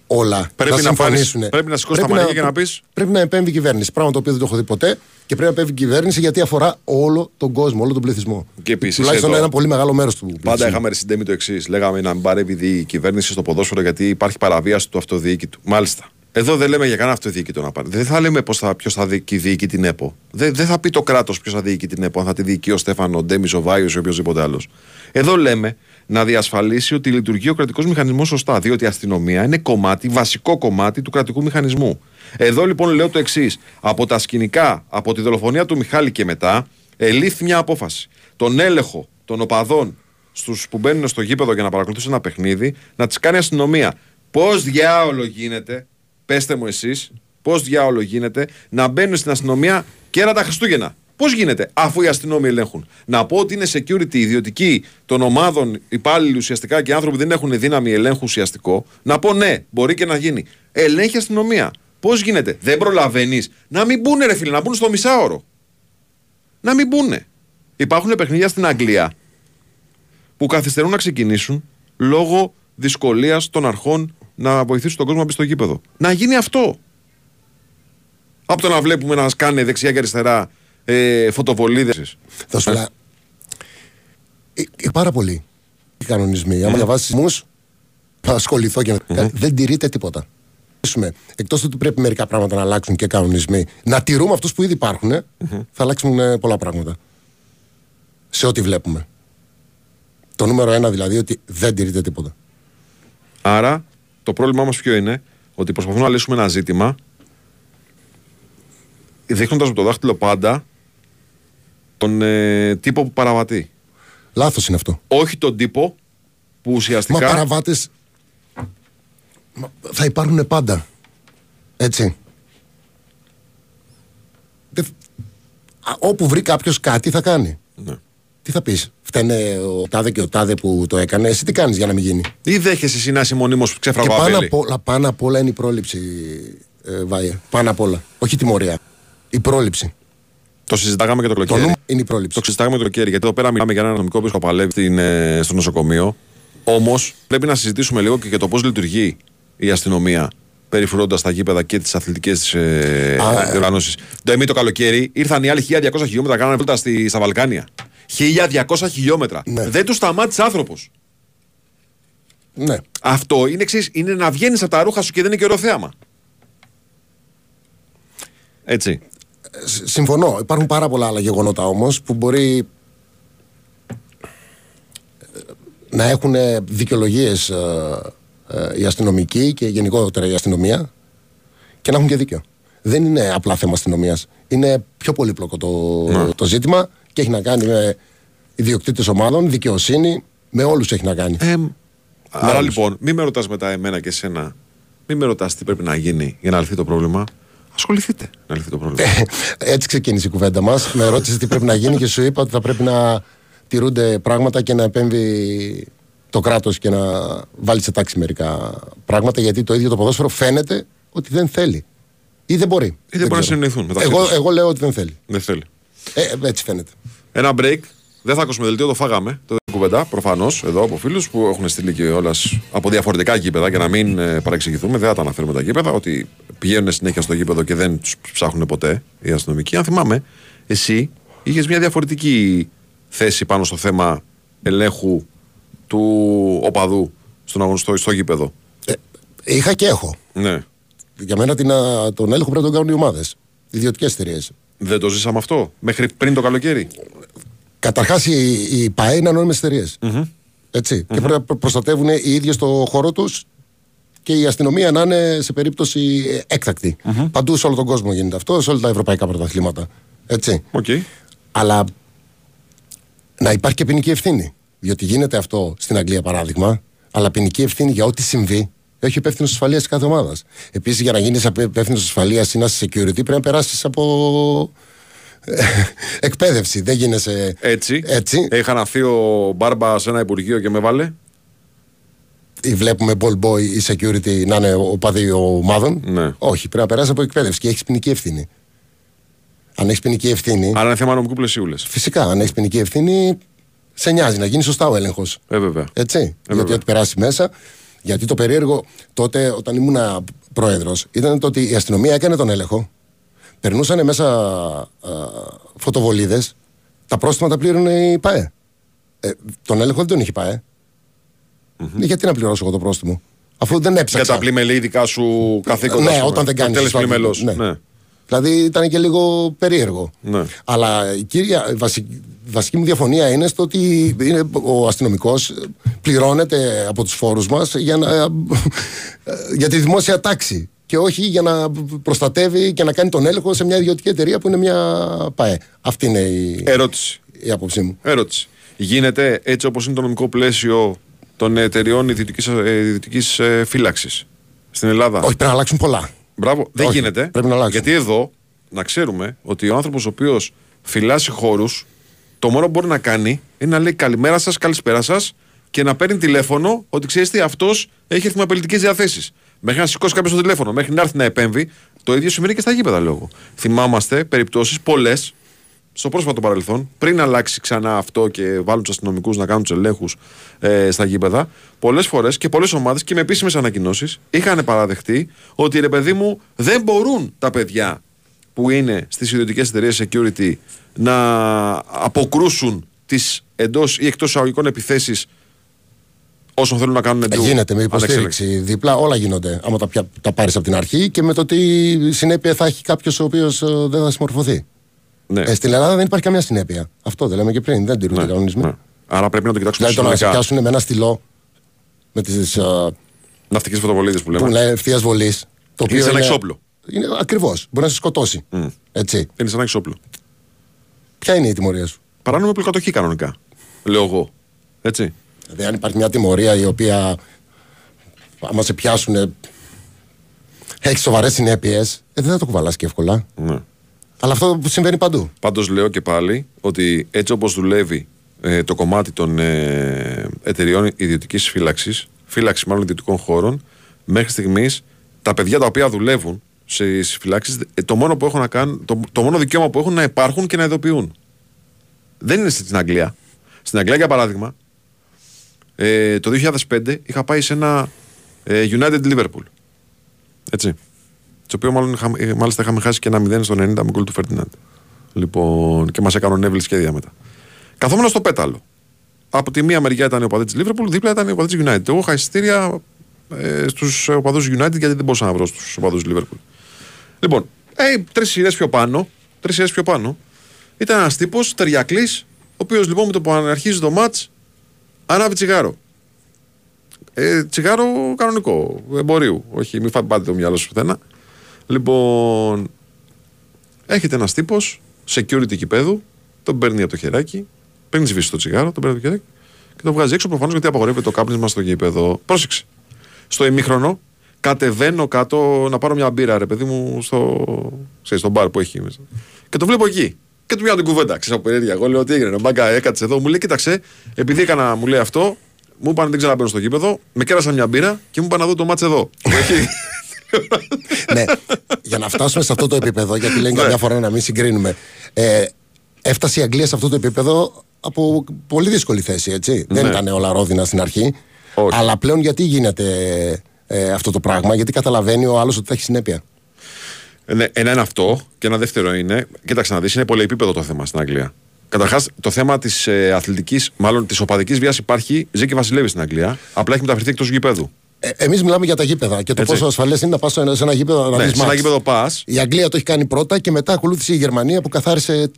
όλα. Πρέπει να συμφωνήσουνε. πάρεις- πρέπει να σηκώσεις τα μανίκια και να πεις- Πρέπει να επέμβει η κυβέρνηση. Πράγμα το οποίο δεν το έχω δει ποτέ. Και πρέπει να επέμβει η κυβέρνηση γιατί αφορά όλο τον κόσμο, όλο τον πληθυσμό. Και επίσης Τουλάχιστον εδώ- ένα πολύ μεγάλο μέρος του πληθυσμού. Πάντα είχαμε συντέμει το εξής. Λέγαμε να μην παρεύει η κυβέρνηση στο ποδόσφαιρο γιατί υπάρχει παραβίαση του αυτοδιοίκητου. Μάλιστα. Εδώ δεν λέμε για κανένα αυτοδιοίκητο να πάρει. Δεν θα λέμε ποιο θα, ποιος θα διοικεί, διοικεί την ΕΠΟ. Δεν, δεν θα πει το κράτος ποιος θα διοικεί την ΕΠΟ, αν θα τη διοικεί ο Στέφανο, ο Ντέμι, ο Βάιος ή οποιοδήποτε άλλος. Εδώ λέμε να διασφαλίσει ότι λειτουργεί ο κρατικός μηχανισμός σωστά. Διότι η αστυνομία είναι κομμάτι, βασικό κομμάτι του κρατικού μηχανισμού. Εδώ λοιπόν λέω το εξής. Από τα σκηνικά, από τη δολοφονία του Μιχάλη και μετά, ελήφθη μια απόφαση. Τον έλεγχο των οπαδών στους που μπαίνουν στο γήπεδο για να παρακολουθήσουν ένα παιχνίδι, να τις κάνει η αστυνομία. Πώς διάολο γίνεται, πέστε μου εσείς, πώς διάολο γίνεται να μπαίνουν στην αστυνομία και ένα τα Χριστούγεννα. Πώς γίνεται, αφού οι αστυνόμοι ελέγχουν. Να πω ότι είναι security ιδιωτική των ομάδων υπάλληλοι ουσιαστικά και άνθρωποι που δεν έχουν δύναμη ελέγχου ουσιαστικό. Να πω ναι, μπορεί και να γίνει. Ελέγχει η αστυνομία. Πώς γίνεται, δεν προλαβαίνεις να μην μπουν, ρε φίλε, να μπουν στο μισάωρο. Να μην μπουν. Υπάρχουν παιχνίδια στην Αγγλία που καθυστερούν να ξεκινήσουν λόγω δυσκολίας των αρχών να βοηθήσουν τον κόσμο να μπει στο γήπεδο. Να γίνει αυτό. Από το να βλέπουμε να σκάνε δεξιά και αριστερά ε, φωτοβολίδες. Θα σου λέω. Ε, ε, πάρα πολλοί οι κανονισμοί. Άμα διαβάσεις μου, θα ασχοληθώ και να. Δεν τηρείται τίποτα. Εκτός ότι πρέπει μερικά πράγματα να αλλάξουν και κανονισμοί, να τηρούμε αυτούς που ήδη υπάρχουν, θα αλλάξουν ε, πολλά πράγματα. Σε ό,τι βλέπουμε. Το νούμερο ένα δηλαδή ότι δεν τηρείται τίποτα. Άρα το πρόβλημά μας ποιο είναι, ότι προσπαθούμε να λύσουμε ένα ζήτημα δείχνοντας με το δάχτυλο πάντα τον ε, τύπο που παραβατεί. Λάθος είναι αυτό. Όχι τον τύπο που Μα ουσιαστικά. παραβάτε. Θα υπάρχουν πάντα. Έτσι. Δεν- Α, Όπου βρει κάποιος κάτι θα κάνει. Ναι. Τι θα πεις, Φταίνε ο τάδε και ο τάδε που το έκανε. Εσύ τι κάνεις για να μην γίνει; Ή δέχεσαι εσύ να είσαι μονίμως Και ξέφραγο πάνω απέλη. απ' όλα, πάνω απ' όλα είναι η πρόληψη, ε, Βάιε. Πάνω απ' όλα. Όχι η τιμωρία. Η πρόληψη. Το συζητάγαμε και το Το καλοκαίρι. νου είναι η πρόληψη. Το συζητάγαμε το καλοκαίρι, γιατί εδώ πέρα μιλάμε για έναν νομικό που παλεύει στην, ε, στο νοσοκομείο. Όμως πρέπει να συζητήσουμε λίγο και για το πώς λειτουργεί η αστυνομία περιφρουρώντα τα γήπεδα και τις αθλητικές ε, Α, ε. διοργανώσεις. Το εμεί το καλοκαίρι ήρθαν οι άλλοι 1200 χιλιόμετρα κάνανε βόλτα στη, στα Βαλκάνια. 1200 χιλιόμετρα. Ναι. Δεν του σταμάτησε άνθρωπος. Ναι. Αυτό είναι εξή: είναι να βγαίνεις από τα ρούχα σου και δεν είναι και ωραίο θέαμα. Έτσι. Σ- Συμφωνώ. Υπάρχουν πάρα πολλά άλλα γεγονότα όμως που μπορεί ε, να έχουν δικαιολογίες οι αστυνομικοί και γενικότερα η αστυνομία Και να έχουν και δίκιο. Δεν είναι απλά θέμα αστυνομίας. Είναι πιο πολύπλοκο το, Ναι. το ζήτημα και έχει να κάνει με ιδιοκτήτες ομάδων, δικαιοσύνη, με όλους έχει να κάνει. Ε, άρα όλους. λοιπόν, μην με ρωτάς μετά εμένα και εσένα, μην με ρωτάς τι πρέπει να γίνει για να λυθεί το πρόβλημα. Ασχοληθείτε να λυθεί το πρόβλημα. Έτσι ξεκίνησε η κουβέντα μας. Με ρώτησες τι πρέπει να γίνει και σου είπα ότι θα πρέπει να τηρούνται πράγματα και να επέμβει το κράτος και να βάλει σε τάξη μερικά πράγματα. Γιατί το ίδιο το ποδόσφαιρο φαίνεται ότι δεν θέλει. Ή δεν μπορεί. Ή δεν μπορεί να ξέρω. συνεννοηθούν μεταξύ Εγώ, τους. εγώ λέω ότι δεν θέλει. Δεν θέλει. Ε, έτσι φαίνεται. Ένα break. Δεν θα ακούσουμε δελτίο, το φάγαμε. Το κουβέντα προφανώς εδώ από φίλους που έχουν στείλει και όλας από διαφορετικά γήπεδα για να μην ε, παρεξηγηθούμε. Δεν θα τα αναφέρουμε τα γήπεδα. Ότι πηγαίνουν συνέχεια στο γήπεδο και δεν τους ψάχνουν ποτέ οι αστυνομικοί. Αν θυμάμαι, εσύ είχες μια διαφορετική θέση πάνω στο θέμα ελέγχου του οπαδού στον αγωνιστό στο γήπεδο. Ε, είχα και έχω. Ναι. Για μένα την, α, τον έλεγχο πρέπει να τον κάνουν οι ομάδες. Ιδιωτικές εταιρείες. Δεν το ζήσαμε αυτό μέχρι πριν το καλοκαίρι. Καταρχάς, οι, οι ΠαΕ είναι ανώνυμες ετσι Και πρέπει να προ- προστατεύουν οι ίδιοι στο χώρο τους και η αστυνομία να είναι σε περίπτωση ε, έκτακτη. Παντού σε όλο τον κόσμο γίνεται αυτό, σε όλα τα ευρωπαϊκά πρωταθλήματα. Έτσι. Οκ. Αλλά να υπάρχει και ποινική ευθύνη. Διότι γίνεται αυτό στην Αγγλία παράδειγμα, αλλά ποινική ευθύνη για ό,τι συμβεί έχει υπεύθυνος ασφαλείας κάθε ομάδας. Επίσης, για να γίνεις υπεύθυνος ασφαλείας ή να είσαι security, πρέπει να περάσεις από ε, εκπαίδευση. Δεν γίνεσαι Έτσι. έτσι. Είχα ένα θείο μπάρμπα σε ένα υπουργείο και με βάλε. Ή βλέπουμε ball boy ή security να είναι οπαδοί ομάδων. Ναι. Όχι, πρέπει να περάσεις από εκπαίδευση και έχεις ποινική ευθύνη. Αν έχεις ποινική ευθύνη, Άρα είναι θέμα νομικού πλαισίου, λες. φυσικά, αν έχεις ποινική ευθύνη, σε νοιάζει να γίνεις σωστά ο έλεγχος. Ε, βέβαια. Έτσι. γιατί βέβαια. ό,τι περάσει μέσα. Γιατί το περίεργο τότε, όταν ήμουν πρόεδρος, ήταν το ότι η αστυνομία έκανε τον έλεγχο. Περνούσαν μέσα φωτοβολίδες. Τα πρόστιμα τα πλήρωνε η ΠαΕ. Ε, τον έλεγχο δεν τον είχε η ΠαΕ. Ε, Γιατί να πληρώσω εγώ το πρόστιμο, αφού δεν Για έψαξα. τα πλημελή δικά σου καθήκοντα. Ναι, ας πούμε. όταν δεν κάνεις. Τέλος πλημελός. Ναι. Ναι. Δηλαδή ήταν και λίγο περίεργο. Ναι. Αλλά η κύρια, η βασική, βασική μου διαφωνία είναι στο ότι είναι, ο αστυνομικός πληρώνεται από τους φόρους μας για, να- για τη δημόσια τάξη. Και όχι για να προστατεύει και να κάνει τον έλεγχο σε μια ιδιωτική εταιρεία που είναι μια ΠαΕ. Αυτή είναι η, Ερώτηση. η άποψή μου. Ερώτηση. Γίνεται έτσι όπως είναι το νομικό πλαίσιο των εταιριών ιδιωτικής, ε, ιδιωτικής ε, φύλαξης στην Ελλάδα; Όχι, πρέπει να αλλάξουν πολλά. Μπράβο. Δεν Όχι, γίνεται. πρέπει να αλλάξουν. Γιατί εδώ να ξέρουμε ότι ο άνθρωπος ο οποίος φυλάσσει χώρους το μόνο που μπορεί να κάνει είναι να λέει καλημέρα σας, καλησπέρα σας και να παίρνει τηλέφωνο ότι ξέρεις τι αυτός έχει έρθει με απελητικές διαθέσεις. Μέχρι να σηκώσει κάποιος το τηλέφωνο, μέχρι να έρθει να επέμβει. Το ίδιο συμβαίνει και στα γήπεδα λόγω. Θυμάμαστε περιπτώσεις πολλές στο πρόσφατο παρελθόν, πριν αλλάξει ξανά αυτό και βάλουν τους αστυνομικούς να κάνουν τους ελέγχους ε, στα γήπεδα, πολλές φορές και πολλές ομάδες και με επίσημες ανακοινώσεις είχαν παραδεχτεί ότι ρε παιδί μου δεν μπορούν τα παιδιά που είναι στις ιδιωτικές εταιρείες security να αποκρούσουν τις εντός ή εκτός εισαγωγικών επιθέσεις όσων θέλουν να κάνουν Ε, εντού. γίνεται με ανεξέλεγκτα. υποστήριξη δίπλα, όλα γίνονται. Άμα τα, πια- τα πάρεις από την αρχή και με το τι συνέπεια θα έχει κάποιος ο οποίος δεν θα συμμορφωθεί. Ναι. Ε, στην Ελλάδα δεν υπάρχει καμία συνέπεια. Αυτό δεν λέμε και πριν. Δεν τηρούνται οι ναι, κανονισμοί. ναι. Άρα πρέπει να το κοιτάξουμε Δηλαδή το να σε συνολικά. πιάσουν με ένα στυλό με τις Ναυτικές φωτοβολίδες που που λέμε. λένε ευθείας βολής. Το Είναι σαν ένα εξόπλο. Είναι ακριβώς. Μπορεί να σε σκοτώσει. Έτσι. Είναι σαν ένα εξόπλο. Ποια είναι η τιμωρία σου; Παράνομη πλοκατοχή κανονικά. Λέω εγώ. Έτσι. Δηλαδή, αν υπάρχει μια τιμωρία η οποία άμα σε πιάσουν έχει σοβαρές συνέπειες, ε, δεν θα το κουβαλάς και εύκολα. Ναι. Αλλά αυτό που συμβαίνει παντού. Πάντως λέω και πάλι ότι έτσι όπως δουλεύει ε, το κομμάτι των ε, εταιριών ιδιωτικής φύλαξης, φύλαξη μάλλον ιδιωτικών χώρων, μέχρι στιγμής τα παιδιά τα οποία δουλεύουν σε φυλάξεις, το, μόνο που έχουν να κάνουν, το, το μόνο δικαίωμα που έχουν να υπάρχουν και να ειδοποιούν. Δεν είναι στην Αγγλία. Στην Αγγλία, για παράδειγμα, ε, το 2005 είχα πάει σε ένα ε, United Liverpool. Έτσι. Το οποίο μάλλον, είχα- ε, μάλιστα είχαμε χάσει και ένα 0 στο 90 με γκολ του Φερτινάντ. Λοιπόν, και μας έκαναν έβριλ σχέδια μετά. Καθόμουν στο πέταλο. Από τη μία μεριά ήταν ο οπαδί της Liverpool, δίπλα ήταν ο οπαδί της United. Εγώ είχα εισιτήρια ε, στους οπαδούς United γιατί δεν μπορούσα να βρω στους οπαδούς Liverpool. Λοιπόν, ε, τρεις σειρές πιο πάνω, τρεις σειρές πιο πάνω, ήταν ένας τύπος τεριακλή, ο οποίος λοιπόν με το που αρχίζει το ματ ανάβει τσιγάρο. Ε, τσιγάρο κανονικό, εμπορίου. Όχι, μην φάτε πάτε το μυαλό σου πουθενά. Λοιπόν, έχετε ένας τύπος security κηπέδου, τον παίρνει από το χεράκι, παίρνει σβήσει το τσιγάρο, τον παίρνει από το χεράκι και τον βγάζει έξω προφανώς γιατί απαγορεύεται το κάπνισμα στο γήπεδο. Πρόσεξε. Στο ημίχρονο κατεβαίνω κάτω να πάρω μια μπύρα, ρε παιδί μου, στο, ξέρεις, στο μπαρ που έχει μέσα. Και το βλέπω εκεί. Και του πιάνω την κουβέντα. Ξέρω από περιέργεια. Εγώ λέω τι έγινε. Μπάγκα έκατσε εδώ. Μου λέει, κοίταξε, επειδή έκανα, μου λέει αυτό, μου είπαν δεν ξαναμπαίνω στο γήπεδο, με κέρασαν μια μπύρα και μου είπαν να δω το μάτσε εδώ. Εκεί. ναι, για να φτάσουμε σε αυτό το επίπεδο, γιατί λένε καμιά φορά να μην συγκρίνουμε. Ε, έφτασε η Αγγλία σε αυτό το επίπεδο από πολύ δύσκολη θέση, έτσι. Δεν ήταν όλα ρόδινα στην αρχή. Όχι. Αλλά πλέον γιατί γίνεται ε, αυτό το πράγμα, γιατί καταλαβαίνει ο άλλος ότι θα έχει συνέπεια. Ε, ναι, ένα είναι αυτό και ένα δεύτερο είναι, κοίταξε να δεις, είναι πολύ επίπεδο το θέμα στην Αγγλία. Καταρχάς, το θέμα της ε, αθλητικής, μάλλον της οπαδικής βίας υπάρχει, ζει και βασιλεύει στην Αγγλία. Απλά έχει μεταφερθεί εκτός γηπέδου. Ε, Εμείς μιλάμε για τα γήπεδα και το Έτσι. πόσο ασφαλές είναι να πας σε ένα- σε ένα γήπεδο να Ναι, δεις σε ένα μάτς. γήπεδο πας. Η Αγγλία το έχει κάνει πρώτα και μετά ακολούθησε η Γερμανία που καθάρισε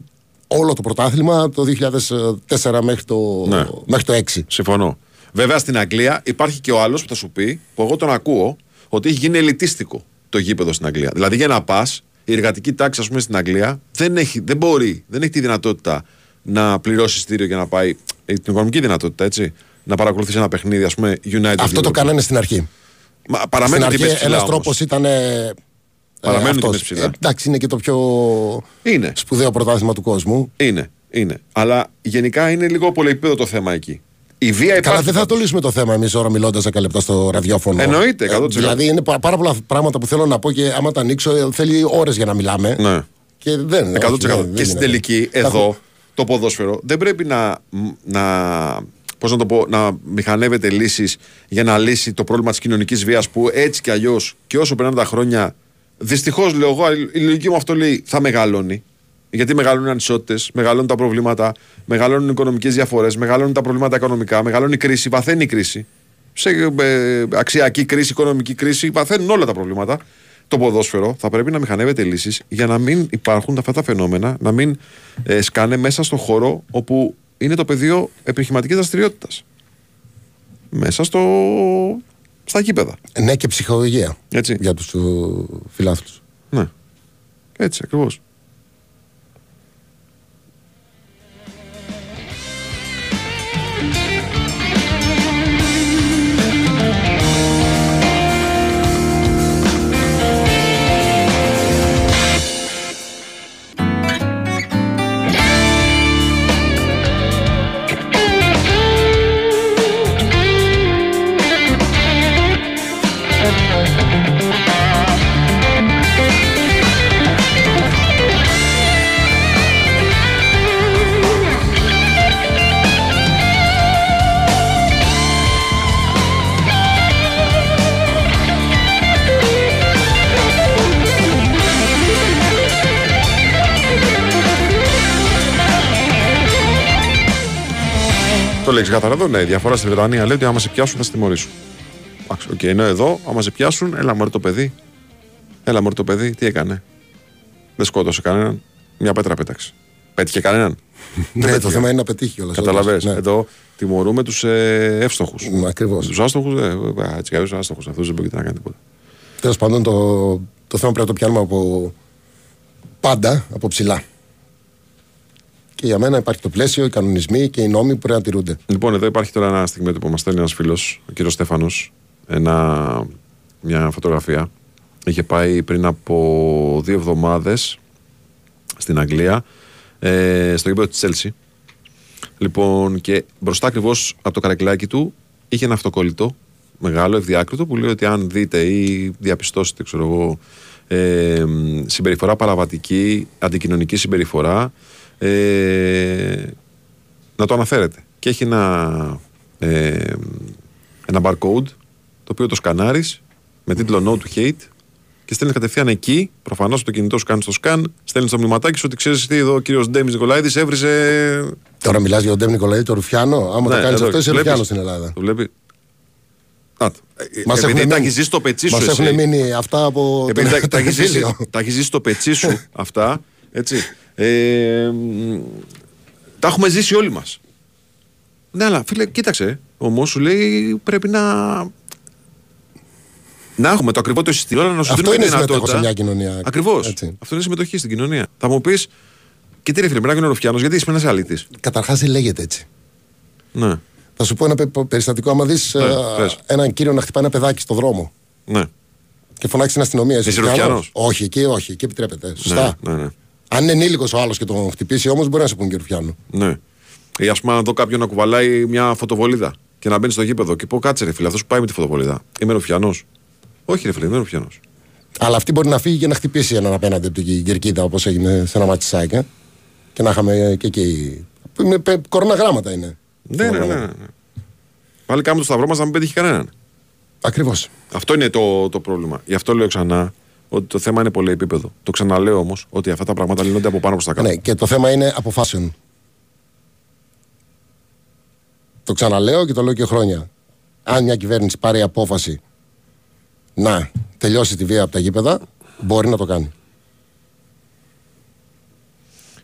όλο το πρωτάθλημα το 2004 μέχρι το, Ναι. μέχρι το 6. Συμφωνώ. Βέβαια στην Αγγλία υπάρχει και ο άλλος που θα σου πει, που εγώ τον ακούω, ότι έχει γίνει ελιτίστικο το γήπεδο στην Αγγλία. Δηλαδή για να πας, η εργατική τάξη, ας πούμε, στην Αγγλία δεν, έχει, δεν μπορεί, δεν έχει τη δυνατότητα να πληρώσει εισιτήριο για να πάει. Έχει την οικονομική δυνατότητα, έτσι. Να παρακολουθήσει ένα παιχνίδι, ας πούμε, United. Αυτό το Liverpool. κάνανε στην αρχή. Μα, Στην παραμένουν αρχή τιμές ψηλά ένας όμως. τρόπο ήταν. Ε, Παραμένουν αυτός. τιμές ψηλά. Ε, εντάξει, είναι και το πιο Είναι. σπουδαίο πρωτάθλημα του κόσμου. Είναι, είναι. Αλλά γενικά είναι λίγο πολυεπίπεδο το θέμα εκεί. Η βία υπάρχει. Καλά, δεν θα το λύσουμε το θέμα εμείς ώρα μιλώντας 10 λεπτά στο ραδιόφωνο. Εννοείται, 100%. δηλαδή είναι πα- πάρα πολλά πράγματα που θέλω να πω και άμα τα ανοίξω ε, θέλει ώρες για να μιλάμε. Ναι. Και δεν. 100%. όχι, δεν- δεν και στην γίνεται. τελική, Τα εδώ, έχω- το ποδόσφαιρο δεν πρέπει να, να, πώς να, το πω, να μηχανεύεται λύσεις για να λύσει το πρόβλημα της κοινωνικής βίας που έτσι κι αλλιώς και όσο περνάνε τα χρόνια, δυστυχώς λέω εγώ, η λογική μου αυτό λέει, θα μεγαλώνει. Γιατί μεγαλώνουν οι ανισότητες, μεγαλώνουν τα προβλήματα, μεγαλώνουν οι οικονομικές διαφορές, μεγαλώνουν τα προβλήματα οικονομικά, μεγαλώνει η κρίση, βαθαίνει η κρίση. Σε ε, αξιακή κρίση, οικονομική κρίση, βαθαίνουν όλα τα προβλήματα. Το ποδόσφαιρο θα πρέπει να μηχανεύεται λύσεις για να μην υπάρχουν αυτά τα φαινόμενα, να μην ε, σκάνε μέσα στον χώρο όπου είναι το πεδίο επιχειρηματικής δραστηριότητας. Μέσα στο, στα γήπεδα. Ναι, και ψυχολογία Έτσι. για τους φιλάθλους. Ναι. Έτσι ακριβώς. Λέει ξεκάθαρα εδώ. Ναι, η διαφορά στη Βρετανία λέει ότι άμα σε πιάσουν θα σε τιμωρήσουν. Εντάξει, οκ, ενώ εδώ, άμα σε πιάσουν, έλα μωρέ το παιδί. Έλα μωρέ το παιδί, τι έκανε. Δεν σκότωσε κανέναν. Μια πέτρα πέταξε. Πέτυχε κανέναν. Ναι, το θέμα είναι να πετύχει κιόλας. Κατάλαβες. Ναι. Εδώ τιμωρούμε τους ε, εύστοχους. Ακριβώς. Τους άστοχους, ε, ε, έτσι κι αλλιώς άστοχους. Αυτούς δεν πρόκειται να κάνει τίποτα. Τέλος πάντων, το, το θέμα πρέπει να το πιάνουμε από πάντα από ψηλά. Και για μένα υπάρχει το πλαίσιο, οι κανονισμοί και οι νόμοι που πρέπει να τηρούνται. Λοιπόν, εδώ υπάρχει τώρα ένα στιγμή που μας στέλνει ένας φίλος, ο κύριος Στέφανος, μια φωτογραφία. Είχε πάει πριν από δύο εβδομάδες στην Αγγλία, ε, στο γήπεδο της Τσέλσι. Λοιπόν, και μπροστά ακριβώς από το καρακλάκι του είχε ένα αυτοκόλλητο μεγάλο, ευδιάκριτο, που λέει ότι αν δείτε ή διαπιστώσετε, ξέρω εγώ, ε, συμπεριφορά παραβατική, αντικοινωνική συμπεριφορά, ε, να το αναφέρετε. Και έχει ένα, ε, ένα barcode το οποίο το σκανάρεις με τίτλο No to Hate και στέλνεις κατευθείαν εκεί. Προφανώς το κινητό σου κάνει το σκαν, στέλνεις το μηνυματάκι σου ότι ξέρεις τι εδώ ο κύριος Ντέμις Νικολάηδη έβρισε. Τώρα μιλάς για τον Ντέμ Νικολαίδη, το Ρουφιάνο. Άμα Ναι, το κάνεις εδώ, αυτό, είσαι βλέπεις. Ρουφιάνος στην Ελλάδα. Το βλέπει. Α, το. Μας επειδή έχουν τα μείνει- έχεις ζήσει στο πετσί σου. Μας εσύ. έχουν μείνει αυτά από Επειδή το τα, τα, έχεις ζήσει, εμφύλιο. τα έχεις ζήσει στο πετσί σου αυτά, έτσι. Ε, μ, τα έχουμε ζήσει όλοι μας. Ναι, αλλά φίλε, κοίταξε. Όμως σου λέει πρέπει να, Να έχουμε το ακριβό το εισιτήριο, αλλά να σου Αυτό δίνουμε είναι τη συμμετέχω σε δυνατότητα. μια κοινωνία. Ακριβώς. Έτσι. Αυτό είναι συμμετοχή στην κοινωνία. Θα μου πεις, και τι ρε φίλε, πρέπει να γίνει ο Ρουφιάνος, γιατί είσαι ένας αλήτης. Καταρχάς δεν λέγεται έτσι. Ναι, Θα σου πω ένα πε- περιστατικό. Άμα δεις πες. έναν κύριο να χτυπάει ένα παιδάκι στο δρόμο ναι. και φωνάξεις την αστυνομία. Είσαι Είσαι Ρουφιάνος; Ρουφιάνος; Όχι, εκεί όχι, εκεί επιτρέπεται. Σωστά. Ναι, ναι, ναι. Αν είναι ενήλικος ο άλλος και τον χτυπήσει όμως, μπορεί να σε πούνε και Ρουφιάνο. ναι. Ή ας πούμε, να δω κάποιον να κουβαλάει μια φωτοβολίδα και να μπαίνει στο γήπεδο και πω κάτσε ρε φίλε, αυτός που πάει με τη φωτοβολίδα. Είμαι Ρουφιάνος. Όχι ρε φίλε, είμαι Ρουφιάνος. Αλλά αυτή μπορεί να φύγει και να χτυπήσει έναν απέναντι από την κερκίδα όπως έγινε σε ένα ματσάκι. ε. Και να είχαμε και εκεί. Με πε- κοροναγράμματα είναι. Ναι, ναι, ναι, ναι. Πάλι κάνουμε το σταυρό μας να μην πετύχει κανέναν. Ακριβώς. Αυτό είναι το, το πρόβλημα. Γι' αυτό λέω ξανά ότι το θέμα είναι πολύ επίπεδο. Το ξαναλέω όμως ότι αυτά τα πράγματα λύνονται από πάνω προς τα κάτω. Ναι, και το θέμα είναι αποφάσεων. Το ξαναλέω και το λέω και χρόνια. Αν μια κυβέρνηση πάρει απόφαση να τελειώσει τη βία από τα γήπεδα, μπορεί να το κάνει.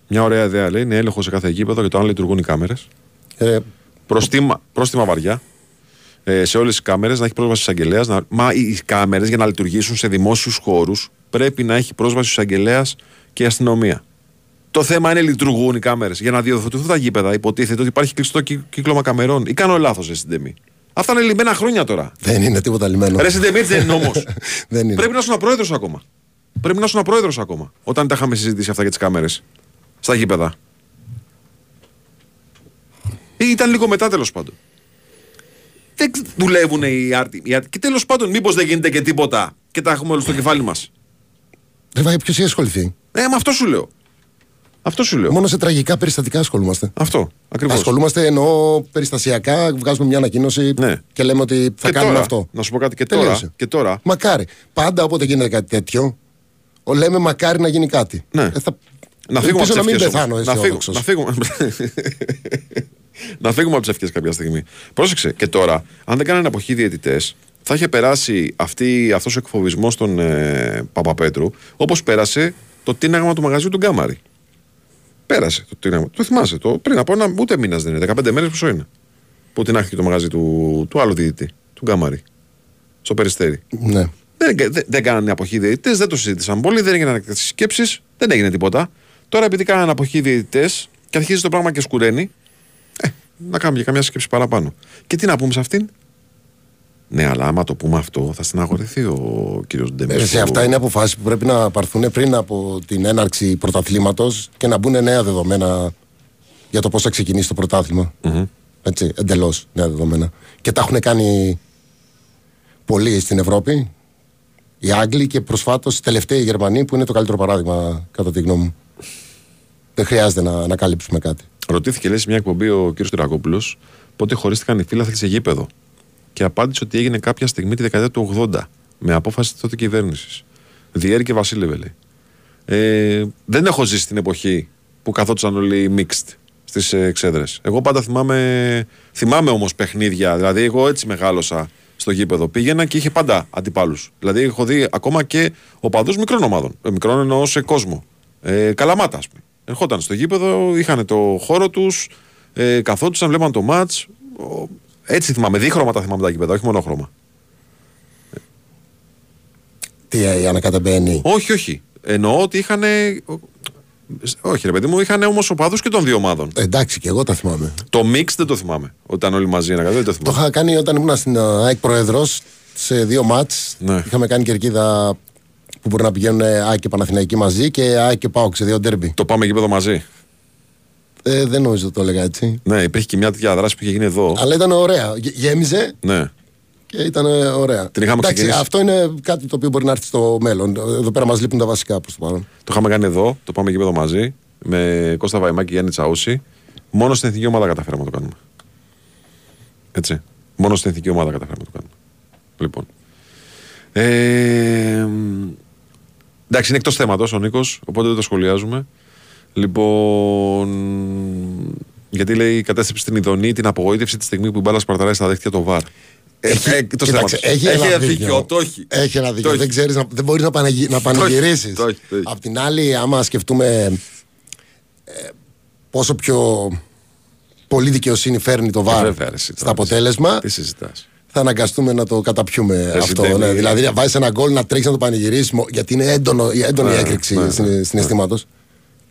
Μια ωραία ιδέα λέει είναι έλεγχο σε κάθε γήπεδο για το αν λειτουργούν οι κάμερες. Ε, Προστίμα, πρόστιμα βαριά ε, σε όλες τις κάμερες να έχει πρόσβαση στου εισαγγελέας. Να... Μα οι κάμερες για να λειτουργήσουν σε δημόσιους χώρους πρέπει να έχει πρόσβαση στου εισαγγελέας και η αστυνομία. Το θέμα είναι λειτουργούν οι κάμερες. Για να διοδοτηθούν τα γήπεδα, υποτίθεται ότι υπάρχει κλειστό κυ- κύκλωμα καμερών. Ή κάνω λάθος, ρε Συντεμή. Αυτά είναι λυμμένα χρόνια τώρα. δεν είναι τίποτα λιμένο. Ρε Συντεμή, έτσι δεν είναι όμως. δεν είναι. Πρέπει να ήσουν πρόεδρος ακόμα. Πρέπει να ήσουν πρόεδρος ακόμα. Όταν τα είχαμε συζητήσει αυτά για τις κάμερες. Στα γήπεδα. Ή ήταν λίγο μετά τέλος πάντων. Δεν ξ- δουλεύουν οι άρτοι. οι άρτοι. Και τέλος πάντων, μήπως δεν γίνεται και τίποτα και τα έχουμε όλο στο κεφάλι μας. Δεν πάει ποιος έχει ασχοληθεί. Ε, με αυτό σου λέω. Αυτό σου λέω. Μόνο σε τραγικά περιστατικά ασχολούμαστε. Αυτό. Ακριβώς. Ασχολούμαστε εννοώ περιστασιακά, βγάζουμε μια ανακοίνωση Ναι. και λέμε ότι θα Και κάνουμε τώρα, αυτό. Να σου πω κάτι και τώρα. Τελείωσε. Και τώρα Μακάρι. Πάντα όποτε γίνεται κάτι τέτοιο, ο- λέμε μακάρι να γίνει κάτι. Ναι. Ε, θα... Να φύγουμε από Ελπίζω τις να μην ευχές. πεθάνω Να, φύγουμε, αισιόδοξος. να, φύγουμε, να φύγουμε από τις ευχές κάποια στιγμή. Πρόσεξε. Και τώρα, αν δεν κάνανε αποχή διαιτητές, θα είχε περάσει αυτός ο εκφοβισμός των ε, Παπαπέτρου όπως πέρασε το τίναγμα του μαγαζιού του Γκάμαρη. Πέρασε το τίναγμα. Το θυμάσαι. Το, πριν από ένα ούτε μήνας δεν είναι. 15 μέρες πόσο είναι. Που τίναχθηκε το μαγαζί του, του άλλου διαιτητή, του Γκάμαρη. Στο περιστέρι. Ναι. Δεν, δεν, δεν κάνανε αποχή διαιτητές, δεν το συζήτησαν πολύ, δεν έγιναν σκέψεις, δεν έγινε τίποτα. Τώρα επειδή κάνανε αποχή διαιτητές και αρχίζει το πράγμα και σκουραίνει, ε, να κάνουμε και καμιά σκέψη παραπάνω. Και τι να πούμε σε αυτήν; Ναι, αλλά άμα το πούμε αυτό, θα στεναχωρηθεί ο κύριος Ντέμι. Ε, σε αυτά είναι αποφάσεις που πρέπει να πάρθουν πριν από την έναρξη πρωταθλήματος και να μπουν νέα δεδομένα για το πώς θα ξεκινήσει το πρωταθλημα Έτσι, εντελώς νέα δεδομένα. Και τα έχουν κάνει πολλοί στην Ευρώπη. Οι Άγγλοι και προσφάτως οι τελευταίοι Γερμανοί που είναι το καλύτερο παράδειγμα κατά τη γνώμη μου. Δεν χρειάζεται να ανακαλύψουμε κάτι. Ρωτήθηκε, λέει, σε μια εκπομπή ο κ. Τυρακόπουλο πότε χωρίστηκαν οι φίλαθλοι σε γήπεδο. Και απάντησε ότι έγινε κάποια στιγμή τη δεκαετία του 80 με απόφαση τη τότε κυβέρνησης. Διέρη και Βασίλευε, λέει. Ε, δεν έχω ζήσει την εποχή που καθόντουσαν όλοι mixed στις εξέδρες. Εγώ πάντα θυμάμαι, θυμάμαι όμως παιχνίδια. Δηλαδή, εγώ έτσι μεγάλωσα στο γήπεδο. Πήγαινα και είχε πάντα αντιπάλους. Δηλαδή, έχω δει ακόμα και οπαδούς μικρών ομάδων. Ε, μικρών εννοώ σε κόσμο. Ε, καλαμάτα, ας πούμε. Ερχόταν στο γήπεδο, είχαν το χώρο τους, ε, καθόντουσαν, βλέπαν το ματ. Έτσι θυμάμαι. Δίχρωμα τα θυμάμαι τα γήπεδα, όχι μονόχρωμα. Τι ε, ανακατεμπαίνει; Όχι, όχι. Εννοώ ότι είχαν. Όχι, ρε παιδί μου, είχαν όμω οπαδού και των δύο ομάδων. Ε, εντάξει, και εγώ τα θυμάμαι. Το mix δεν το θυμάμαι. Όταν ήταν όλοι μαζί, ένα δεν το Το θυμάμαι. είχα κάνει όταν ήμουν στην ε, ΑΕΚ Πρόεδρος σε δύο μάτς. Ναι. Είχαμε κάνει κερκίδα που μπορεί να πηγαίνουν ΑΕΚ και Παναθηναϊκοί μαζί και ΑΕΚ και ΠΑΟΚ σε δύο ντέρμπι. Το πάμε γήπεδο μαζί. Ε, δεν νομίζω ότι το έλεγα έτσι. Ναι, υπήρχε και μια τέτοια δράση που είχε γίνει εδώ. Αλλά ήταν ωραία. Γε- Γέμιζε Ναι. και ήταν ε, ωραία. Την είχαμε Εντάξει, ξεκινήσει. αυτό είναι κάτι το οποίο μπορεί να έρθει στο μέλλον. Εδώ πέρα μας λείπουν τα βασικά προς το παρόν. Το είχαμε κάνει εδώ, το πάμε γήπεδο μαζί. Με Κώστα Βαϊμάκη και Γιάννη Τσαούση. Μόνο στην εθνική ομάδα καταφέραμε να το κάνουμε. Έτσι. Μόνο στην εθνική ομάδα καταφέραμε να το κάνουμε. Λοιπόν. Ε, μ, εντάξει, είναι εκτός θέματος ο Νίκος, οπότε δεν το σχολιάζουμε. Λοιπόν. Γιατί λέει κατέστρεψε την ειδονή την απογοήτευση τη στιγμή που η μπάλα σπαρταράει στα δίχτυα το βαρ. Ε, Έχει- ε, εκτός κοίταξε, θέματος. έχει ένα δίκιο. δίκιο. Το έχει. Έχει ένα Το δίκιο. έχει. Δεν, ξέρεις, να, δεν μπορείς να, πανηγυ, να πανηγυρίσεις. το έχει, το έχει. Απ' την άλλη, άμα σκεφτούμε ε, πόσο πιο πολύ δικαιοσύνη φέρνει το Ε, ΒΑΡ βέβαια, ρε, εσύ, στα τώρα, αποτέλεσμα, Τι συζητάς. Θα αναγκαστούμε να το καταπιούμε αυτό. Ντέμι. Ναι. Δηλαδή, να βάζεις ένα γκολ να τρέξεις να το πανηγυρίσεις, μο- γιατί είναι έντονο, η έντονη Ναι, έκρηξη ναι, στην- συναισθήματος.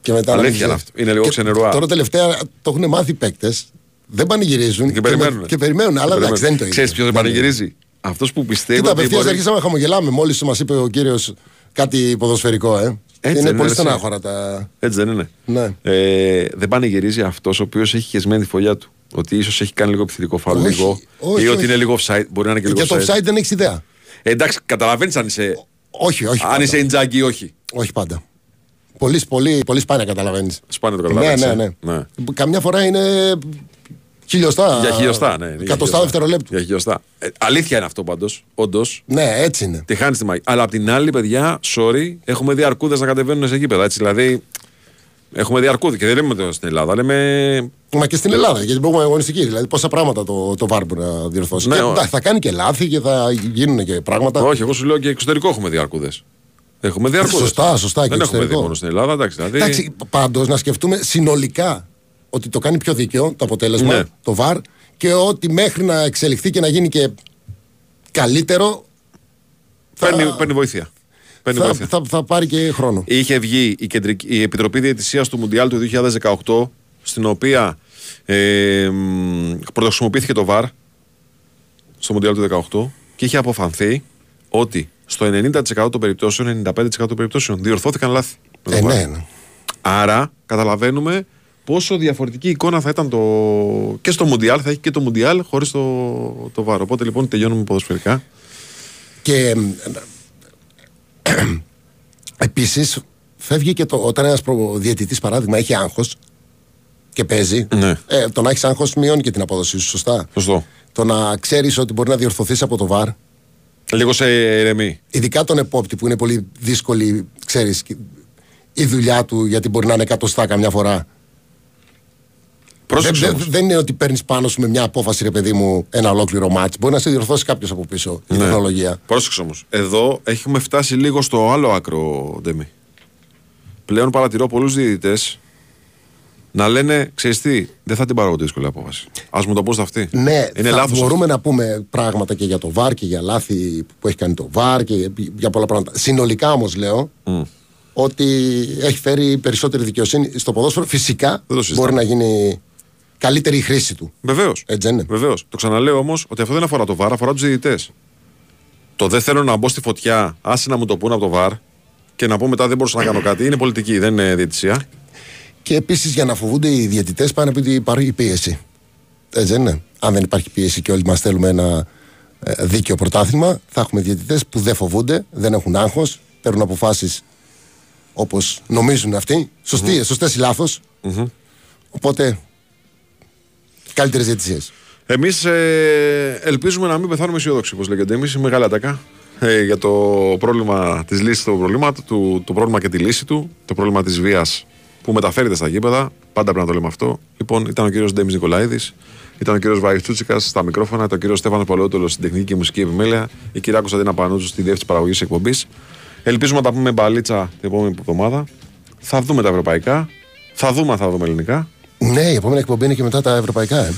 Και μετά να Αλήθεια μην είναι ξέρεις. αυτό. Είναι λίγο Και ξενερουά. Τώρα τελευταία το έχουν μάθει οι παίκτες. Δεν πανηγυρίζουν Και περιμένουν. με- και περιμένουν. Αλλά εντάξει, δεν είναι το ίδιο. Ξέρει ποιος δεν Δεν είναι. πανηγυρίζει; Αυτός που πιστεύει. Κοίτα, ότι απευθείας μπορεί- αρχίσαμε να χαμογελάμε μόλις μας είπε ο κύριος κάτι ποδοσφαιρικό, ε. Έτσι είναι δεν πολύ είναι, στενάχωρα τα. Έτσι δεν είναι. Ναι. Ε, δεν πανηγυρίζει αυτός ο οποίος έχει χεσμένη τη φωλιά του. Ότι ίσως έχει κάνει λίγο επιθετικό φάουλ. Όχι, Λίγο. όχι, ή ότι όχι. είναι λίγο offside. Μπορεί να είναι και λίγο Για το offside. offside δεν έχεις ιδέα. Ε, εντάξει, καταλαβαίνεις αν είσαι, Όχι, όχι. αν πάντα. είσαι Ιντζάγκη ή όχι. Όχι πάντα. Πολύ, πολύ, πολύ σπάνια καταλαβαίνεις. Σπάνια το Ναι, καταλαβαίνει. ναι, ναι, Καμιά φορά είναι χιλιοστά. Για χιλιοστά, ναι. είναι για Εκατοστά χιλιοστά. δευτερολέπτου. Για χιλιοστά. Ε, αλήθεια είναι αυτό πάντως. Όντως. Ναι, έτσι είναι. Τη χάνεις τη μαγεία. Αλλά απ' την άλλη, παιδιά, sorry, έχουμε δει αρκούδες να κατεβαίνουν σε γήπεδα. Έτσι, δηλαδή, έχουμε δει αρκούδε και δεν λέμε το στην Ελλάδα. Λέμε. Μα και στην Ελλάδα, γιατί μπορούμε αγωνιστική. Δηλαδή, πόσα πράγματα το, το VAR μπορεί να διορθώσει. Ναι, και, ο- εντάξει, θα κάνει και λάθη και θα γίνουν και πράγματα. Όχι, εγώ σου λέω και εξωτερικό έχουμε δει αρκούδε. Έχουμε δει αρκούδε. Σωστά, σωστά, και Δεν έχουμε δει εξωτερικό. μόνο στην Ελλάδα. Εντάξει, δηλαδή, Εντάξει, πάντως να σκεφτούμε συνολικά ότι το κάνει πιο δίκαιο το αποτέλεσμα, Ναι. το VAR, και ότι μέχρι να εξελιχθεί και να γίνει και καλύτερο. παίρνει, θα- παίρνει βοήθεια. Παίρνει Θα, βοήθεια. Θα, θα πάρει και χρόνο. Είχε βγει η, κεντρική, η Επιτροπή Διαιτησίας του Μουντιάλ του 2018, στην οποία ε, μ, πρωτοχρησιμοποιήθηκε το ΒΑΡ στο Μουντιάλ του 2018 και είχε αποφανθεί ότι στο 90% των περιπτώσεων, 95% των περιπτώσεων διορθώθηκαν λάθη. με το Ε, VAR. ναι, ναι. Άρα καταλαβαίνουμε πόσο διαφορετική εικόνα θα ήταν το... και στο Μουντιάλ, θα έχει και το Μουντιάλ χωρίς το, το ΒΑΡ. Οπότε λοιπόν τελειώνουμε ποδοσφαιρικά. Και επίσης φεύγει και το, όταν ένας διαιτητής παράδειγμα έχει άγχος και παίζει. Ναι. Ε, το να έχεις άγχος μειώνει και την απόδοσή σου, σωστά; Σωστό. Το να ξέρεις ότι μπορεί να διορθωθείς από το βαρ. Λίγο σε ηρεμή. Ειδικά τον επόπτη που είναι πολύ δύσκολη, ξέρεις, η δουλειά του γιατί μπορεί να είναι εκατοστά καμιά φορά. Δεν, Πρόσεξε δεν, όμως. δεν είναι ότι παίρνεις πάνω σου με μια απόφαση, ρε παιδί μου, ένα ολόκληρο μάτς. Μπορεί να σε διορθώσει κάποιος από πίσω η Ναι. τεχνολογία. Πρόσεξε όμως. Εδώ έχουμε φτάσει λίγο στο άλλο άκρο, Ντέμι. Πλέον παρατηρώ πολλούς διαιτητές να λένε, ξέρεις τι, δεν θα την πάρω εγώ τη δύσκολη απόφαση. Α μου το πω αυτή. Ναι, είναι θα λάθος. μπορούμε να πούμε πράγματα και για το ΒΑΡ και για λάθη που έχει κάνει το ΒΑΡ και για πολλά πράγματα. Συνολικά όμως λέω ότι έχει φέρει περισσότερη δικαιοσύνη στο ποδόσφαιρο. Φυσικά το συζητάμε. μπορεί να γίνει καλύτερη η χρήση του. Βεβαίως. Έτσι δεν είναι. Βεβαίως. Το ξαναλέω όμως ότι αυτό δεν αφορά το βαρ, αφορά τους διαιτητές. Το δεν θέλω να μπω στη φωτιά, άσε να μου το πούνε από το βαρ και να πω μετά δεν μπορούσα να κάνω κάτι. Είναι πολιτική, δεν είναι διαιτησία. Και επίσης για να φοβούνται οι διαιτητές πάνε επειδή υπάρχει πίεση. Έτσι δεν είναι. Αν δεν υπάρχει πίεση και όλοι μας θέλουμε ένα ε, δίκαιο πρωτάθλημα, θα έχουμε διαιτητές που δεν φοβούνται, δεν έχουν άγχος, παίρνουν αποφάσεις όπως νομίζουν αυτοί. Σωστή, Σωστές ή λάθος. Οπότε καλύτερες διαιτησίες. Εμείς ε, ελπίζουμε να μην πεθάνουμε αισιόδοξοι, όπως λέγεται. Εμείς η μεγάλη ατάκα ε, για το πρόβλημα της λύσης του προβλήματος, του, το πρόβλημα και τη λύση του, το πρόβλημα της βίας που μεταφέρεται στα γήπεδα. Πάντα πρέπει να το λέμε αυτό. Λοιπόν, ήταν ο κύριος Ντέμις Νικολαίδης, ήταν ο κύριος Βάη Τσούτσικας στα μικρόφωνα, ήταν ο κύριος Στέφανο Πολεότολο στην τεχνική και μουσική επιμέλεια, η κυρία Κωνσταντίνα Πανούτσου στη διεύθυνση παραγωγής εκπομπής. Ελπίζουμε να τα πούμε μπαλίτσα την επόμενη εβδομάδα. Θα δούμε τα ευρωπαϊκά. Θα δούμε αν θα δούμε ελληνικά. Ναι, η επόμενη εκπομπή είναι και μετά τα ευρωπαϊκά. Ε.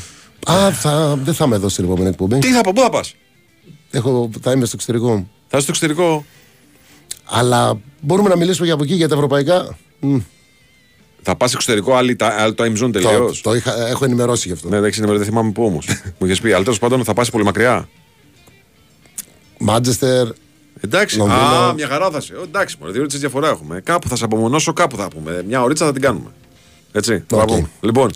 Α, θα, δεν θα είμαι εδώ στην επόμενη εκπομπή. Τι θα πω, πού θα πας; Έχω, θα είμαι στο εξωτερικό. Θα είσαι στο εξωτερικό. Αλλά μπορούμε να μιλήσουμε για από εκεί για τα ευρωπαϊκά. Μμ, Θα πας εξωτερικό, άλλη, τα- άλλο time zone τελείω. το, το είχα, έχω ενημερώσει γι' αυτό. Ναι, εντάξει, δεν θυμάμαι πού όμως. Μου είχες πει, αλλά τέλος πάντων θα πας πολύ μακριά. Μάντζεστερ, Εντάξει, Λονδίνο. α, μια χαρά θα σε. Ε, Εντάξει, μόνο δύο ώρες διαφορά έχουμε. Κάπου θα σε απομονώσω, κάπου θα πούμε. Μια ωρίτσα θα την κάνουμε. Έτσι, θα Οκ. πούμε. Λοιπόν,